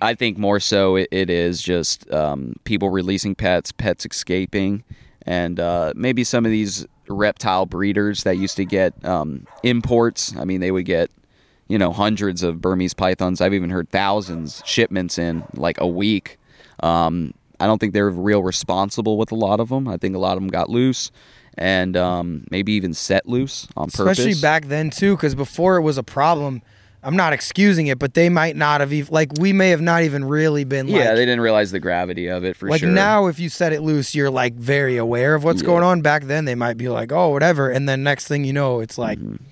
I think more so it, it is just um, people releasing pets, pets escaping, and uh, maybe some of these reptile breeders that used to get um, imports. I mean, they would get you know hundreds of Burmese pythons. I've even heard thousands shipments in like a week. Um, I don't think they're real responsible with a lot of them. I think a lot of them got loose and um, maybe even set loose on purpose. Especially back then too, because before it was a problem. I'm not excusing it, but they might not have even like we may have not even really been. Yeah, like, they didn't realize the gravity of it for like sure. Like now if you set it loose you're like very aware of what's Yeah. going on back then they might be like oh whatever and then next thing you know it's like Mm-hmm.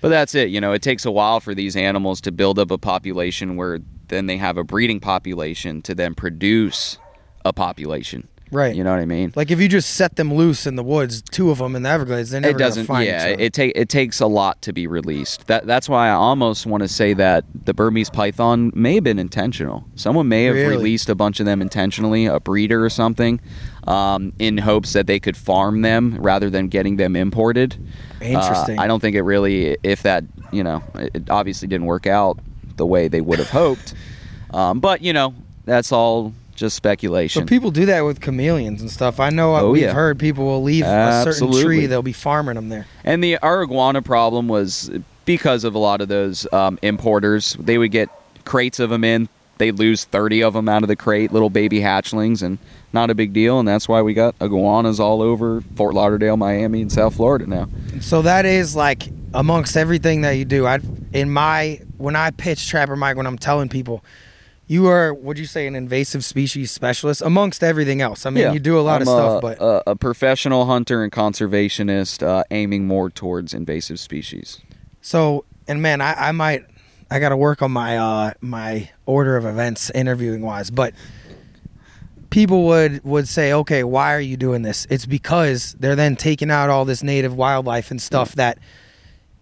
But that's it. You know, it takes a while for these animals to build up a population where then they have a breeding population to then produce a population. right You know what I mean? like if you just set them loose in the woods two of them in the everglades they're never it doesn't. find Yeah, it take it takes a lot to be released. That that's why I almost want to say that the Burmese python may have been intentional. Someone may have Really? released a bunch of them intentionally, a breeder or something, um, in hopes that they could farm them rather than getting them imported. Uh, Interesting. I don't think it really, if that, you know, it obviously didn't work out the way they would have hoped. [laughs] Um, but you know, that's all just speculation. but people do that with chameleons and stuff i know uh, Oh, we've yeah. heard people will leave a certain tree they'll be farming them there And the our iguana problem was because of a lot of those um, importers. They would get crates of them in. They lose thirty of them out of the crate, little baby hatchlings, and not a big deal. And that's why we got iguanas all over Fort Lauderdale, Miami, and South Florida now. so that is like amongst everything that you do i in my when i pitch trapper mike when i'm telling people you are would you say an invasive species specialist amongst everything else i mean you do a lot I'm of stuff a, but a, a professional hunter and conservationist, uh, aiming more towards invasive species. So, and man, I, I might, I got to work on my uh my order of events interviewing wise, but people would would say, okay, why are you doing this? It's because they're then taking out all this native wildlife and stuff that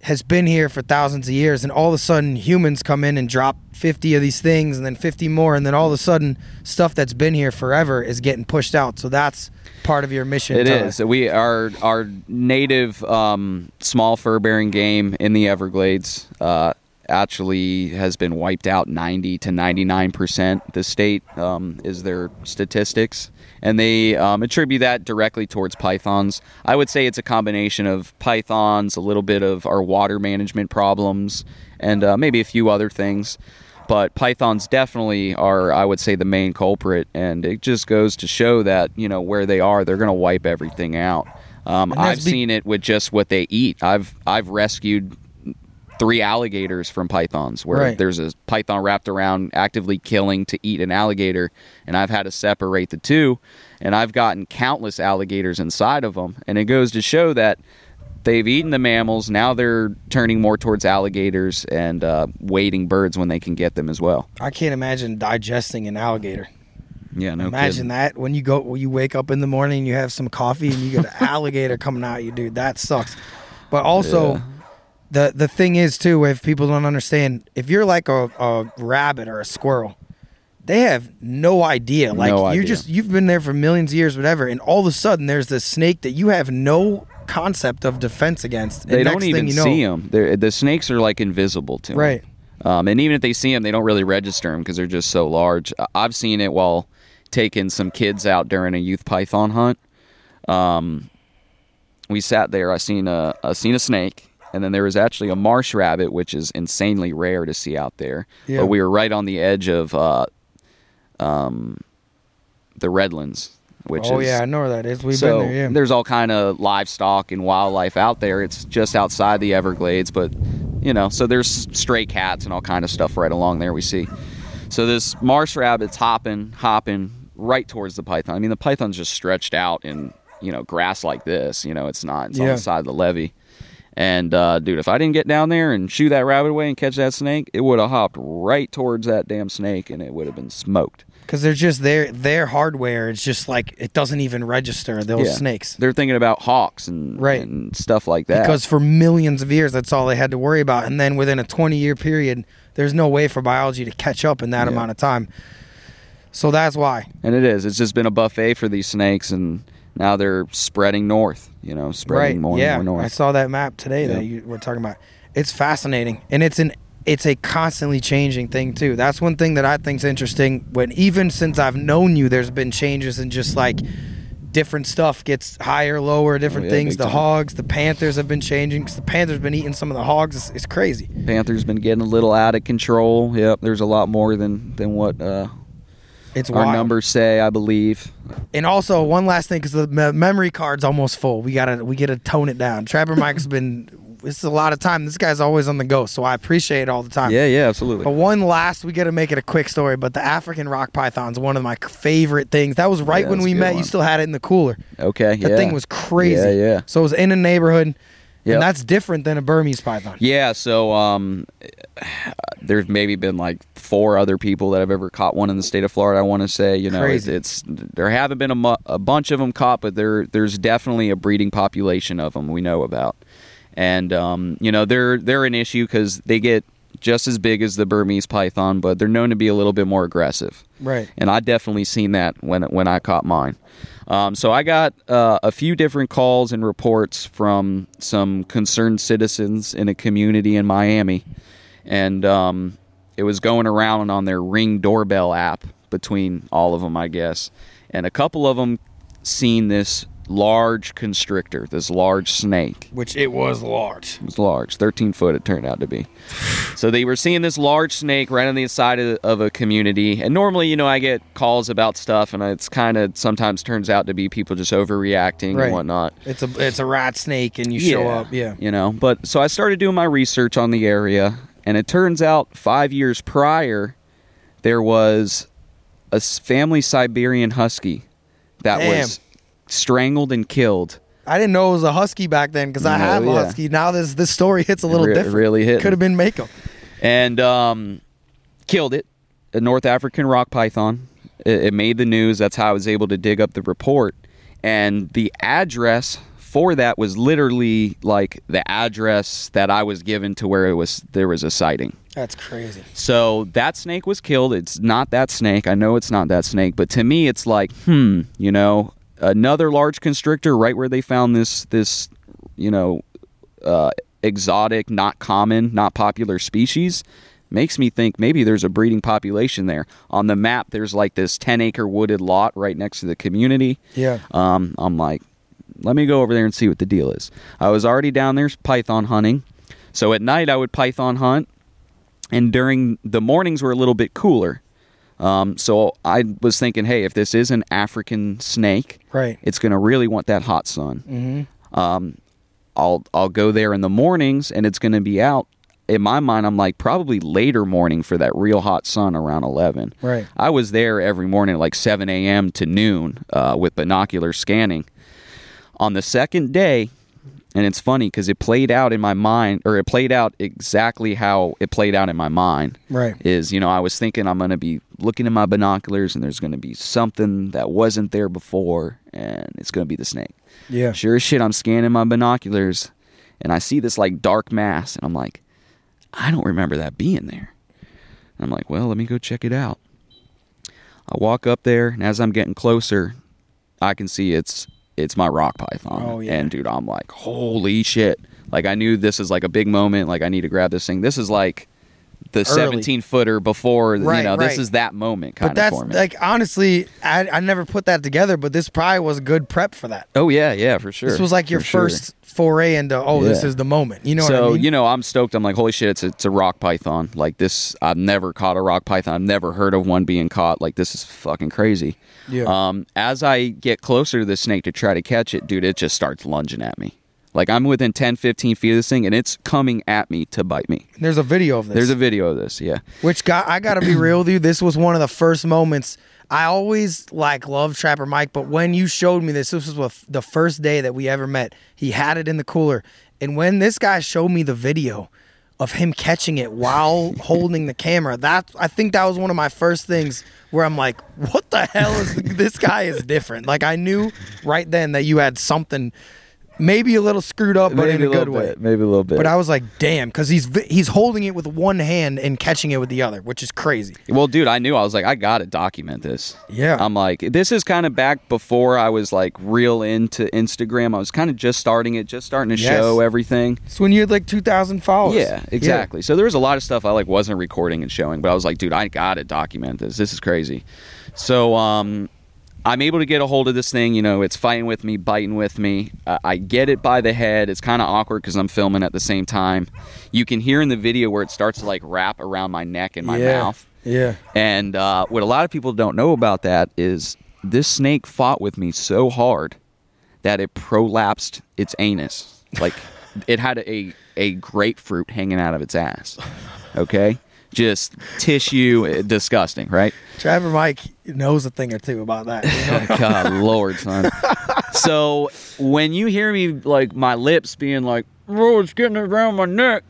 has been here for thousands of years, and all of a sudden humans come in and drop fifty of these things, and then fifty more, and then all of a sudden stuff that's been here forever is getting pushed out. So that's part of your mission. It to- is. We our our native um, small fur bearing game in the Everglades uh, actually has been wiped out 90 to 99 percent. The state um, is their statistics, and they um, attribute that directly towards pythons. I would say it's a combination of pythons, a little bit of our water management problems, and uh, maybe a few other things but pythons definitely are i would say the main culprit and it just goes to show that you know where they are they're going to wipe everything out um, i've be- seen it with just what they eat i've i've rescued three alligators from pythons where Right. there's a python wrapped around actively killing to eat an alligator and i've had to separate the two and i've gotten countless alligators inside of them and it goes to show that they've eaten the mammals now they're turning more towards alligators and uh, wading birds when they can get them as well I can't imagine digesting an alligator. yeah no Imagine kidding. that when you go when you wake up in the morning, you have some coffee and you get an [laughs] alligator coming out you, dude. That sucks. But also, Yeah. The the thing is too, if people don't understand, if you're like a, a rabbit or a squirrel, they have no idea. Like No you're idea. just you've been there for millions of years, whatever, and all of a sudden there's this snake that you have no concept of defense against. And they next don't thing even you know, see them the snakes are like invisible to 'em. Right. Um, and even if they see them, they don't really register them because they're just so large. I- I've seen it while taking some kids out during a youth python hunt. Um, we sat there. I seen a I seen a snake, and then there was actually a marsh rabbit, which is insanely rare to see out there. Yeah. But we were right on the edge of uh, um, the Redlands, which Oh is yeah, I know where that is. We've so been there. Yeah. there's all kind of livestock and wildlife out there. It's just outside the Everglades, but you know, so there's stray cats and all kind of stuff right along there. We see. So this marsh rabbit's hopping, hopping right towards the python. I mean, the python's just stretched out in you know grass like this. You know, it's not. It's on the side of the levee. And uh, dude, if I didn't get down there and shoo that rabbit away and catch that snake, it would have hopped right towards that damn snake and it would have been smoked. Because they're just their their hardware. It's just like it doesn't even register those Yeah. snakes. They're thinking about hawks and Right. and stuff like that. Because for millions of years, that's all they had to worry about. And then within a 20 year period, there's no way for biology to catch up in that Yeah. amount of time. So that's why. And it is. It's just been a buffet for these snakes, and now they're spreading north. You know, spreading right. more yeah. and more north. I saw that map today Yeah. that you were talking about. It's fascinating. And it's an it's a constantly changing thing too. That's one thing that I think's interesting when even since I've known you there's been changes in just like different stuff gets higher, lower, different Oh, yeah, things. The time. hogs, the panthers have been changing because the panthers been eating some of the hogs. It's, it's crazy. Panthers been getting a little out of control. Yep, there's a lot more than than what uh, It's our wild. numbers say, I believe. And also one last thing, because the me- memory card's almost full. We gotta we gotta tone it down. Trapper Mike's been it's a lot of time. This guy's always on the go, so I appreciate it all the time. Yeah, yeah, absolutely. But one last, we got to make it a quick story. But the African rock python's one of my favorite things. That was right Yeah, when we met. You still had it in the cooler. Okay, That yeah. thing was crazy. Yeah, yeah. So it was in a neighborhood, Yep. and that's different than a Burmese python. Yeah, so um, there's maybe been like four other people that have ever caught one in the state of Florida. I want to say, you know, it's, it's there haven't been a, mu- a bunch of them caught, but there there's definitely a breeding population of them we know about, and um, you know they're they're an issue because they get just as big as the Burmese python, but they're known to be a little bit more aggressive Right. and I definitely seen that when when I caught mine. Um, so I got uh, a few different calls and reports from some concerned citizens in a community in Miami, and um, it was going around on their Ring doorbell app between all of them, I guess, and a couple of them seen this large constrictor, this large snake. Which it was large. It was large, 13 foot it turned out to be. So they were seeing this large snake right on the side of, of a community. And normally, you know, I get calls about stuff, and it's kind of sometimes turns out to be people just overreacting Right. and whatnot. It's a it's a rat snake, and you show up. Yeah. You know, but so I started doing my research on the area, and it turns out five years prior, there was a family Siberian husky that Damn. was strangled and killed. I didn't know it was a husky back then because I No, have a yeah. husky. Now this this story hits a little re- different. really hit Could have been Mako. and um, killed it. A North African rock python. It, it made the news. That's how I was able to dig up the report. And the address for that was literally like the address that I was given to where it was there was a sighting. That's crazy. So that snake was killed. It's not that snake. I know it's not that snake, but to me, it's like, hmm, you know, another large constrictor right where they found this this, you know, uh, exotic, not common, not popular species. Makes me think maybe there's a breeding population there. On the map, there's like this 10 acre wooded lot right next to the community. Yeah. Um, I'm like, let me go over there and see what the deal is. I was already down there python hunting. So at night, I would python hunt and during the mornings were a little bit cooler. Um, so I was thinking, hey, if this is an African snake, Right. it's going to really want that hot sun. Mm-hmm. Um, I'll I'll go there in the mornings, and it's going to be out. In my mind, I'm like probably later morning for that real hot sun around 11. Right. I was there every morning like 7 a.m. to noon uh, with binocular scanning. On the second day, and it's funny because it played out in my mind, or it played out exactly how it played out in my mind. Right. Is, you know, I was thinking I'm going to be looking in my binoculars and there's going to be something that wasn't there before, and it's going to be the snake. Yeah. Sure as shit, I'm scanning my binoculars and I see this like dark mass, and I'm like, I don't remember that being there. And I'm like, well, let me go check it out. I walk up there, and as I'm getting closer, I can see it's it's my rock python. Oh, yeah. And dude, I'm like, holy shit! Like I knew this is like a big moment. Like I need to grab this thing. This is like the 17 footer before. Right, you know, right. this is that moment kind But that's of for me. like honestly, I, I never put that together, but this probably was good prep for that. oh yeah, yeah, for sure. This was like your For sure. Foray into oh, this is the moment. You know so what I mean? you know i'm stoked. I'm like holy shit it's a, it's a rock python. Like this i've never caught a rock python. I've never heard of one being caught. Like this is fucking crazy. Yeah. um as i get closer to the snake to try to catch it dude it just starts lunging at me like i'm within 10 15 feet of this thing and it's coming at me to bite me There's a video of this. there's a video of this yeah Which got I gotta be real with you. This was one of the first moments. I always like love Trapper Mike, but when you showed me this, this was what, the first day that we ever met. He had it in the cooler, and when this guy showed me the video of him catching it while [laughs] holding the camera, that I think that was one of my first things where I'm like, "What the hell is this guy is different?" Like I knew right then that you had something, maybe a little screwed up, but in a, good way. maybe a little bit But I was like, damn, because he's he's holding it with one hand and catching it with the other, which is crazy. Well, dude, I knew I was like, I gotta document this. Yeah. I'm like, this is kind of back before I was like real into Instagram. I was kind of just starting it, just starting to Yes. show everything. It's when you had like two thousand followers. Yeah, exactly. So there was a lot of stuff I like wasn't recording and showing, but I was like, dude, I gotta document this. This is crazy. So um, I'm able to get a hold of this thing. You know, it's fighting with me, biting with me. Uh, I get it by the head. It's kind of awkward because I'm filming at the same time. You can hear in the video where it starts to like wrap around my neck and my Yeah. mouth. Yeah. And uh, what a lot of people don't know about that is this snake fought with me so hard that it prolapsed its anus. Like it had a a grapefruit hanging out of its ass. Okay, just tissue, eh, disgusting, right? Trapper Mike knows a thing or two about that. you know? [laughs] God, Lord, son. So when you hear me like my lips being like, "Oh, it's getting around my neck,"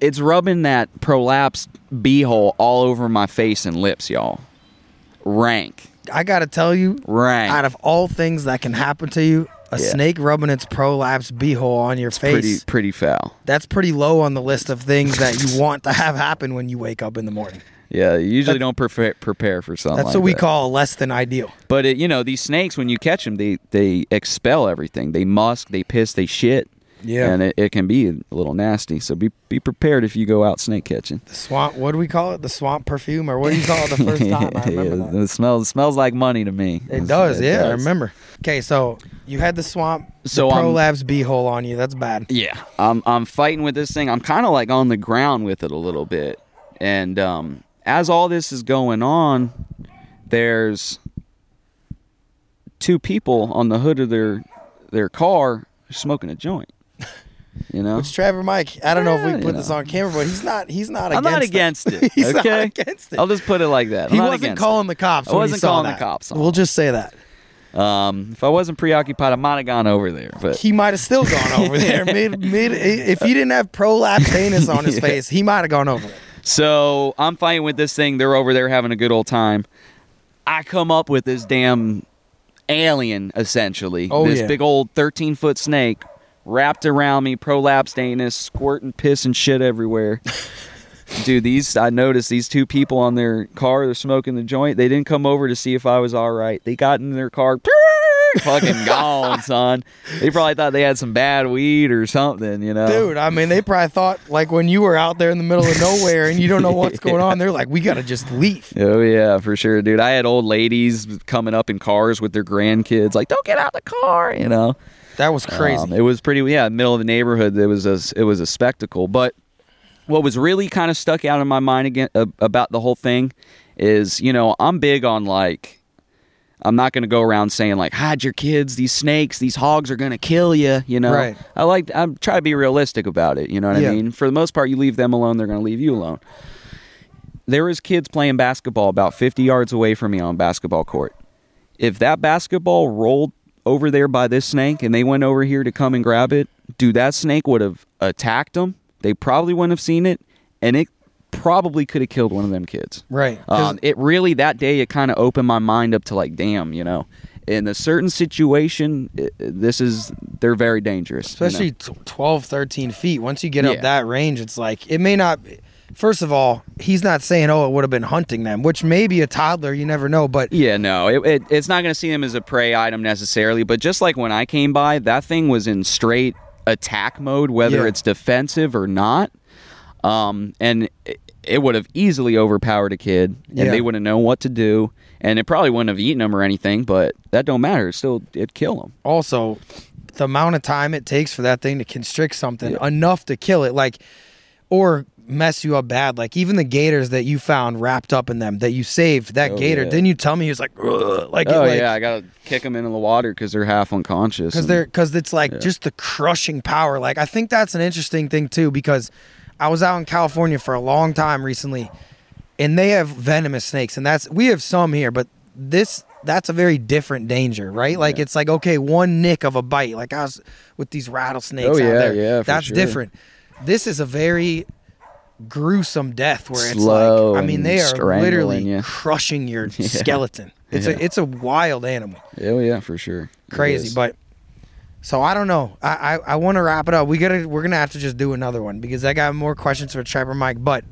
it's rubbing that prolapsed beehole all over my face and lips, y'all. Rank, I got to tell you, rank. out of all things that can happen to you, a Yeah. snake rubbing its prolapsed beehole on your face, pretty pretty foul. that's pretty low on the list of things that you [laughs] want to have happen when you wake up in the morning. Yeah, you usually don't prepare prepare for something. That's like what we that. call less than ideal. But it, you know, these snakes when you catch them, they they expel everything. They musk, they piss, they shit. Yeah. and it, it can be a little nasty. So be be prepared if you go out snake catching. The swamp, what do we call it? The swamp perfume, or what do you call it the first [laughs] time? I remember Yeah, that. It smells smells like money to me. It does, yeah, I remember. Okay, so you had the swamp, So, the um, prolapse beehole on you. That's bad. Yeah, I'm I'm fighting with this thing. I'm kind of like on the ground with it a little bit, and um, as all this is going on, there's two people on the hood of their their car smoking a joint. You know, Which Trapper Mike, I don't know if we put this know. on camera, but he's not. He's not. I'm against not it. against it. [laughs] he's okay, not against it. I'll just put it like that. I'm he wasn't calling the cops. I wasn't calling the cops We'll just say that. Um, if I wasn't preoccupied, I might have gone over there. But he might have still gone over [laughs] there. Mid, mid. If he didn't have prolapse anus on his [laughs] Yeah. face, he might have gone over there. So I'm fighting with this thing. They're over there having a good old time. I come up with this damn alien, essentially. Oh, this yeah. big old 13 foot snake wrapped around me, prolapsed anus, squirting piss and shit everywhere. [laughs] Dude, these I noticed these two people on their car, they're smoking the joint. They didn't come over to see if I was all right. They got in their car, [laughs] fucking gone, son. They probably thought they had some bad weed or something, you know. Dude, I mean, they probably thought like when you were out there in the middle of nowhere and you don't know what's [laughs] going on, they're like, we gotta just leave. Oh yeah, for sure, dude. I had old ladies coming up in cars with their grandkids, like, "Don't get out the car," you know. That was crazy. Um, it was pretty, yeah, middle of the neighborhood. It was a, it was a spectacle. But what was really kind of stuck out in my mind again uh, about the whole thing is, you know, I'm big on like, I'm not going to go around saying like, hide your kids, these snakes, these hogs are going to kill you. You know, Right. I like, I try to be realistic about it. You know what Yeah. I mean? For the most part, you leave them alone, they're going to leave you alone. There was kids playing basketball about 50 yards away from me on basketball court. If that basketball rolled over there by this snake and they went over here to come and grab it, dude, that snake would have attacked them. They probably wouldn't have seen it, and it probably could have killed one of them kids. Right. Um, it really that day it kind of opened my mind up to like, damn, you know, in a certain situation, i this is they're very dangerous. you know? especially t 12 13 feet once you get up that range it's like it may not first of all he's not saying oh it would have been hunting them which may be a toddler you never know but Yeah, no, it, it, it's not going to see them as a prey item necessarily. But just like when I came by, that thing was in straight attack mode, whether Yeah. it's defensive or not. Um, and it, it would have easily overpowered a kid, and Yeah. they wouldn't know what to do, and it probably wouldn't have eaten them or anything. But that don't matter; it still, it'd kill them. also the amount of time it takes for that thing to constrict something enough to kill it like or mess you up bad like even the gators that you found wrapped up in them that you saved that Oh, gator yeah. didn't you tell me he was like "Ugh," like Oh it, like, yeah, I gotta kick them into the water because they're half unconscious. because they're because it's like just the crushing power. Like I think that's an interesting thing too because I was out in California for a long time recently, and they have venomous snakes, and that's we have some here, but this that's a very different danger, right? Like it's like okay, one nick of a bite, like I was with these rattlesnakes Oh, out yeah, there. yeah, that's sure. different. This is a very gruesome death where it's Slow like I mean they are literally you. crushing your [laughs] skeleton. It's Yeah. a it's a wild animal oh yeah, for sure, crazy. But so I don't know. I I, I want to wrap it up. We gotta we're gonna have to just do another one because I got more questions for Trapper Mike. But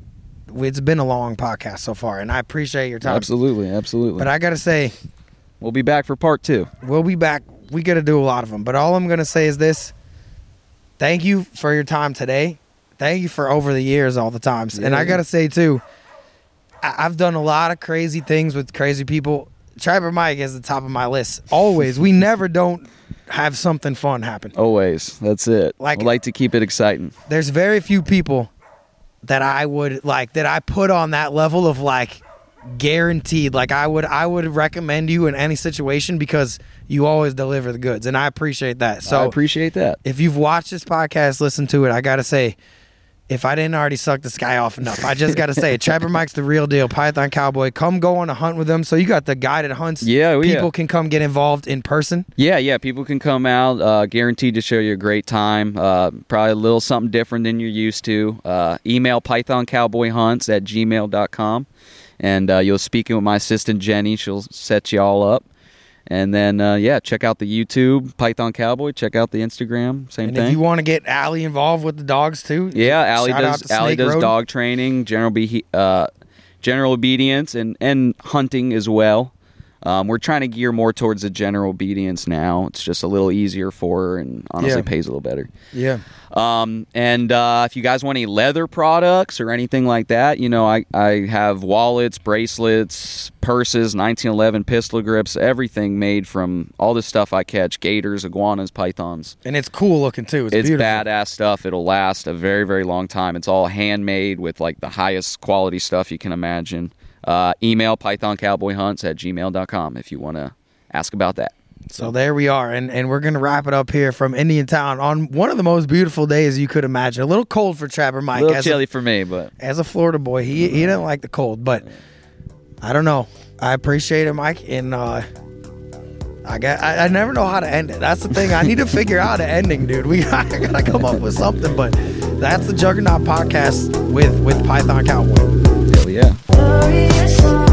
it's been a long podcast so far, and I appreciate your time. absolutely, absolutely. But I gotta say, we'll be back for part two. we'll be back. We gotta do a lot of them. But all I'm gonna say is this: thank you for your time today. Thank you for over the years, all the times. And I gotta say too, I- I've done a lot of crazy things with crazy people. Trapper Mike is the top of my list. Always. We [laughs] never don't have something fun happen. Always. That's it. Like- Like, like to keep it exciting. There's very few people that I would like that I put on that level of like guaranteed. Like I would I would recommend you in any situation because you always deliver the goods. And I appreciate that. So So I appreciate that. if you've watched this podcast, listen to it. I gotta say, if I didn't already suck this guy off enough, I just gotta say. Trapper Mike's the real deal. Python Cowboy, come go on a hunt with him. So you got the guided hunts. Yeah, oh, yeah. people can come get involved in person. Yeah, yeah. People can come out, uh, guaranteed to show you a great time. Uh, probably a little something different than you're used to. Uh, email pythoncowboyhunts at gmail.com. And uh, you'll speak with my assistant, Jenny. She'll set you all up. And then, uh, yeah, check out the YouTube, Python Cowboy. Check out the Instagram, same And thing. if you want to get Allie involved with the dogs too, Yeah, Allie does. Allie Snake does Road. dog training, general be uh, general obedience, and and hunting as well. Um, we're trying to gear more towards the general obedience now. It's just a little easier for her, and honestly Yeah. pays a little better. Yeah. Um, and uh, if you guys want any leather products or anything like that, you know, I, I have wallets, bracelets, purses, 1911 pistol grips, everything made from all the stuff I catch: gators, iguanas, pythons. And it's cool looking too. It's, It's beautiful. badass stuff. It'll last a very, very long time. It's all handmade with like the highest quality stuff you can imagine. Uh, email pythoncowboyhunts at gmail.com if you want to ask about that. So there we are, and and we're gonna wrap it up here from Indiantown on one of the most beautiful days you could imagine. A little cold for Trapper Mike, A little chilly for me, but as a Florida boy. He he didn't like the cold, but I don't know. I appreciate it, Mike, and uh, I got I, I never know how to end it. That's the thing. I need to figure out an ending, dude. We I [laughs] gotta come up with something, but that's the Juggernaut podcast with with Python Cowboy. hell yeah. Glorious